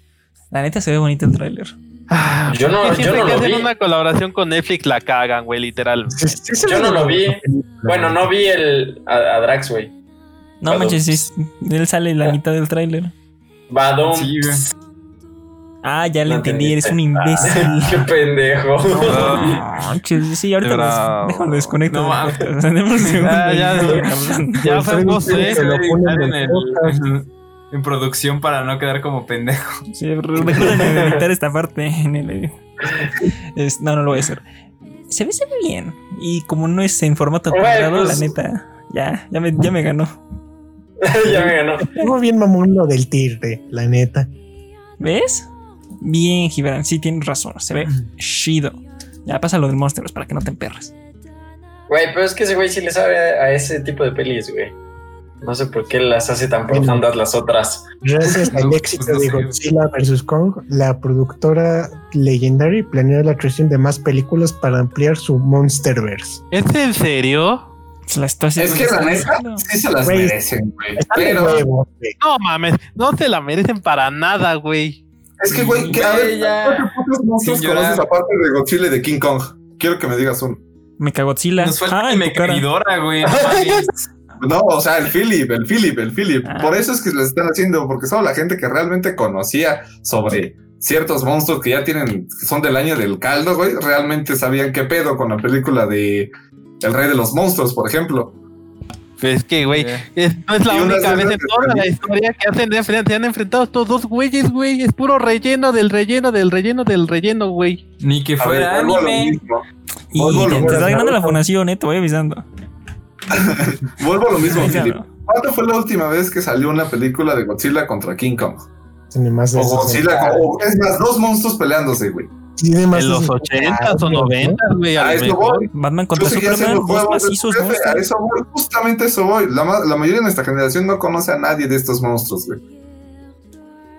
La neta se ve bonito el tráiler. Ah, Yo no- yo no que lo hacen vi. una colaboración con Netflix la cagan, güey, literal. Sí, sí se Yo no lo vi. Bueno, no vi el a, a Drax, güey. No manches, sí, él sale la mitad del tráiler. Badum. Ah, ya le entendí, eres un entendiste. imbécil. Qué pendejo. No sí, ahorita les, déjalo desconecto. No mames. Ah, ya, ya. Ya Pues fue vos, dice ¿eh? que lo ponen en en, el producción para no quedar como pendejo. Sí, recuerden editar esta parte en el. es- no, no lo voy a hacer. Se ve, se ve bien. Y como no es en formato cuadrado, pues- la neta, ya, ya me, ya me ganó. ya me ganó. Estuvo bien mamón lo del tigre, la neta. ¿Ves? Bien, Gibran, sí tienes razón. Se ve chido. Ya pasa lo del Monsters para que no te emperres. Güey, pero es que ese güey sí le sabe a, a ese tipo de pelis, güey. No sé por qué las hace tan profundas las otras. Gracias al éxito pues no de. Godzilla vs. Kong, la productora Legendary planeó la creación de más películas para ampliar su Monsterverse. ¿Es en serio? Se la. Es que la neta, sí se las Güey, merecen, Pero güey. No mames, no se la merecen para nada, güey. Es que, güey, que, a ver. ¿cuántos putos monstruos conoces aparte de Godzilla y de King Kong? Quiero que me digas uno. Mechagodzilla. Nos falta Ah. Mecaridora, güey. No, o sea, el Philip, el Philip, el Philip. Ah. Por eso es que lo están haciendo, porque solo la gente que realmente conocía sobre ciertos monstruos que ya tienen, que son del año del caldo, güey, realmente sabían qué pedo con la película de El Rey de los Monstruos, por ejemplo. Es que, güey, es- no es la única vez en toda la historia que hacen se han enfrentado estos dos güeyes, güey. Es puro relleno del relleno del relleno del relleno, güey. Ni que ver, fuera lo anime. mismo. Y Vuelvo a lo te, te está ganando la fundación, eh, te voy avisando. Vuelvo a lo mismo. ¿Cuándo fue la última vez que salió una película de Godzilla contra King Kong? Más O Godzilla, o es más, dos monstruos peleándose, güey. En los esos- 80 o Ah, ¿no? 90, güey. A eso voy. Batman contra Superman, dos macizos a monstruos. eso voy, justamente eso voy. La, ma- la mayoría de nuestra generación no conoce a nadie de estos monstruos, güey.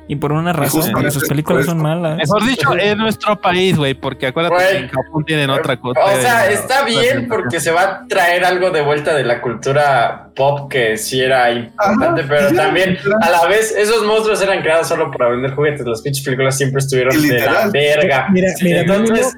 Y por una razón, porque sus películas son malas. Mejor dicho, en nuestro país, güey, porque acuérdate que en Japón tienen otra cosa. O sea, eh, está bien porque se va a traer algo de vuelta de la cultura pop que sí era importante, Ajá, pero también a la vez esos monstruos eran creados solo para vender juguetes. Las pinches películas siempre estuvieron de la Literal. verga. Mira, mira, Entonces,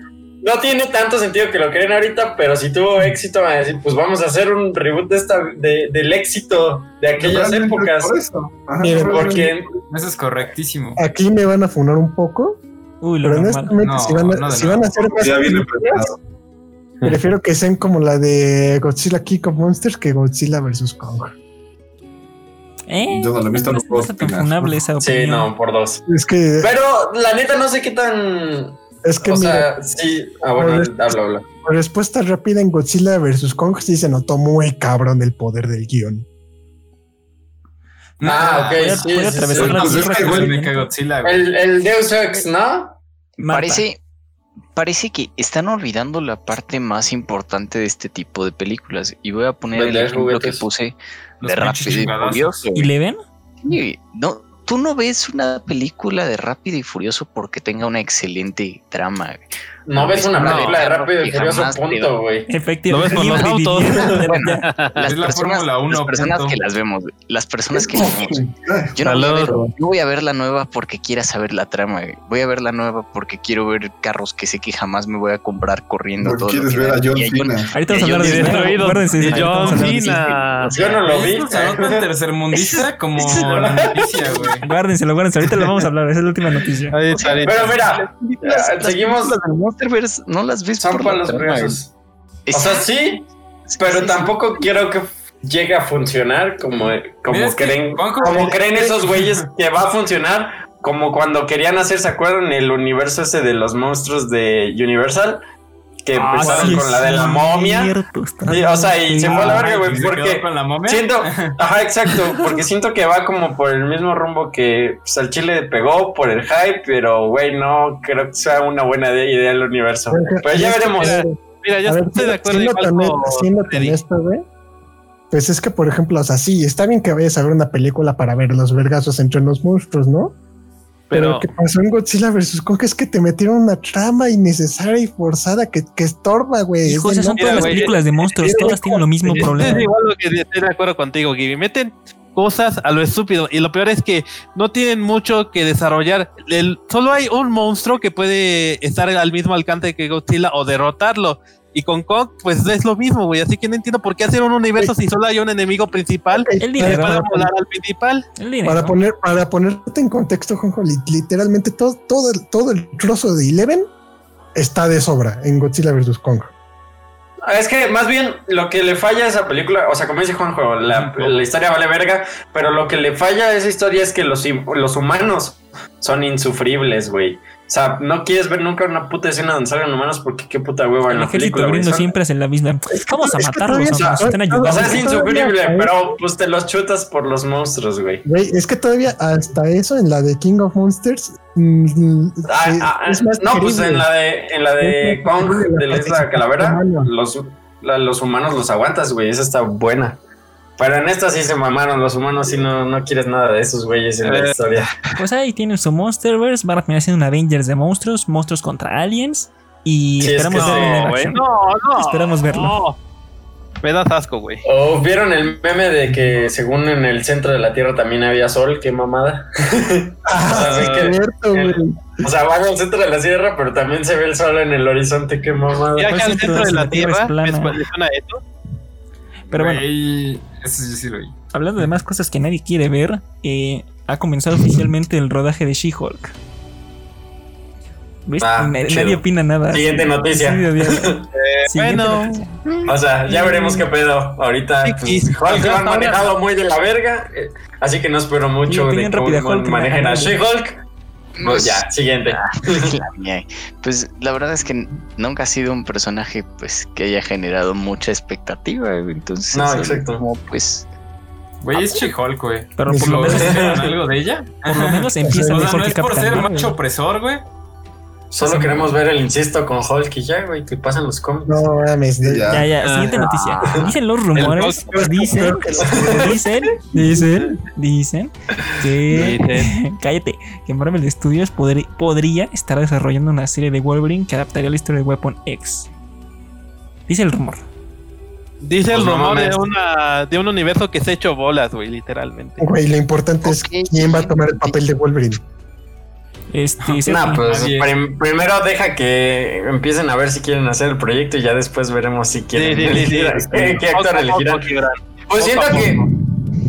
no tiene tanto sentido que lo creen ahorita, pero si tuvo éxito, van a decir, pues vamos a hacer un reboot de esta, de- del éxito de aquellas épocas. por eso. Ajá. Porque Eso es correctísimo. Aquí me van a funar un poco, Uy, lo pero normal. honestamente, No, si van a, no si van a hacer más Ya viene películas, preparado. prefiero que sean como la de Godzilla King of Monsters que Godzilla vs. Kong. ¿Eh? Yo no lo he visto, no está- puedo funable esa sí, no, por dos. Es que, Pero la neta no sé qué tan... es que o mira, sea, sí... Ah, bueno, habla, habla. por respuesta rápida en Godzilla vs. Kong sí se notó muy cabrón el poder del guion. Ah, ok, voy a- sí, voy a sí, atravesar sí. la Pues que, el. El, el Deus Ex, ¿no? Marta. Parece, parece que están olvidando la parte más importante de este tipo de películas. Y voy a poner el ejemplo que juguetes. puse Los de Rápido y. Furioso. ¿Y le ven? Sí, no, tú no ves una película de Rápido y Furioso porque tenga una excelente trama. No ves una No, película de Rápido y Furioso, punto, güey. Efectivamente. Lo ves con los autos. Bueno. Las Es la personas, Fórmula 1, las personas punto. que las vemos, güey, las personas que las vemos. Yo no voy, a ver, yo voy a ver la nueva porque quiera saber la trama. güey. Voy a ver la nueva porque quiero ver carros que sé que jamás me voy a comprar corriendo. Porque todo quieres ver a. John Cena. Ahorita vamos a hablar de John. Cena. Yo no lo vi. Tercermundista como la noticia, güey. Guárdenselo, guárdense. Ahorita lo vamos a hablar. Esa es la última noticia. Pero mira, seguimos. Monsterverse no las ves Son por para la los güey. O Es- sea, sí, pero tampoco quiero que llegue a funcionar como, como Mira, es que, creen, como creen esos güeyes que va a funcionar. Como cuando querían hacer, ¿se acuerdan? El universo ese de los monstruos de Universal. Que Ah, empezaron sí, con la de la momia. cierto, o sea, y se fue a la verga, güey, ¿se quedó porque con la momia? siento, ajá, exacto, porque siento que va como por el mismo rumbo que pues, al Chile pegó por el hype, pero güey, no creo que sea una buena idea el universo. Pero ya veremos. Mira, Mira, yo ver, estoy de acuerdo siendo esto, güey. Pues es que, por ejemplo, o sea, sí, está bien que vayas a ver una película para ver los vergazos entre los monstruos, ¿no? Pero, Pero lo que pasó en Godzilla vs. Kong es que te metieron una trama innecesaria y forzada que, que estorba, güey. Hijo, Es esas son todas las películas de monstruos. es- Todas tienen lo mismo Es problema. igual lo que estoy de acuerdo contigo, Gibi. Meten cosas a lo estúpido. Y lo peor es que no tienen mucho que desarrollar. El- solo hay un monstruo que puede estar al mismo alcance que Godzilla o derrotarlo. Y con Kong, pues es lo mismo, güey. Así que no entiendo por qué hacer un universo si solo hay un enemigo principal El dinero. para, volar al principal. El dinero. para poner, para ponerte en contexto, Juanjo, li- literalmente todo, todo, el, todo el trozo de Eleven está de sobra en Godzilla vs. Kong. Es que más bien lo que le falla a esa película, o sea, como dice Juanjo, la, la historia vale verga, pero lo que le falla a esa historia es que los, los humanos son insufribles, güey. O sea, no quieres ver nunca una puta escena donde salgan humanos porque qué puta hueva en El la ejército película, Son- siempre hacia la misma. Vamos a es que matarlos, todavía- aunque nos estén o- ayudando. O sea, es insufrible, pero pues te los chutas por los monstruos, güey. Güey, es que todavía hasta eso en la de King of Monsters mm, Ah, sí, ah, es más no, pues en la de, en la de Es Kong, la de la isla Calavera, los, la- los humanos los aguantas, güey. Esa está buena. Pero en esta sí se mamaron. Los humanos sí no, no quieres nada de esos güeyes en la Eh. historia. Pues ahí tienen su Monsterverse. Van a terminar siendo un Avengers de monstruos, monstruos contra aliens. Y Sí, es esperamos que verlo no. No, no. Esperamos verlo. no. Me das asco, güey. ¿O vieron el meme de que según en el centro de la Tierra también había sol? ¡Qué mamada! Ah, Así que- cierto, güey. O sea, van al centro de la Tierra, pero también se ve el sol en el horizonte. ¡Qué mamada! Viaje Pues al sí, centro de la la Tierra es Tierra. plana. ¿me ¿Les suena eso? Pero bueno, Güey, eso yo sí lo vi. hablando de más cosas que nadie quiere ver, eh, ha comenzado oficialmente el rodaje de She-Hulk. ¿Ves? Ah, chido. nadie opina nada. Siguiente noticia. Sí, obvio. Eh, Siguiente bueno, noticia. O sea, ya veremos qué pedo. Ahorita pues. Hulk lo han manejado muy de la verga. eh, Así que no espero mucho de cómo manejen a. She-Hulk. Pues ya, siguiente. La mía. Pues la verdad es que nunca ha sido un personaje pues que haya generado mucha expectativa. Entonces, No, exacto. como, pues Güey, es She-Hulk, güey. Pero por lo ¿Lo menos, algo de ella? por lo menos empieza O sea, mejor no que es por Capitán ser Marvel. macho opresor, güey. Solo queremos ver el incesto con Hulk y ya, güey, que pasan los cómics. No mames. Ya. Ya, ya, Ah. siguiente noticia. Dicen los rumores, dicen, dicen, dicen, dicen que Dicen. cállate, que Marvel Studios podri- podría estar desarrollando una serie de Wolverine que adaptaría la historia de Weapon X. Dice el rumor. Dice el Pues no rumor de, una, de un universo que se ha hecho bolas, güey, literalmente. Güey, lo importante es quién va a tomar el papel de Wolverine. Este, se- Nah, pues prim- primero deja que empiecen a ver si quieren hacer el proyecto y ya después veremos si quieren Sí, sí, sí, elegir sí. a- qué, qué actor elegirán. Pues siento que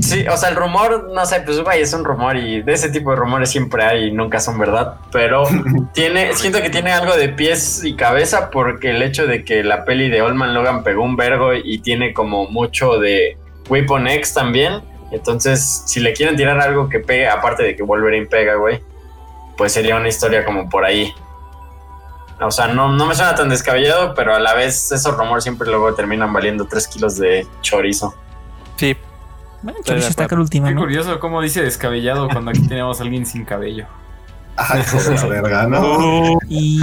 sí, o sea, el rumor, no sé, pues güey, es un rumor y de ese tipo de rumores siempre hay y nunca son verdad, pero tiene, siento que tiene algo de pies y cabeza porque el hecho de que la peli de Olman Logan pegó un vergo y tiene como mucho de Weapon X también, entonces si le quieren tirar algo que pegue, aparte de que Wolverine pega, güey, pues sería una historia como por ahí. O sea, no, no me suena tan descabellado, pero a la vez esos rumores siempre luego terminan valiendo 3 kilos de chorizo. Sí, Bueno, Chorizo está acá última, Qué ¿no? curioso cómo dice descabellado cuando aquí tenemos a alguien sin cabello. Ay, joder, la verga, ¿no? Y,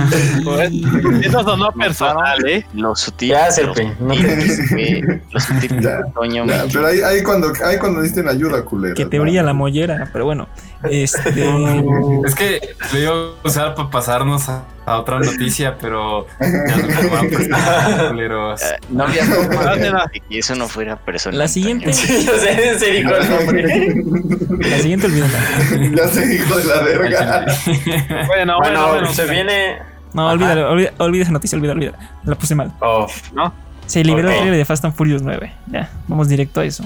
eso sonó personal, ¿eh? lo sutil. Ya, lo Serpi, no sutil te- que fue- lo sutil que Ya, fue Toño Ya, me- pero ahí, ahí cuando, ahí cuando necesiten ayuda, culero. que te brilla la mollera, pero bueno. Este. Es que lo iba a usar para pasarnos a, a otra noticia, pero ya no me van a prestar, culeros. Eh, No había forma No, de, no, no. que eso no fuera personal. La siguiente. Sí, yo sé, en serio, con el nombre. La siguiente olvídala. Ya sé, hijo de la verga. Bueno, bueno, Bueno, bueno. se viene. No, olvídalo, olvida, olvida esa noticia, olvida, olvida. La puse mal. Oh, Se liberó Ok. el trailer de Fast and Furious 9. Ya, vamos directo a eso.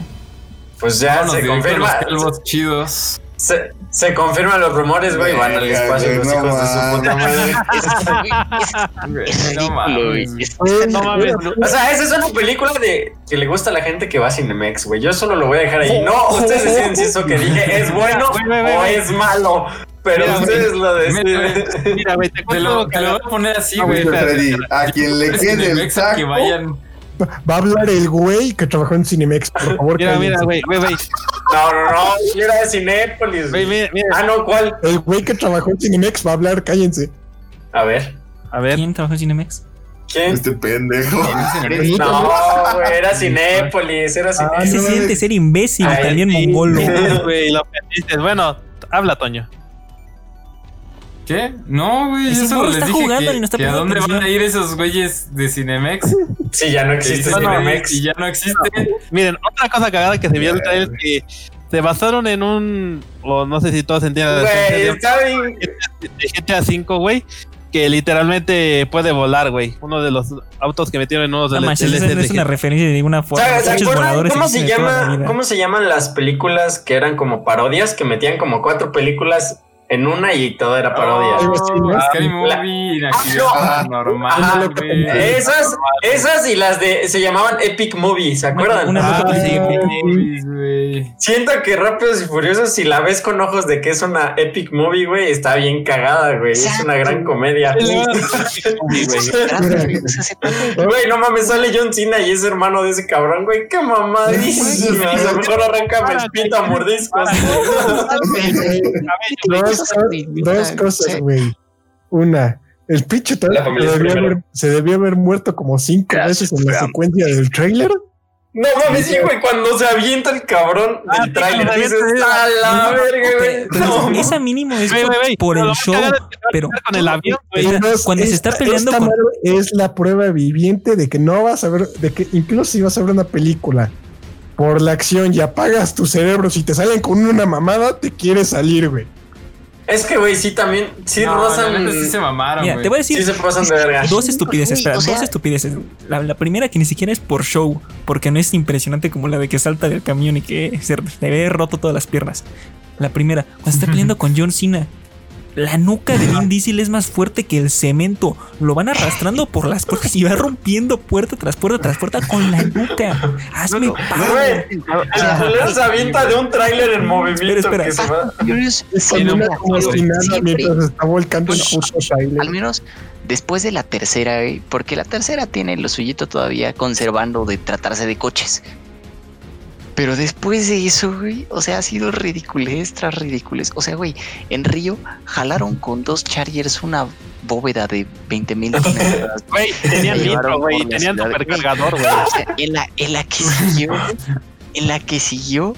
pues ya Vámonos se confirma. Los chidos. Se, se confirman los rumores, güey. Van al espacio los hijos de su puta madre. No mames, güey. güey. Es- No mames. O sea, esa es una película de que le gusta a la gente que va a Cinemex, güey. Yo solo lo voy a dejar ahí. No, ustedes deciden si eso que dije es bueno o es malo. Pero Mira, ustedes lo deciden. Mira, güey, te lo, algo te lo voy a poner así, güey. a quien le quede el Cinemex, a saco. que vayan. Va a hablar el güey que trabajó en Cinemex, por favor. Mira, mira, cállense. güey, güey, güey. No, no, no. Yo era de Cinépolis. Güey, mira, mira. Ah, no, ¿cuál? El güey que trabajó en Cinemex va a hablar, cállense. A ver. A ver, ¿Quién trabajó en Cinemex? ¿Quién? Este pendejo. No, güey, era Cinépolis, era Ah, Cinépolis. Se no siente ser imbécil, Ay, también sí. mongolo. güey, lo. Bueno, habla, Toño. ¿Qué? No, güey, Ese morro les está dije jugando que, y no está que a dónde van a ir esos güeyes de Cinemex. Sí, ya no existe dicen Cinemex. Y ya no existe. Miren, otra cosa cagada que se vio el trailer es que se basaron en un. O no sé si todos entienden Güey, está bien. de GTA V, güey. Que literalmente puede volar, güey. Uno de los autos que metieron en uno de No los manches, eso no es una referencia de ninguna forma. ¿Sabes- Los ¿Se cómo se, llama, cómo se llaman las películas que eran como parodias que metían como cuatro películas en una y todo era parodia? Así, ¿no? Scary la- Movie, Inactividad no. Paranormal, Ajá. güey. Esas, esas y las de se llamaban Epic Movie, ¿se acuerdan? Una- Ah, sí, Movies, güey. Siento que Rápidos y Furiosos, si la ves con ojos de que es una Epic Movie, güey, está bien cagada, güey. Es una gran comedia. Güey, no mames, sale John Cena y es hermano de ese cabrón, güey. Qué mamadísima. A lo mejor arranca el pito a mordiscos. Dos, dos cosas, güey. Una, el pinche se debió, haber, muerto como cinco Gracias, veces en la secuencia del trailer. No mames, sí, güey, cuando se avienta el cabrón Ah, del dices, avienta, a la verga, güey. Pero No, esa- mínimo es por, el show. Pero con el avión, cuando se está peleando esta con- madre es la prueba viviente de que no vas a ver, de que incluso si vas a ver una película por la acción y apagas tu cerebro, si te salen con una mamada, te quieres salir, güey. Es que, güey, sí, también, sí No, rozan. neta sí se mamaron, Mira, te voy a decir Sí se pasan de verga. dos estupideces, espera, o sea- dos estupideces. La, la primera que ni siquiera es por show, porque no es impresionante como la de que salta del camión y que se le ve roto todas las piernas. La primera, cuando está peleando con John Cena, la nuca de Vin Diesel es más fuerte que el cemento. Lo van arrastrando por las puertas y va rompiendo puerta tras puerta tras puerta con la nuca. Hazme paro. Güey, el culero se avienta de un tráiler en movimiento Espera, no, el Pues. Al menos después de la tercera, güey, porque la tercera tiene lo suyito todavía conservando de tratarse de coches. Pero después de eso, güey, o sea, ha sido ridiculez tras ridiculez. O sea, güey, en Río jalaron con dos Chargers una bóveda de 20 mil. Güey, tenían llevaron güey. Tenían supercargador, güey. O sea, en la, en la que siguió, en la que siguió,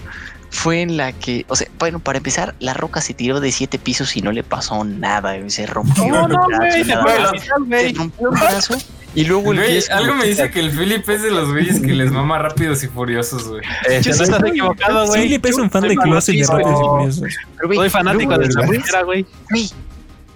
fue en la que, o sea, bueno, para empezar, la roca se tiró de siete pisos y no le pasó nada, güey, se rompió No, no, brazo, güey. Se nada Se rompió un brazo y luego el Güey, algo me dice que el Philip es de los güeyes que les mama rápidos y furiosos, güey. Este, no estás equivocado, güey. Philip es un fan de Soy Closet y de fanático. Rápidos y Furiosos. Soy fanático luego, de primera, güey. güey,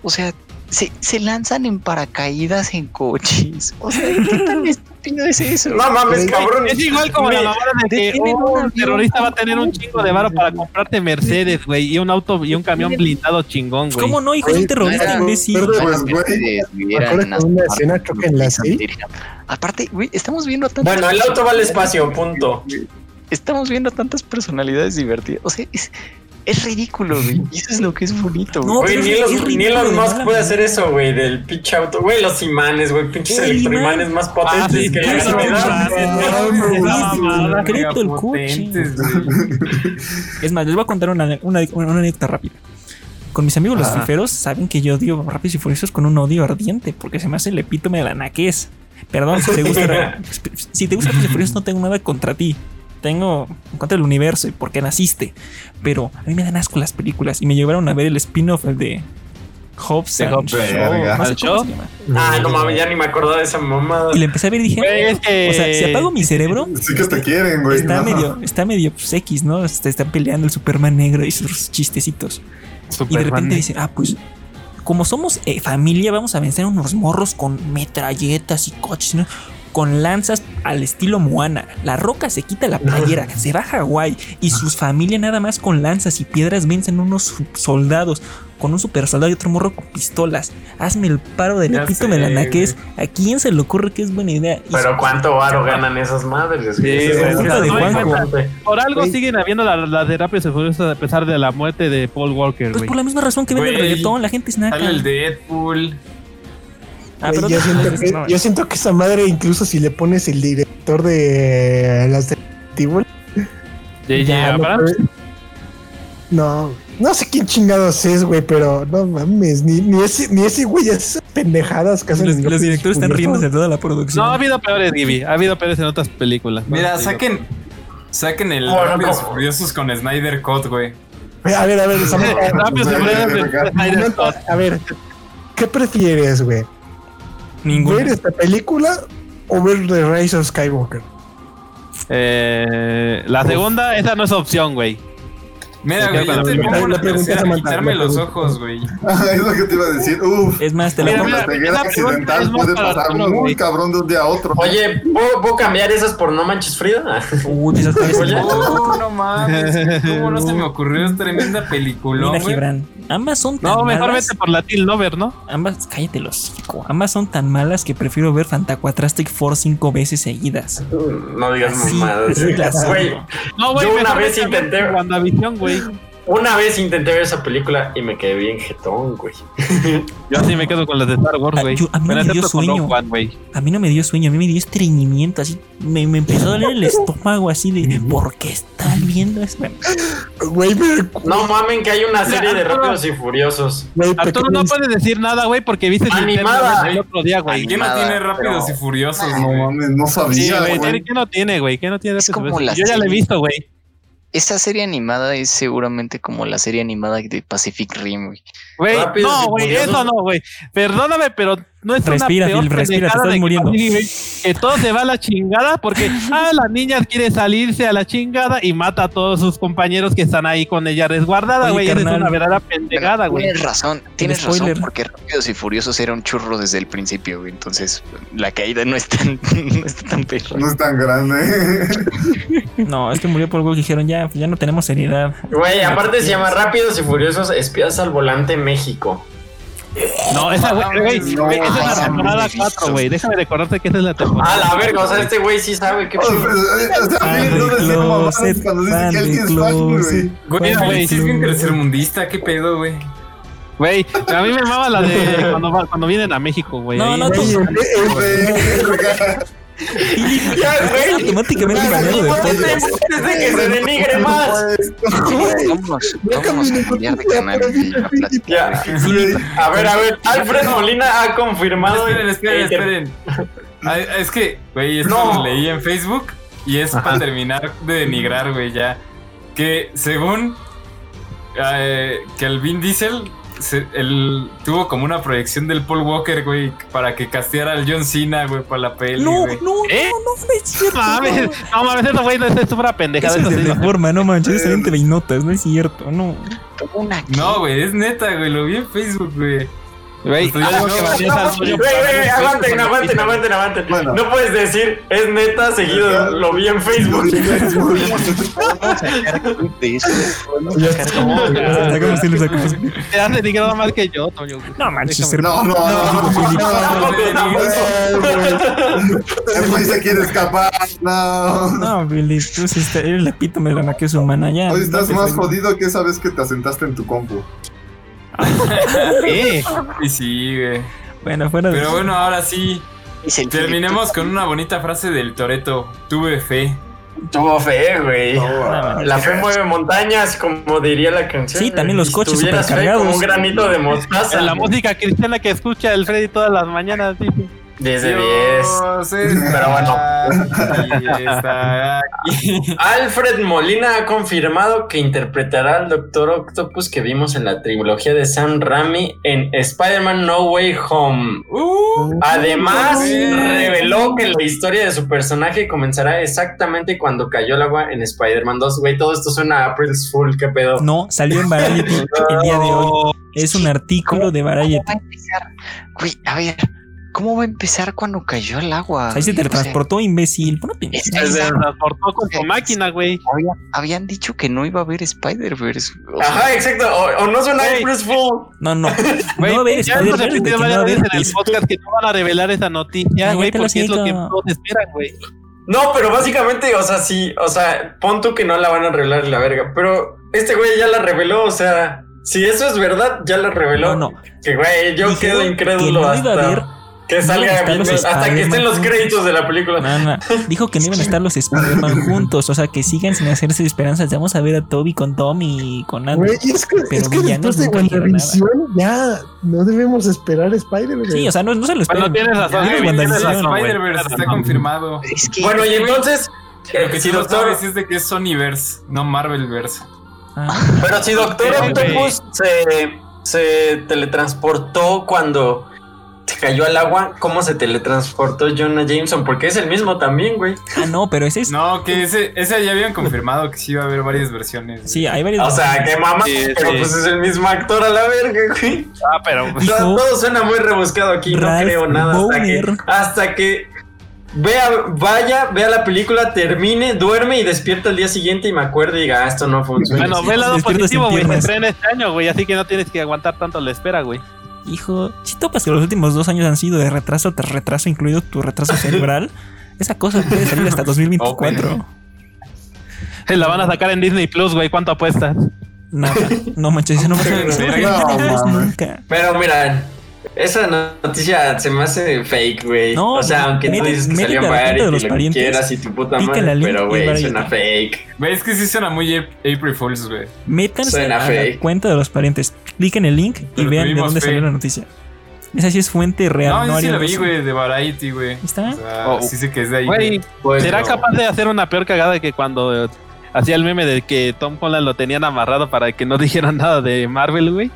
o sea, se, se lanzan en paracaídas en coches. O sea, ¿qué tan estúpido es eso? No mames, cabrón. Es igual como la mamada de que un terrorista va a tener un chingo de varo para comprarte Mercedes, güey, y un auto y un camión blindado chingón, güey. ¿Cómo no, hijo? Es un terrorista imbécil. Con una escena en la. Aparte, güey, estamos viendo a tantas Bueno, el auto va al espacio, punto. estamos viendo a tantas personalidades divertidas. O sea, es, es ridículo, güey. Y eso es lo que es bonito, güey. No, Güey, pero ni Elon, es ni ridículo Elon Musk puede hacer eso, güey, del pinche auto. Güey, los imanes, güey, pinches El electroimanes más Ah, potentes sí, que la gravedad. el coche. Es más, les voy a contar una, una, una anécdota rápida. Con mis amigos los fiferos saben que yo odio Rápidos y Furiosos con un odio ardiente porque se me hace el epítome de la naquez. Perdón, si te gusta, si te gusta Rápidos y Furiosos no tengo nada contra ti. Tengo en contra del universo y por qué naciste. Pero a mí me dan asco las películas y me llevaron a ver el spin-off de Hobbs and Hobbs, llama. Ah, no mames, ya ni me acordaba de esa mamada. Y le empecé a ver y dije, Güey, o sea, si apago mi cerebro, Sí que te quieren, güey. está ¿no? medio, está medio pues, X, ¿no? Este, están peleando el Superman negro y sus chistecitos. Y de repente dice, ah, pues, como somos eh, familia, vamos a vencer a unos morros con metralletas y coches, ¿no? Con lanzas al estilo Moana. La roca se quita la playera, se va a Hawái y sus familia nada más con lanzas y piedras vencen unos soldados. Con un super soldado y otro morro con pistolas. Hazme el paro del Ya epítome de la naquez. ¿A quién se le ocurre que es buena idea? Y Pero cuánto varo ganan esas madres. Sí, es de importante. Por algo siguen habiendo las la de Rápidos y Furiosos a pesar de la muerte de Paul Walker, Pues por la misma razón que vende el reggaetón, la gente es naca. Sale el Deadpool. Ah, pero yo, no, siento no, que, no. yo siento que esa madre, incluso si le pones el director de las de ya no, no, no sé quién chingados es, güey, pero no mames, ni, ni ese, ni ese güey, esas pendejadas que hacen Los, directores están riendo de toda la producción. No, ha habido peores, Gibi. Ha habido peores en otras películas. Mira, saquen. Saquen el Rápidos no. Furiosos con Snyder Cut, güey. A ver, a ver, Scott. a ver, ¿qué prefieres, güey? ¿Ver esta película o ver The Rise of Skywalker? Eh, la segunda, esa no es opción, güey. Mira, güey, yo la pregunta, tercera Samantha, quitarme los ojos, güey. es lo que te iba a decir. Uf. Es más, te la pongo. la ceguera accidental puede pasar muy cabrón de un día a otro. Oye, ¿puedo, cambiar esas por No Manches Frida? Uy, esas Oye. Oh, no mames. ¿Cómo no se me ocurrió? Es tremenda película, Mira. Gibran. Ambas son tan No, mejor malas. vete por la Till Nover, ¿no? Ambas, cállate los hocico. Ambas son tan malas que prefiero ver Fantacuatrastic Force cinco veces seguidas. No digas mamadas. Güey. No, güey, Yo una vez a intenté- WandaVision, güey. Una vez intenté ver esa película y me quedé bien jetón, güey. Yo así me quedo con las de Star Wars, Ah, güey. yo- a mí Pero me dio sueño. One. A mí no me dio sueño, a mí me dio estreñimiento, así. Me, me empezó a doler el estómago, así de. ¿Por qué están viendo esto? Güey, No mamen que hay una serie de. Rápidos y Furiosos. güey, Arturo, no puedes decir nada, güey, porque viste el Animada. el otro día, güey. ¿Quién no tiene rápidos pero- y furiosos, No mames, no Sí, sabía, güey. ¿tiene- ¿Qué no tiene, güey? ¿Qué no tiene? Es como Pues, la Yo ya la he visto, güey. Esa serie animada es seguramente como la serie animada de Pacific Rim, güey. Güey, no, güey, eso no, güey. Perdóname, pero no es Respira, una peor Phil, respira, te estás muriendo. Que todo se va a la chingada porque, ah, la niña quiere salirse a la chingada y mata a todos sus compañeros que están ahí con ella resguardada, güey. Es una verdadera pendejada, güey. Tienes razón, tienes razón, porque Rápidos y Furiosos era un churro desde el principio, güey. Entonces, la caída no es tan, no está tan perra. No es tan grande. no, es que murió por algo que dijeron, ya, ya no tenemos seriedad. Güey, aparte se llama Rápidos y Furiosos Espías al Volante México. No, esa, güey, güey, No, güey, esa es la temporada no la he 4, visto. güey. Déjame recordarte que esa es la temporada. Ah, la verga, o sea, este güey sí sabe qué O sea, o sea, Fan no de decir mamadas cuando dice que alguien es fan, güey. Güey, güey, sí es bien tercermundista, ¿qué pedo, güey? Güey, a mí me mama la de cuando, cuando vienen a México, güey. No, no, tú-. Ya, güey. Automáticamente baneado de podcast. Desde que se denigre más. Vámonos, vámonos a cambiar de canal y a ver, a ver, Alfred Molina ha confirmado. Esperen, esperen, esperen. Ah, Es que, güey, esto No. lo leí en Facebook y es para terminar de denigrar, güey, ya. Que según eh, que el Vin Diesel se- él tuvo como una proyección del Paul Walker, güey, para que casteara al John Cena, güey, para la peli, No, güey. no, ¿Eh? no, no, no es cierto. No mames, no mames, eso, güey, no es, una pendejada. Eso es de no. forma, no manches, es excelente de notas, no es cierto, no. Una No, güey, es neta, güey, lo vi en Facebook, güey. Güey, Pues que aguanten, aguanten, aguanten, aguanten. Bueno. No puedes decir, es neta, seguido lo vi en Facebook. Te has denigrado más que yo, Toño. No manches, No, no, no, se quiere escapar. No. No, Billy, tú eres el epítome de la naquez humana, ya. Hoy estás más jodido que esa vez que te asentaste en tu compu. ¿Qué? Y sí, güey. Bueno, fuera de. Pero bueno, ahora sí, terminemos con una bonita frase del Toreto. Tuve fe. Tuvo fe, güey. No, La fe mueve montañas, como diría la canción. Sí, también los coches supercargados. Como un granito de mostaza. La música cristiana que escucha el Freddy todas las mañanas. dice. 10 de 10. Dios está Pero bueno. aquí, está aquí. Alfred Molina ha confirmado que interpretará al Doctor Octopus que vimos en la trilogía de Sam Raimi en Spider-Man No Way Home. Uh, Además, reveló que la historia de su personaje comenzará exactamente cuando cayó el agua en Spider-Man 2. Güey, todo esto suena a April's Fool, qué pedo. No, salió en Variety el día de hoy. Es un artículo de Variety. Güey, a ver, ¿cómo va a empezar cuando cayó al agua? Ahí se güey? O sea, teletransportó, imbécil. Se es- transportó con su máquina, güey. había- habían dicho que no iba a haber Spider-Verse. o sea, Ajá, exacto. O, o no suena Fool. No, no. Güey, no va a haber que no en el podcast que no van a revelar esa noticia, güey, el porque es lo que todos esperan, güey. No, pero básicamente, o sea, sí, o sea, pon tú que no la van a revelar la verga. Pero este güey ya la reveló, o sea, si eso es verdad, ya la reveló. No, no. Que güey, yo Dijeron quedo que incrédulo no iba a hasta haber- que no salga los hasta que estén los juntos. créditos de la película. No, no. Dijo que no iban a estar los Spider-Man juntos. O sea, que sigan sin hacerse esperanzas. Vamos a ver a Toby con Tommy y con Andrew. Güey, es que, Pero es que después de WandaVision ya no debemos esperar Spider-Man. Sí, o sea, no, no se lo Bueno, esperen. tienes razón, tienes. Spider-Verse está confirmado. es que Bueno, y entonces, Lo eh, que si sí no Doctor, sabes es de que es Sonyverse, no Marvelverse. Ah, pero si Doctor Octopus se, se teletransportó cuando se cayó al agua, ¿cómo se teletransportó Jonah Jameson? Porque es el mismo también, güey. ah, no, pero ese es. No, que ese, ese ya habían confirmado que sí iba a haber varias versiones. Sí, hay varios. O sea, que mamá, Sí, pero sí. pues es el mismo actor a la verga, güey. Ah, pero Hijo, todo suena muy rebuscado aquí, no creo nada hasta que, hasta que vea, vaya, vea la película, termine, duerme y despierta el día siguiente y me acuerde y diga, ah, esto no sueño. Bueno, ve el lado positivo, güey. Se estrena este año, güey. Así que no tienes que aguantar tanto la espera, güey. Hijo, si topas que los últimos dos años han sido de retraso tras retraso, incluido tu retraso cerebral, esa cosa puede salir hasta 2024. Open. La van a sacar en Disney Plus, güey. ¿Cuánto apuestas? No, no manches, no me No, mames. nunca. Pero mira, esa noticia se me hace fake, güey. No, o sea, aunque tú métete- dices que salió de y los lo que parientes, quieras y tu puta madre, pero güey, suena fake. Güey, es que sí suena muy April Fools, güey. Métanse Suena a la cuenta de los parientes, cliquen el link y Pero vean de dónde salió la noticia. Esa sí es fuente real. No, yo sí la vi, güey, de Variety, güey. Está. O sea, Oh, sí sé que es de ahí. Güey, Pues, ¿será no. capaz de hacer una peor cagada que cuando hacía el meme de que Tom Holland lo tenían amarrado para que no dijeran nada de Marvel, güey?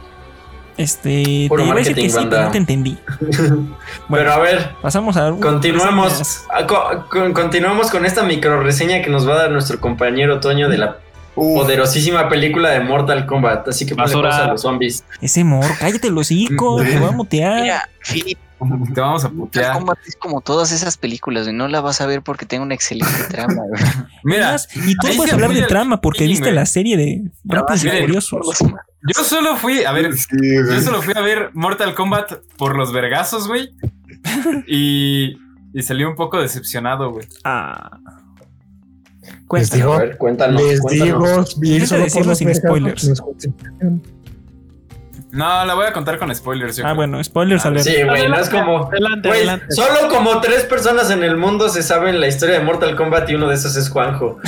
Este, Puro te iba a decir que sí, pero no te entendí. Pero a ver, Pasamos a reseñas. a- co- con- continuamos con esta micro reseña que nos va a dar nuestro compañero Toño de la Uf, poderosísima película de Mortal Kombat. Así que pausa a los zombies. Ese mor, cállate los hocico, te voy a mutear. Mira, Philip, Te vamos a Mortal putear. Kombat es como todas esas películas, güey. No la vas a ver porque tenga una excelente trama, güey. Mira, y tú puedes hablar de trama porque viste güey. la serie de Rápidos y Furiosos. yo solo fui, a ver, sí, yo solo fui a ver Mortal Kombat por los vergazos, güey. Y, y salí un poco decepcionado, güey. Ah. Les Cuéntanos. digo, A ver, cuéntanos. les cuéntanos. digo, bien solo por decirlo los spoilers. No la voy a contar con spoilers. yo Ah, creo. bueno, spoilers Ah, alert. Sí, güey, no es como. Adelante, adelante. solo como tres personas en el mundo se saben la historia de Mortal Kombat y uno de esos es Juanjo.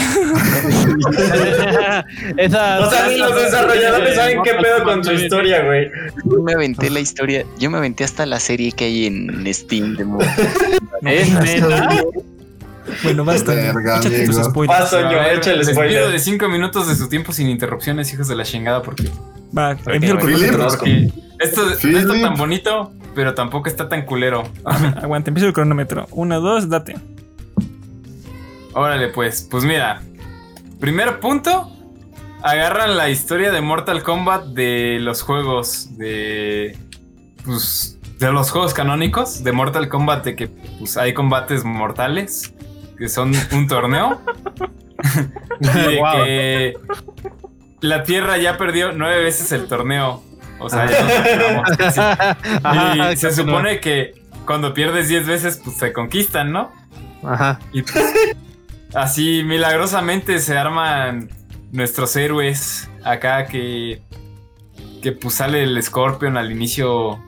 Esa, O sea, ni los desarrolladores saben qué pedo con su historia, güey. Yo me aventé la historia, yo me aventé hasta la serie que hay en Steam de Es no, neta. Bueno, basta. Verga, Échate tus amigo. spoilers. Paso. Spoiler. pido de cinco minutos de su tiempo sin interrupciones, hijos de la chingada, porque, Va, empieza el bueno. cronómetro. porque esto no está tan bonito, pero tampoco está tan culero. Aguanta, empieza el cronómetro. Uno, dos, date. Órale, pues, pues mira. Primer punto. Agarran la historia de Mortal Kombat de los juegos de. Pues. De los juegos canónicos de Mortal Kombat, de que pues, hay combates mortales, que son un torneo. y de Wow. que la Tierra ya perdió nueve veces el torneo. O sea, ya nos. Ajá, Y se supone que cuando pierdes 10 veces, pues se conquistan, ¿no? Ajá. Y pues, así milagrosamente se arman nuestros héroes acá que que pues sale el Scorpion al inicio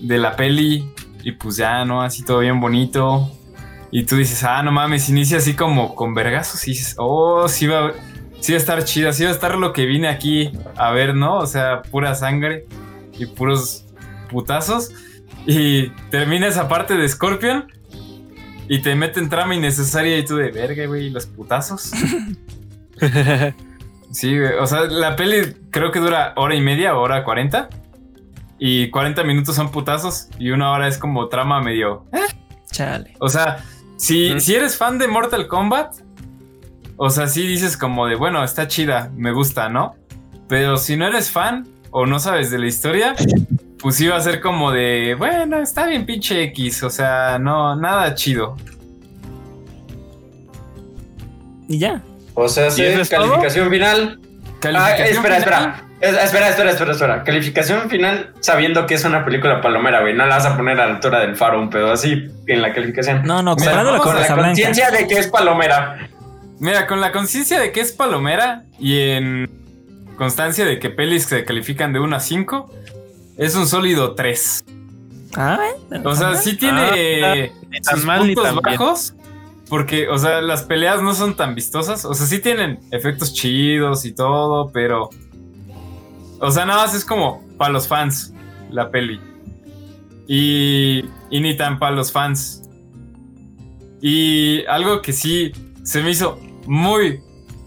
de la peli y pues ya, ¿no? Así todo bien bonito. Y tú dices, ah, no mames, inicia así como con vergazos y dices, oh, sí va, sí va a estar chida, sí va a estar lo que vine aquí a ver, ¿no? O sea, pura sangre y puros putazos. Y termina esa parte de Scorpion y te meten trama innecesaria y tú de verga, güey, los putazos. Sí, güey, o sea, la peli creo que dura hora y media, hora cuarenta. Y 40 minutos son putazos y una hora es como trama medio. Chale. O sea, si, Ujú. si eres fan de Mortal Kombat, o sea, sí dices como de, bueno, está chida, me gusta, ¿no? Pero si no eres fan o no sabes de la historia, pues iba a ser como de, bueno, está bien pinche X, o sea, no, nada chido. Y ya. O sea, sí, calificación final. Ah, Calificación espera, final, espera. Es- Espera, espera, espera, espera. Calificación final sabiendo que es una película palomera, güey. No la vas a poner a la altura del faro, un pedo así en la calificación. No, no, comparado vamos con la conciencia de que es palomera. Mira, con la conciencia de que es palomera y en constancia de que pelis se califican de 1 a 5, es un sólido 3. Ah, O sea, sí tiene sus mal puntos bajos. Porque, o sea, las peleas no son tan vistosas. O sea, sí tienen efectos chidos y todo, pero. O sea, nada más es como para los fans la peli. Y, y ni tan para los fans. Y algo que sí se me hizo muy,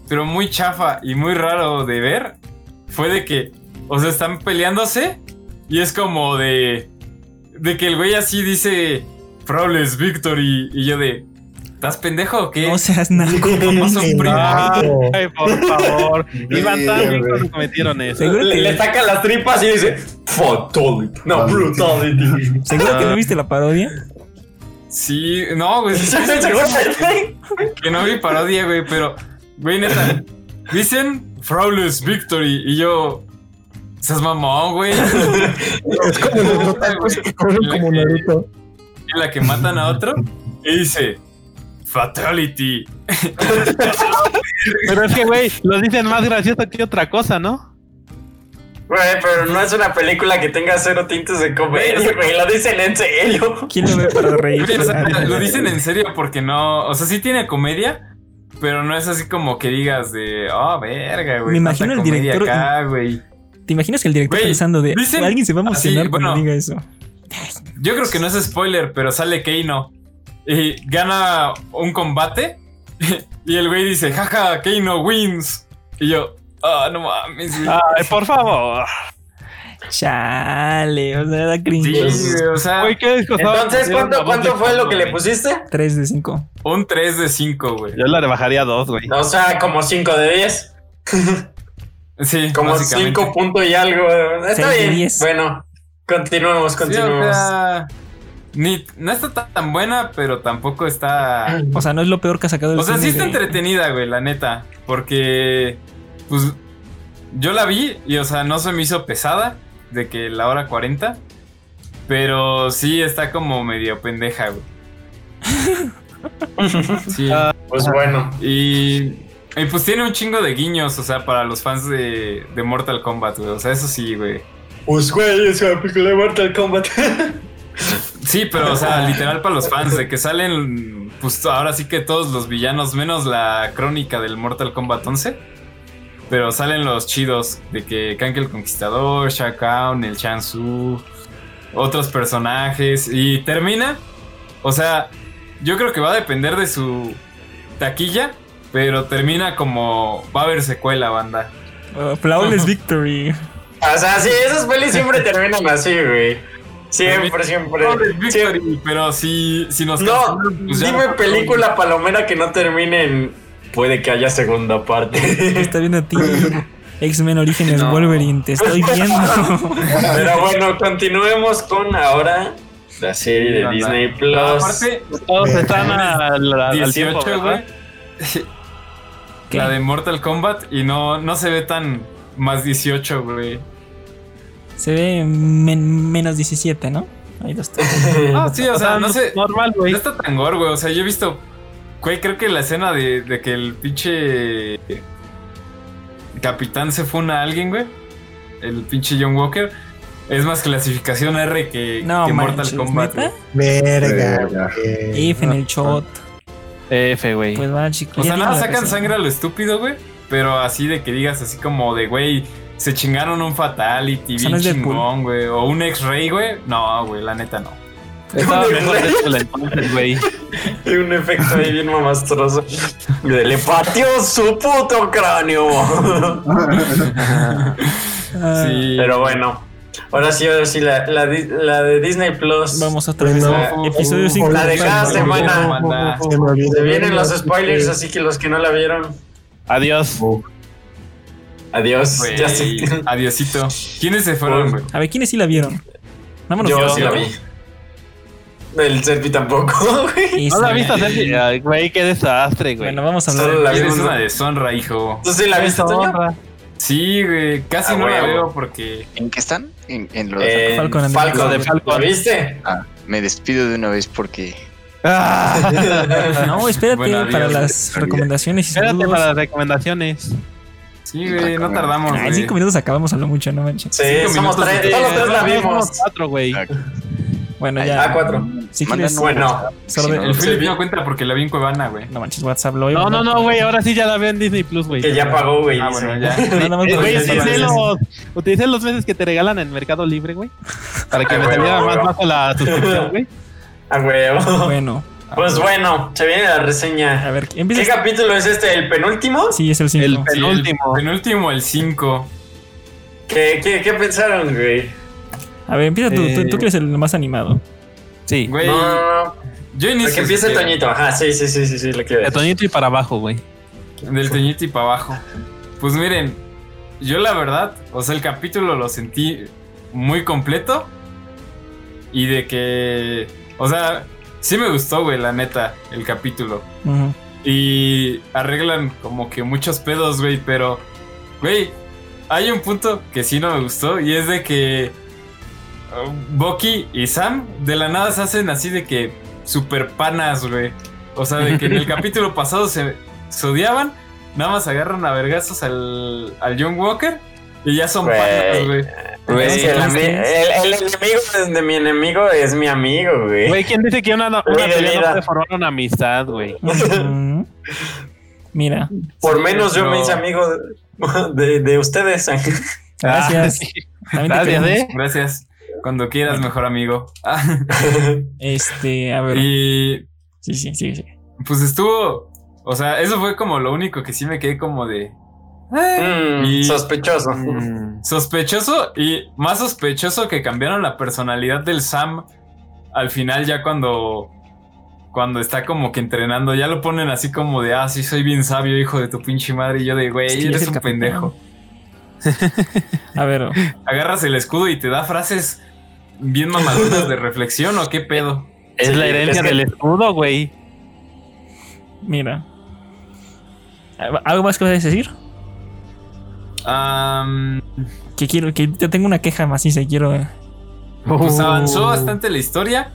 pero muy chafa y muy raro de ver fue de que, o sea, están peleándose y es como de. De que el güey así dice. Flawless Victory. Y yo de. ¿Estás pendejo o qué? no seas nada. ¿Cómo son? Ay, por favor. Iban tan bien cuando cometieron eso. Seguro Le, que, le saca las tripas y dice Fatality. No, Brutality. seguro que no viste la parodia. Sí, no, güey. que no vi parodia, güey, pero. Güey, neta. Dicen Flawless Victory. Y yo. Seas mamón, güey. Es como los otakus que corren como Naruto. En la que matan a otro. Y dice. Fatality. Pero es que, güey, lo dicen más gracioso que otra cosa, ¿no? Güey, pero no es una película que tenga cero tintes de comedia, güey. Lo dicen en serio. ¿Quién lo ve para reír? Güey, o sea, lo dicen en serio porque no. O sea, sí tiene comedia, pero no es así como que digas de. Oh, verga, güey. Me imagino el director- Acá, güey. ¿Te imaginas que el director Güey, pensando de dicen- alguien se va a emocionar así, cuando bueno. diga eso? Yo creo que no es spoiler, pero sale Keino. Y gana un combate. Y el güey dice, jaja, Keino wins. Y yo, ah, no mames. güey". Ay, por favor. Chale, o sea, da Sí, cringe. güey, o sea, Güey, ¿qué Entonces, ¿cuánto, cuánto fue lo que le pusiste? 3 de 5. un 3 de 5, güey. Yo le rebajaría dos, güey. O sea, como 5 de 10. Sí, Como básicamente. 5 puntos y algo. Está bien. 10. Bueno, continuemos, Sí, o continuemos. sea, ni, no está tan- buena, pero tampoco está. O sea, no es lo peor que ha sacado el O sea, sí cine está de- entretenida, güey, la neta. Porque, pues, yo la vi y, o sea, no se me hizo pesada de que la hora 40. Pero sí está como medio pendeja, güey. Sí. Ah, Pues bueno. Y, y pues tiene un chingo de guiños, o sea, para los fans de, de Mortal Kombat, güey. O sea, eso sí, güey. Pues güey, es una película de Mortal Kombat. Sí, pero, o sea, literal para los fans, de que salen, pues ahora sí que todos los villanos, menos la crónica del Mortal Kombat 11. Pero salen los chidos, de que Kank el Conquistador, Shao Kahn, el Chan Su, otros personajes. Y termina, o sea, yo creo que va a depender de su taquilla, pero termina como va a haber secuela, banda. Oh, Flawless Victory. O sea, sí, esas pelis siempre terminan así, güey. Siempre, siempre. Victory, siempre. pero si, si nos No, pues dime no- película palomera que no termine en. Puede que haya segunda parte. Te está viendo a ti. X-Men Orígenes No. Wolverine, te estoy viendo. Pero bueno, continuemos con ahora la serie de. Disney No, Plus. aparte, Todos están al, al 18, tiempo, güey. La de Mortal Kombat y no, no se ve tan más 18, güey. Se ve men- menos 17, ¿no? Ahí lo está. Ah, sí, o sea, no sé. Normal, güey. No está tan gore, güey. O sea, yo he visto. Güey, creo que la escena de, de que el pinche. Capitán se funa a alguien, güey. El pinche John Walker. Es más clasificación R que, No, que manches, Mortal Kombat. Verga. Verga. güey. F en el shot. F, güey. Pues va, chicos. O sea, nada, sacan sangre a lo estúpido, güey. Pero así de que digas así como de, güey, se chingaron un Fatality, O sea, bien no chingón, güey. O un X-Ray, güey. No, güey, la neta no. Estaba mejor Deadpool entonces, güey. Y un efecto ahí bien mamastroso. Le pateó su puto cráneo. Sí. Pero bueno. Ahora sí, ahora sí, la, la, di- la de Disney Plus. Vamos otra vez. Bueno, Episodio oh, 5. La de cada semana. Se. Se vienen los spoilers, así que los que no la vieron, Adiós. adiós. Güey, Ya sé. adiosito. ¿Quiénes se fueron, güey? A ver, ¿quiénes sí la vieron? Vámonos. Yo sí la vi. El Serpi tampoco, güey. No la viste. Ay, Güey, qué desastre, güey. Bueno, vamos a hablar. Solo la vi una. una deshonra, hijo. ¿Tú sí la viste. Sí, güey. Casi Ah, no la veo porque. ¿En qué están? En, en lo de Eh, Falcon the Falcon. De Falcon. ¿La viste? Ah, me despido de una vez porque Ah, No, espérate Bueno, adiós, para las recomendaciones y espérate saludos. para las recomendaciones. Sí, güey, no tardamos. Ah, en cinco minutos acabamos lo mucho, no manches. Sí, somos tres. de- Todos los tres la vimos. Cuatro, güey. Bueno, ya. Ah, cuatro. Si Mandan quieres. Bueno, solo si no, El Philip no cuenta porque la vi en Cuevana, güey. No manches, WhatsApp lo No, no, no, güey. Ahora sí ya la veo en Disney Plus, güey. que ya pagó, güey. Ah, bueno, ya. Güey, utilicé los, utilicé los meses que te regalan en Mercado Libre, güey. Para que me saliera más bajo la suscripción, güey. A huevo. Bueno, Pues bueno, se viene la a reseña. ver, ¿Qué capítulo es este? ¿El penúltimo? Sí, es el El 5. Sí, el penúltimo. penúltimo, el 5. ¿Qué, qué, qué pensaron, güey? A ver, empieza tú, tú, Eh, tú que eres el más animado. Sí. Güey, No, no, no. yo inicio. Que empiece. Toñito. Ajá, sí, sí, sí, sí, sí, lo quiero De decir. Toñito y para abajo, güey. Del Toñito y para abajo. Pues miren, yo la verdad, o sea, el capítulo lo sentí muy completo. Y de que, o sea, sí me gustó, güey, la neta, el capítulo. Ujú. Y arreglan como que muchos pedos, güey, pero, güey, hay un punto que sí no me gustó y es de que uh, Bucky y Sam de la nada se hacen así de que super panas, güey. O sea, de que en el capítulo pasado se, se odiaban, nada más agarran a vergazos al, al John Walker Y ya son Güey. patas, güey. El, enemigo de mi enemigo es mi amigo, güey. Güey, ¿quién dice que una, una pelea no puede formar una amistad, güey? Mira, Por menos yo me hice amigo de, de, de ustedes. gracias. Ah, sí. Gracias. ¿eh? Gracias. Cuando quieras, mejor amigo. Este, a ver. y Sí, sí, sí, sí. pues estuvo. O sea, eso fue como lo único que sí me quedé como de. Mm, Y- Sospechoso. Mm. Sospechoso y más sospechoso que cambiaron la personalidad del Sam al final ya cuando cuando está como que entrenando ya lo ponen así como de ah sí soy bien sabio hijo de tu pinche madre y yo de güey Es que ya eres un capitán. pendejo A ver, agarras el escudo y te da frases bien mamadonas de reflexión o qué pedo Es Sí, la herencia es que- del escudo, güey. mira. ¿Algo más que vas a decir? Que quiero, que yo tengo una queja maciza y quiero. eh, pues Uh. avanzó bastante la historia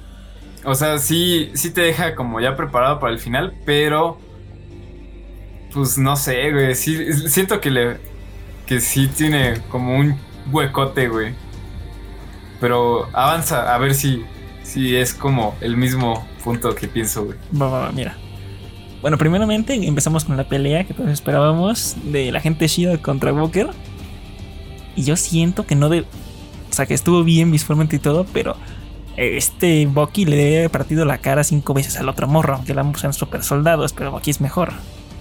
o sea sí sí te deja como ya preparado para el final pero pues no sé güey sí siento que le que sí tiene como un huecote güey pero avanza a ver si si es como el mismo punto que pienso güey Va, va, va, mira. Bueno, primeramente empezamos con la pelea que todos esperábamos de la gente Shida contra Walker. Y yo siento que no de. O sea, que estuvo bien visualmente y todo, pero este Bucky le debe partido la cara cinco veces al otro morro, aunque ambos sean super soldados, pero Bucky es mejor.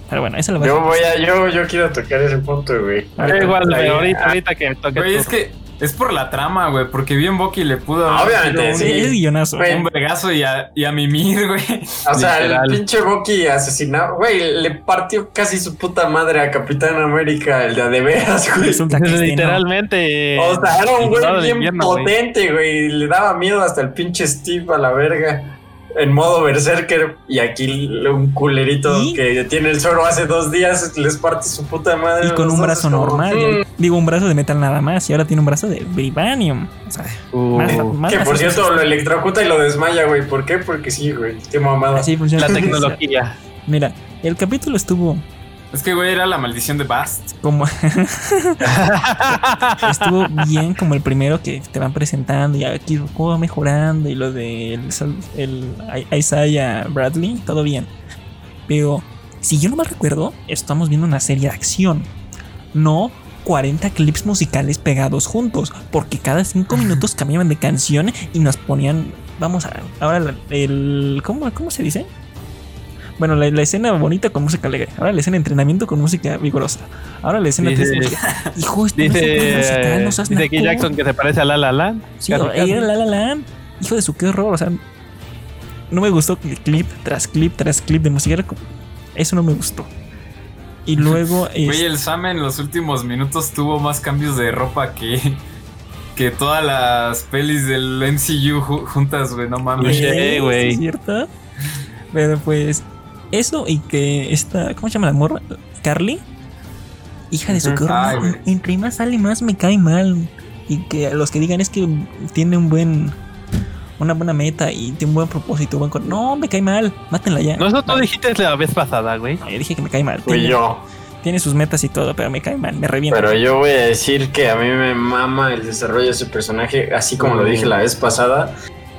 Pero bueno, eso lo va Yo a voy a, yo, yo quiero tocar ese punto, güey. Da igual, Ahí- ahorita, ah, ahorita que toque güey es que es por la trama güey porque bien Bucky le pudo haber Obviamente, metido Sí, es guionazo. Un, un vergazo y a, y a mimir güey O sea, Literal. el pinche Bucky asesinado, güey, le partió casi su puta madre a Capitán América, el de a de veras, güey. Este no. Literalmente. O sea, era un güey bien invierno, güey. potente, güey. Le daba miedo hasta el pinche Steve a la verga. En modo berserker. Y aquí un culerito ¿Y? que tiene el suero hace dos días les parte su puta madre. Y con un brazo como, normal. mm, Digo, un brazo de metal nada más. Y ahora tiene un brazo de Vibranium. O sea, Uh, más, más Que por cierto lo electrocuta y lo desmaya, güey. ¿Por qué? Porque sí, güey. Qué mamada. Así funciona. la tecnología. Mira, el capítulo estuvo es que güey era la maldición de Bast como estuvo bien como el primero que te van presentando y aquí va mejorando y lo de el, el Isaiah Bradley, todo bien. Pero si yo no mal recuerdo, estamos viendo una serie de acción, no 40 clips musicales pegados juntos, porque cada 5 minutos cambiaban de canción y nos ponían, vamos a, ahora el, ¿cómo, cómo se dice? Bueno, la, la escena bonita con música alegre. Ahora la escena de entrenamiento con música vigorosa. Ahora la escena Dice- triste Hijo, esto no es un Dice, musical, no seas dice que. Jackson que se parece a La La Land. Sí, Casi, casi. era La La Land. Hijo de su qué horror. O sea, no me gustó que clip tras clip tras clip de música. Eso no me gustó. Y luego. Güey, es- el Sam en los últimos minutos tuvo más cambios de ropa que, que todas las pelis del MCU ju- juntas, güey, no mames. Oye, ¿Sí, güey. ¿Es cierto? Pero pues. Eso y que esta. ¿Cómo se llama la morra? Carly. Hija de su güey. Entre más sale, más me cae mal. Y que los que digan es que tiene un buen. Una buena meta y tiene un buen propósito. Buen no, me cae mal. Mátenla ya. No, eso tú dijiste la vez pasada, güey. No, yo dije que me cae mal. Fui Tiene, yo. tiene sus metas y todo, pero me cae mal, me revienta. Pero yo voy a decir que a mí me mama el desarrollo de ese personaje, así como lo dije la vez pasada.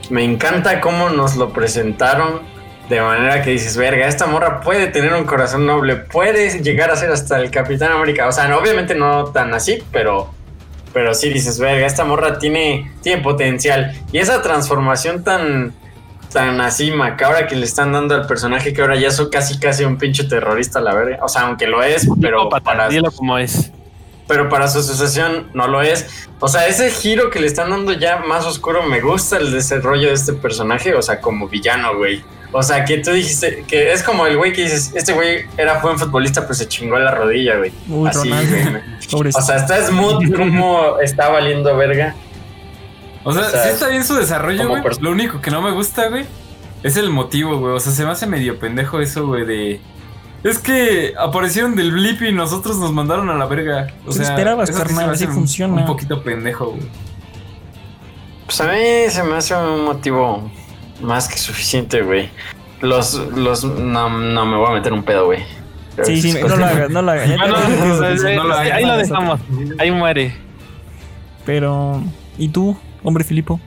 Me encanta cómo nos lo presentaron. De manera que dices, verga, esta morra puede tener un corazón noble, puede llegar a ser hasta el Capitán América. O sea, no, obviamente no tan así, pero, pero sí dices, verga, esta morra tiene, tiene potencial. Y esa transformación tan, tan así macabra que le están dando al personaje que ahora ya soy casi casi un pinche terrorista, la verga. O sea, aunque lo es, pero para, dilo como es. pero para su asociación no lo es. O sea, ese giro que le están dando ya más oscuro, me gusta el desarrollo de este personaje, o sea, como villano, güey. O sea, que tú dijiste que es como el güey que dices, este güey era buen futbolista, pues se chingó la rodilla, güey. Uy, Así, güey. O sea, está smooth como está valiendo verga. O sea, O sea, sí está bien su desarrollo, güey. Lo único que no me gusta, güey, es el motivo, güey. O sea, se me hace medio pendejo eso, güey, de... Es que aparecieron del blip y nosotros nos mandaron a la verga. O Pues sea, esperabas, se carnal, así funciona. Un poquito pendejo, güey. Pues a mí se me hace un motivo más que suficiente, güey. Los, los, no, no me voy a meter un pedo, güey. Sí, sí, no lo hagas, no lo hagas. Ahí lo dejamos. Ahí muere. Pero, ¿y tú, hombre Filipo?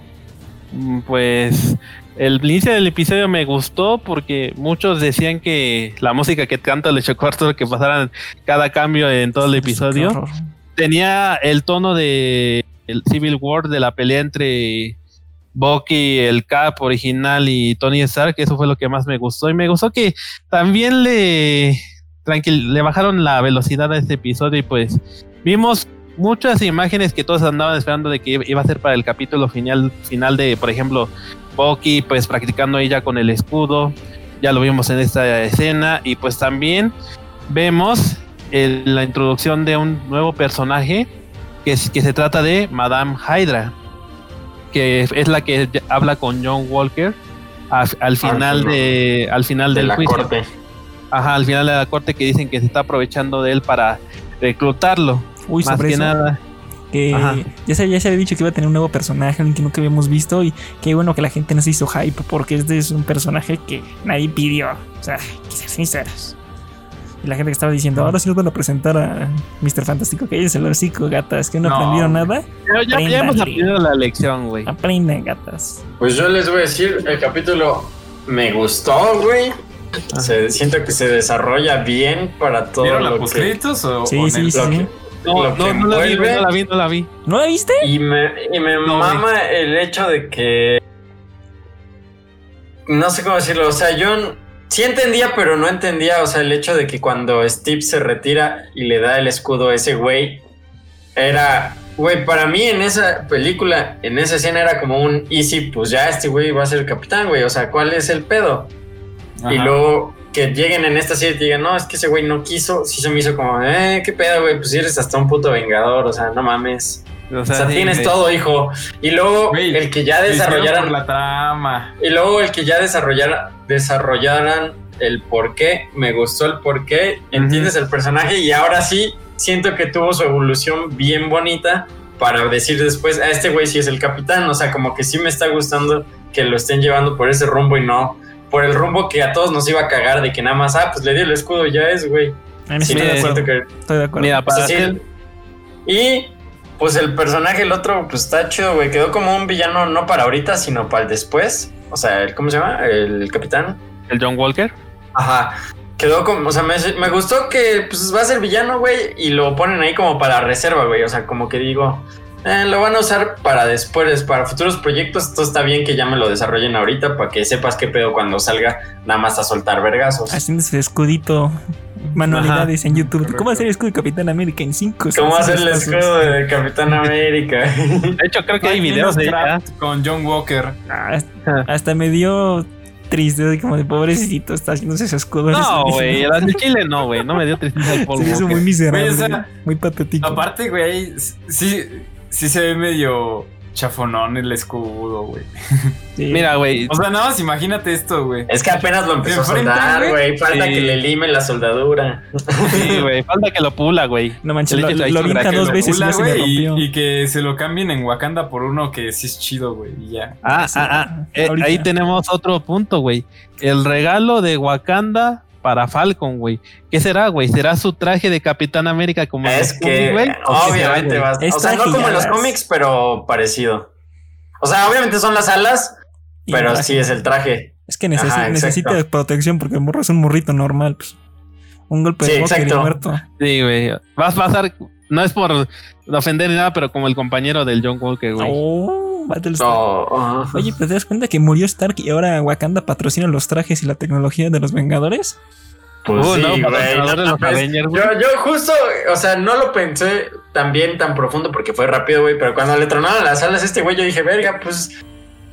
Mm, Pues el inicio del episodio me gustó porque muchos decían que la música que canta le chocó a Arturo que pasaran cada cambio en todo el episodio. Tenía el tono de el Civil War de la pelea entre Bucky, el Cap original y Tony Stark, eso fue lo que más me gustó. Y me gustó que también le, tranquil, le bajaron la velocidad a este episodio y pues vimos muchas imágenes que todos andaban esperando de que iba a ser para el capítulo final, final de, por ejemplo, Bucky pues practicando ella con el escudo. Ya lo vimos en esta escena y pues también vemos el- la introducción de un nuevo personaje que se trata de Madame Hydra, que es la que habla con John Walker a- al final no. de al final De del la juicio. corte. Ajá, al final de la corte que dicen que se está aprovechando de él para reclutarlo. Uy, más que eso, nada. que Ajá. ya se, ya se había dicho que iba a tener un nuevo personaje, alguien que nunca habíamos visto, y qué bueno que la gente no se hizo hype, porque este es un personaje que nadie pidió. O sea, hay que ser sinceros. Y la gente que estaba diciendo, ahora sí nos van a presentar a Mr. Fantástico, que es el hocico, gatas, que no, No. aprendieron nada. Ya, ya- ya hemos aprendido la lección, güey. Aprendan, gatas. Pues yo les voy a decir, el capítulo me gustó, güey. Se, siento que se desarrolla bien para todo ¿Vieron la lo que, postcréditos o, Sí, o sí, sí, que- No, lo no, que no la vi, no la vi, no la vi. ¿No la viste? Y me, y me No, mama el hecho de que. No sé cómo decirlo. O sea, yo sí entendía, pero no entendía. O sea, el hecho de que cuando Steve se retira y le da el escudo a ese güey. Era. Güey, para mí en esa película, en esa escena era como un easy, pues ya este güey va a ser capitán, güey. O sea, ¿cuál es el pedo? Ajá. Y luego que lleguen en esta serie y digan, no, es que ese güey no quiso. Sí se me hizo como, eh, qué pedo, güey. Pues eres hasta un puto vengador. O sea, no mames. O O sea, sí, tienes todo, hijo. Y luego el que ya por la trama. Y luego el que ya desarrollara, desarrollaran el por qué. Me gustó el por qué. Entiendes el personaje. Y ahora sí siento que tuvo su evolución bien bonita. Para decir después, a este güey sí es el capitán. O sea, como que sí me está gustando que lo estén llevando por ese rumbo y no por el rumbo que a todos nos iba a cagar de que nada más, ah, pues le dio el escudo ya es, güey. Sí, estoy, de que estoy de acuerdo. Mira, o para sea, sí, hacer- Y pues el personaje, el otro, pues está chido, güey. Quedó como un villano no para ahorita, sino para el después. O sea, el, ¿cómo se llama? El capitán. el John Walker. Ajá. Quedó como, o sea, me, me gustó que pues va a ser villano, güey. Y lo ponen ahí como para reserva, güey. O sea, como que digo, eh, lo van a usar para después, para futuros proyectos. Esto está bien que ya me lo desarrollen ahorita para que sepas qué pedo cuando salga, nada más a soltar vergazos. Haciendo ese escudito, manualidades en YouTube. ¿Cómo hacer el escudo de Capitán América en 5 ¿Cómo hacer el escudo de Capitán América? De hecho, creo que hay videos de ella. Con John Walker. Hasta me dio triste, así como de pobrecito, está haciéndose ese escudo. No, güey, de Chile no, güey. No me dio tristeza el polvo. Se hizo muy miserable, Güey, o sea, muy patético. Aparte, güey, sí, sí se ve medio chafonón el escudo, güey. Sí. Mira, güey. O sea, nada más imagínate esto, güey. Es que apenas lo empezó a ¿Se enfrentan, soldar, güey? Falta Sí. que le lime la soldadura. Sí, güey. Falta que lo pula, güey. no manches, Le lo, lo graquel, dos lo veces y Pula, se me y, que se lo cambien en Wakanda por uno que sí es chido, güey. Y ya. Ah, Sí, ah, ah. Eh, ahí tenemos otro punto, güey. El regalo de Wakanda para Falcon, güey. ¿Qué será, güey? ¿Será su traje de Capitán América como en Es los cómics, que güey? ¿O qué será, obviamente güey? va a Es O sea, no como en los cómics, pero parecido. O sea, obviamente son las alas, Y pero sí es el traje. Es que Ajá, exacto. necesita protección porque el morro es un morrito normal. Pues. Un golpe Sí, de y exacto. muerto. Sí, güey. Vas a pasar. No es por ofender ni nada, pero como el compañero del John Walker, güey. Oh, Battlestar. Ajá. Oye, ¿pero te das cuenta que murió Stark y ahora Wakanda patrocina los trajes y la tecnología de los Vengadores? Pues Uh, sí, no, güey, no güey. Yo, yo justo, o sea, no lo pensé tan bien, tan profundo, porque fue rápido, güey. Pero cuando le tronaron las alas a este güey, yo dije, verga, pues,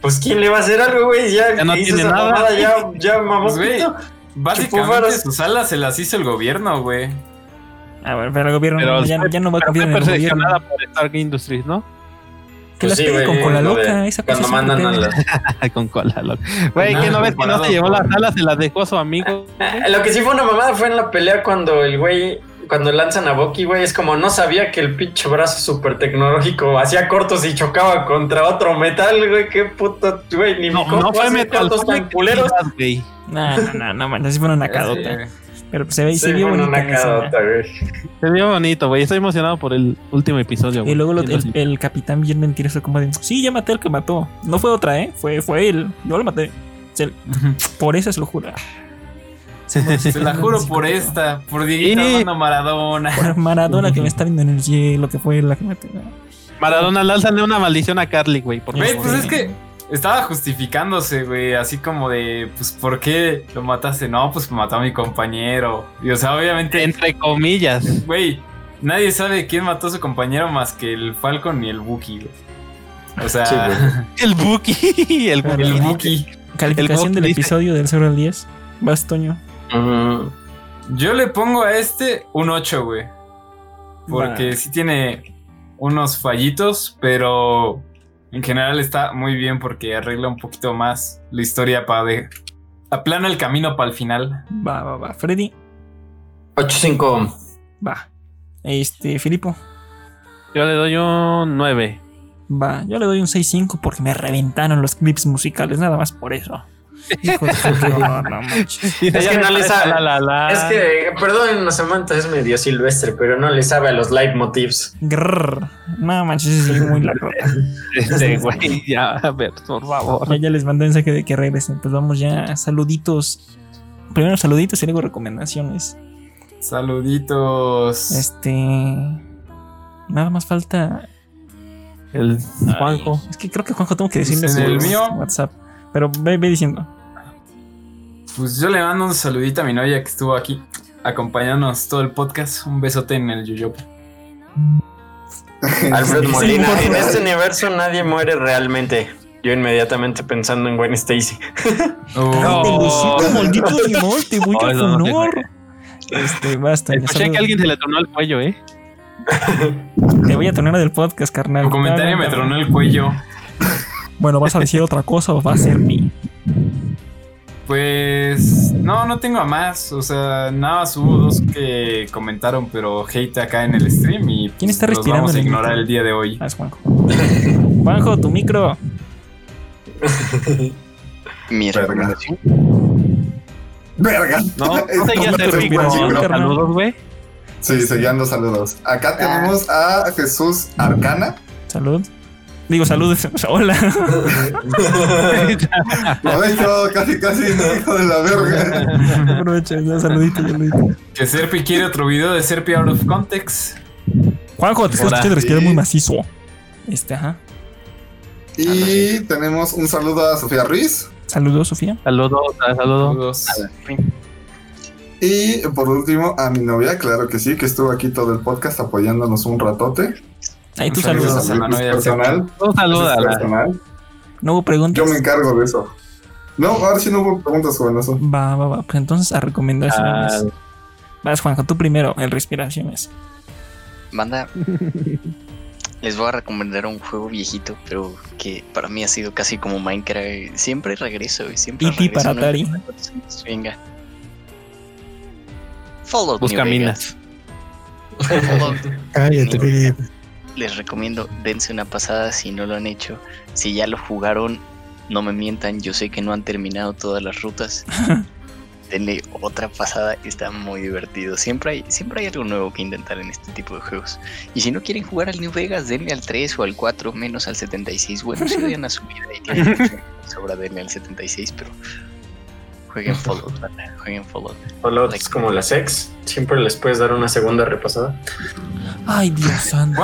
pues ¿quién le va a hacer algo, güey? Ya, Ya no tiene nada. mamada, ya, ya Pues, güey, pito. Básicamente sus alas se las hizo el gobierno, güey. A ver, pero el gobierno Pero ya, ya no va a fue en el gobierno. por Stark Industries, ¿no? Que Pues las sí, pegue con cola de loca. Esa cosa Cuando mandan a la... Con cola, loca. Güey, ¿qué no ves que no se llevó las alas? Se las dejó a su amigo. Eh, Lo que sí fue una mamada fue en la pelea cuando el güey, cuando lanzan a Bucky, güey, es como no sabía que el pinche brazo súper tecnológico hacía cortos y chocaba contra otro metal, güey, qué puto, güey, ni No, mi no fue metal. cortos fue tan culeros. No, no, no, no, man, así fue una nacadota. Pero se ve, se Sí, vio escena. cadota, güey. Se vio bonito, güey. Estoy emocionado por el último episodio, güey. Y luego lo- el, capitán bien mentiroso como de, sí, ya maté al que mató. No fue otra, ¿eh? Fue, fue él. Yo lo maté. Se- por eso se lo juro. Se la juro por esta, por Dieguito Sí. Maradona. Por Maradona que me está viendo en el hielo, que fue la que mató. Maradona, lánzale una maldición a Carly, güey. Por pues es que estaba justificándose, güey, así como de, pues, ¿por qué lo mataste? No, pues mató a mi compañero. Y o sea, obviamente, Entre comillas. güey, nadie sabe quién mató a su compañero más que el Falcon y el Wookiee, güey. O sea, Sí. El Buki. El Buki. el. Calificación El del dice- episodio del 0 al 10. Vas, Toño. Yo le pongo a este un 8, güey. Porque sí tiene unos fallitos, pero en general está muy bien porque arregla un poquito más la historia para de... Aplana el camino para el final. Va, va, va. Freddy. 8-5. Va. Este, Filipo. Yo le doy un 9. Va. Yo le doy un 6-5 porque me reventaron los clips musicales. Nada más por eso. Hijo de su- no, no manches. Es que no le sabe. la, la, la. Es que, perdón, Samantha es medio silvestre, pero no le sabe a los leitmotivs. Grrr. No manches, es muy largo. Este, güey, ya, a ver, por favor. Ya, ya les mandé mensaje de que regresen. Pues vamos ya. Saluditos. Primero saluditos y luego recomendaciones. Saluditos. Este. Nada más falta. El Juanjo. Es que creo que Juanjo tengo que decirle Pues en el su mío. WhatsApp. Pero ve, ve diciendo. Pues yo le mando un saludito a mi novia que estuvo aquí acompañándonos todo el podcast. Un besote en el yoyopo. Alfred Sí, Molina. en este universo nadie muere realmente. Yo inmediatamente pensando en Gwen Stacy. Oh. ¡Cállate, Lucito, maldito animal! Te voy a no, no, funar. Este, basta. ya Escuché que alguien se le tronó el cuello, ¿eh? Te voy a tronar del podcast, carnal. Tu comentario me tronó el cuello. Bueno, ¿vas a decir otra cosa o va a ser mi? Pues no, no tengo a más. O sea, nada más hubo dos que comentaron, pero hate acá en el stream y ¿Quién está los respirando vamos a en el ignorar el día de hoy. Ah, es Juanjo. Juanjo, tu micro. Mi Verga. recomendación. Verga. No, no seguías el micro. Saludos, güey. Sí, sellando saludos. Acá tenemos a Jesús Arcana. Salud. Digo, saludos. Hola. Lo he hecho casi, casi, hijo de la verga. Aprovecha, ya, saludito, saludito. Que Serpi quiere otro video de Serpi out of context. Juanjo, te escuchando respirar Sí. muy macizo. Este, ajá. Y tenemos un saludo a Sofía Ruiz. Saludos, Sofía. Saludos, ah, saludos. Saludos. Y por último, a mi novia, claro que sí, que estuvo aquí todo el podcast apoyándonos un ratote. Ahí tú Un saludo. saludos. personal. A la. personal. No hubo preguntas. Yo me encargo de eso. No, ahora sí no hubo preguntas con eso. Va, va, va. Pues entonces a recomendaciones. Ah. Vas, Juanjo, tú primero, en respiraciones. Banda, les voy a recomendar un juego viejito, pero que para mí ha sido casi como Minecraft. Siempre regreso, y siempre regreso. para ¿no? Atari. Venga. Fallout Busca New Vegas. minas. Fallout. Cállate. Les recomiendo, dense una pasada si no lo han hecho. Si ya lo jugaron, no me mientan. Yo sé que no han terminado todas las rutas. Denle otra pasada, está muy divertido. Siempre hay, siempre hay algo nuevo que intentar en este tipo de juegos. Y si no quieren jugar al New Vegas, denle al 3 o al 4, menos al 76. Bueno, si odian a su vida y sobra, denle al 76, pero jueguen Fallout, banda, jueguen Fallout. Fallout es como la sex. Siempre les puedes dar una segunda repasada. Ay, Dios santo.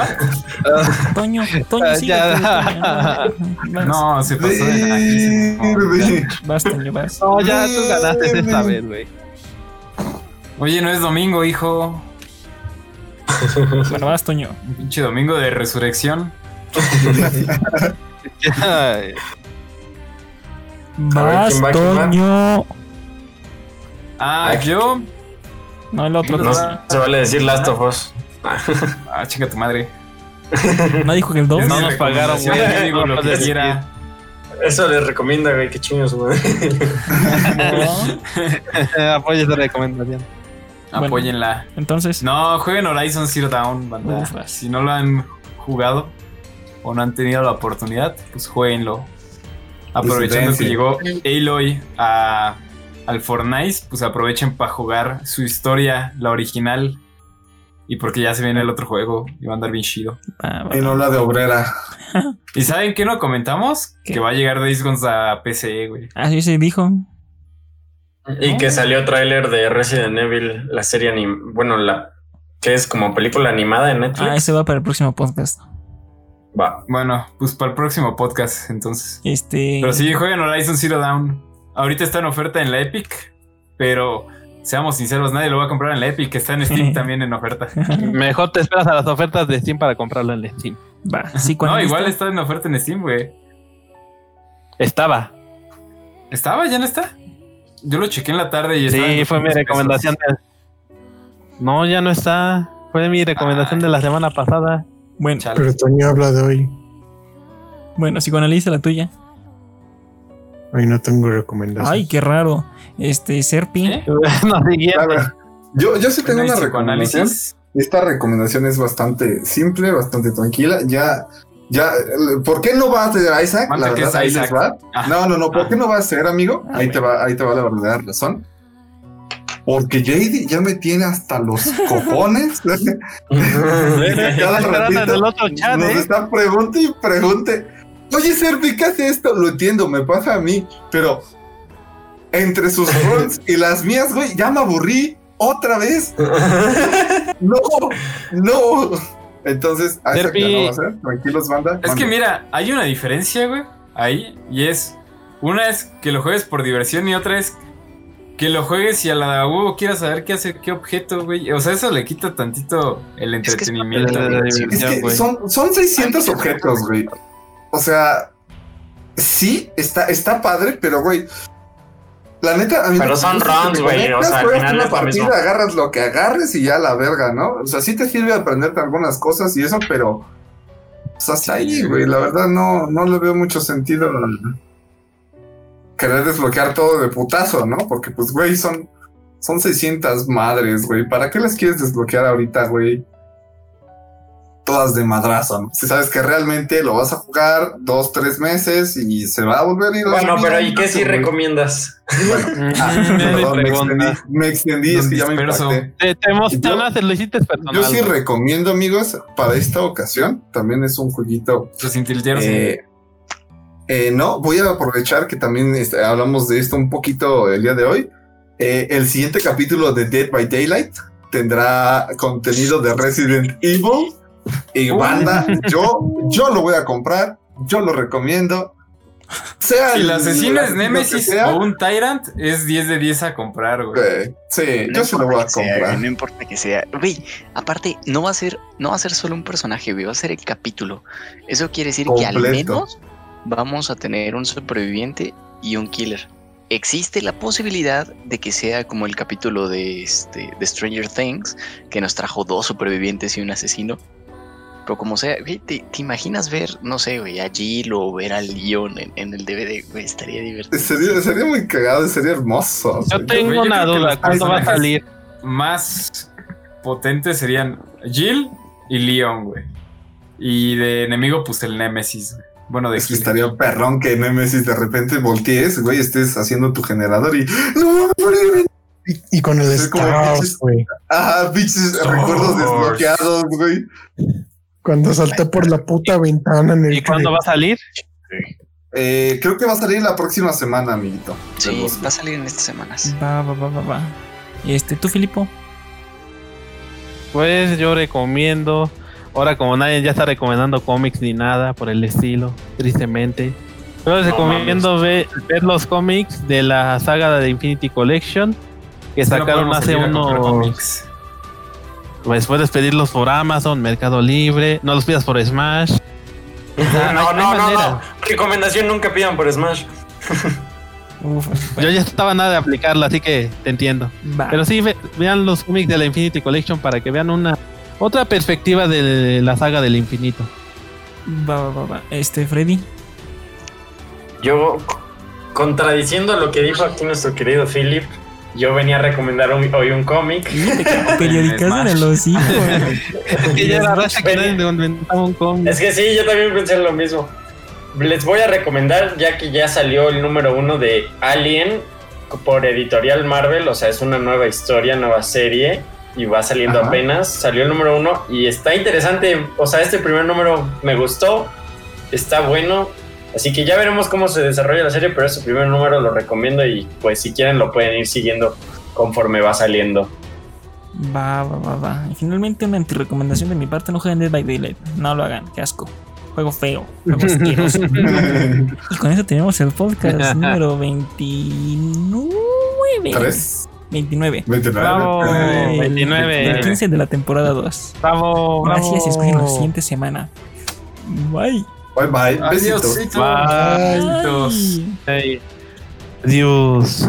Toño, Toño, Ah, sigue. ya. Vas, No, se pasó de. Verde. vas, Toño, vas. No, ya tú ganaste esta vez, güey. Oye, no es domingo, hijo. Bueno, vas, Toño. Pinche domingo de resurrección. Vas. Toño. Ah, Ay. yo. No, el otro. No No, se vale decir Last of Us. Ah, chica tu madre. no dijo que el 2. Es No nos pagaron, güey. yo digo lo No que puedes quiera. Eso les recomienda, güey. Qué chingos, güey. Apoya esa recomendación. Bueno. Apóyenla. Entonces, No, jueguen Horizon Zero Dawn, banda. Si no lo han jugado o no han tenido la oportunidad, pues jueguenlo. Aprovechando que llegó Aloy a al Fortnite, pues aprovechen para jugar su historia, la original. Y porque ya se viene el otro juego y va a andar bien chido. Y no la de obrera. ¿Y saben qué no comentamos? ¿Qué? Que va a llegar Days Gone a PC, güey. Así se dijo. Y que salió tráiler de Resident Evil, la serie anim bueno, la que es como película animada en Netflix. Ah, ese va para el próximo podcast. Va. Bueno, pues para el próximo podcast, entonces. Este. Pero sí, jueguen Horizon Zero Dawn. Ahorita está en oferta en la Epic, pero seamos sinceros, nadie lo va a comprar en la Epic, está en Steam también en oferta. Mejor te esperas a las ofertas de Steam para comprarlo en Steam. Va, sí, No, igual está en oferta en Steam, güey. Estaba. ¿Estaba? ¿Ya no está? Yo lo chequé en la tarde y estaba Sí, fue mi 200 recomendación. de- No, ya no está. Fue mi recomendación de la semana pasada. Bueno, Chale. Pero Toño habla de hoy. bueno, psicoanaliza la tuya. Hoy no tengo recomendación. Ay, qué raro. Este, Serpi. ¿Eh? no, ver, yo, yo sí tengo ¿No hay una recomendación. Esta recomendación es bastante simple, bastante tranquila. Ya, ya, ¿por qué no va a hacer Isaac? ¿Cuánto La que verdad, es Isaac? va. Ah. No, no, no, ¿por Ah. qué no va a ser, amigo? Ah, Ahí te va, ahí te va la verdadera razón. Porque JD ya me tiene hasta los cojones. Cada ratito el otro chat, nos ¿eh? está pregunte y pregunte. Oye, Serpi, ¿qué hace esto? Lo entiendo, me pasa a mí, pero entre sus roles y las mías, güey, ya me aburrí otra vez. No, no. Entonces, Isaac Serpi. ya no va a ser. Tranquilos, banda. Es que mira, hay una diferencia, güey, ahí, y es, una es que lo juegues por diversión y otra es que lo juegues y a la huevo quieras saber qué hace, qué objeto, güey. O sea, eso le quita tantito el Es que es entretenimiento. la. Es que son, son 600 objetos, güey. O sea, sí, está, está padre, pero, güey. La neta, a mí Pero son rounds, güey, o sea, al final una es partida, agarras lo que agarres y ya la verga, ¿no? O sea, sí te sirve aprenderte algunas cosas y eso, pero. Pues hasta ahí, güey. La verdad, no, no le veo mucho sentido al querer desbloquear todo de putazo, ¿no? Porque, pues, güey, son, son 600 madres, güey. ¿Para qué las quieres desbloquear ahorita, güey? Todas de madrazo, ¿no? Si sabes que realmente lo vas a jugar dos, tres meses y se va a volver a ir. Bueno, pero ¿y qué sí recomiendas? Ah, Mm, perdón, me extendí, me extendí, es que ya me impacté. Te, te emocionas, lo hiciste personal. Yo sí recomiendo, amigos, para esta ocasión, también es un jueguito. Los eh, eh, no, voy a aprovechar que también este, hablamos de esto un poquito el día de hoy. Eh, el siguiente capítulo de Dead by Daylight tendrá contenido de Resident Evil. Y banda, yo, yo lo voy a comprar, yo lo recomiendo. Sea si el asesino es Nemesis sea, o un Tyrant, es 10 de 10 a comprar, güey. eh, sí, No yo se lo voy a sea, comprar. no importa que sea. Güey, aparte, no va a ser, no va a ser solo un personaje, güey, va a ser el capítulo. Eso quiere decir que al menos vamos a tener un superviviente y un killer. Existe la posibilidad de que sea como el capítulo de, este, de Stranger Things, que nos trajo dos supervivientes y un asesino. Pero como sea, güey, ¿te, te imaginas ver, no sé, güey, a Jill o ver a Leon en, en el DVD? Güey, estaría divertido. Sería, sería muy cagado, sería hermoso. Yo tengo yo una duda. ¿Cuándo va a salir? Más potentes serían Jill y Leon, güey. Y de enemigo, pues el Nemesis, güey. Bueno, de Es que estaría perrón que Nemesis de repente voltees, güey, estés haciendo tu generador y. ¡No! Y, y con el pinches- güey. Ajá, pinches recuerdos desbloqueados, güey. Cuando salté por la puta ventana en el ¿Y cuándo va a salir? Eh, creo que va a salir la próxima semana, amiguito. Sí, va a salir en estas semanas. Va, va, va, va, va. Este, tú, Filipo. Pues yo recomiendo. Ahora, como nadie ya está recomendando cómics ni nada por el estilo, tristemente. Yo les No recomiendo ver, ver los cómics de la saga de Infinity Collection que no sacaron hace unos. Pues puedes pedirlos por Amazon, Mercado Libre, no los pidas por Smash. No, hay- no, hay no. Recomendación nunca pidan por Smash. Uf, Yo ya estaba nada de aplicarla, así que te entiendo. va. Pero sí, ve- vean los cómics de la Infinity Collection para que vean una otra perspectiva de la saga del infinito. Va, va, va, va. Este, Freddy. Yo, contradiciendo lo que dijo aquí nuestro querido Philip, yo venía a recomendar un- hoy un cómic. Periodicas en los hijos. Es que ya era racha que nadie inventaba un cómic. Es que sí, yo también pensé lo mismo. Les voy a recomendar, ya que ya salió el número uno de Alien por editorial Marvel, o sea, es una nueva historia, nueva serie y va saliendo Ajá. apenas. Salió el número uno y está interesante. O sea, este primer número me gustó, está bueno. Así que ya veremos cómo se desarrolla la serie, pero ese primer número lo recomiendo y pues si quieren lo pueden ir siguiendo conforme va saliendo. Va, va, va, va. Y finalmente una antirecomendación de mi parte, no jueguen Dead by Daylight. No lo hagan, qué asco. Juego feo, juego asqueroso. y con eso tenemos el podcast número 29. ¿Tres? 29. 29. Bravo, El- 29. El 15 de la temporada 2. Bravo, bravo. Gracias y escuchen la siguiente semana. Bye. Bye bye. Besitos. Besitos. Adiós. Adiós.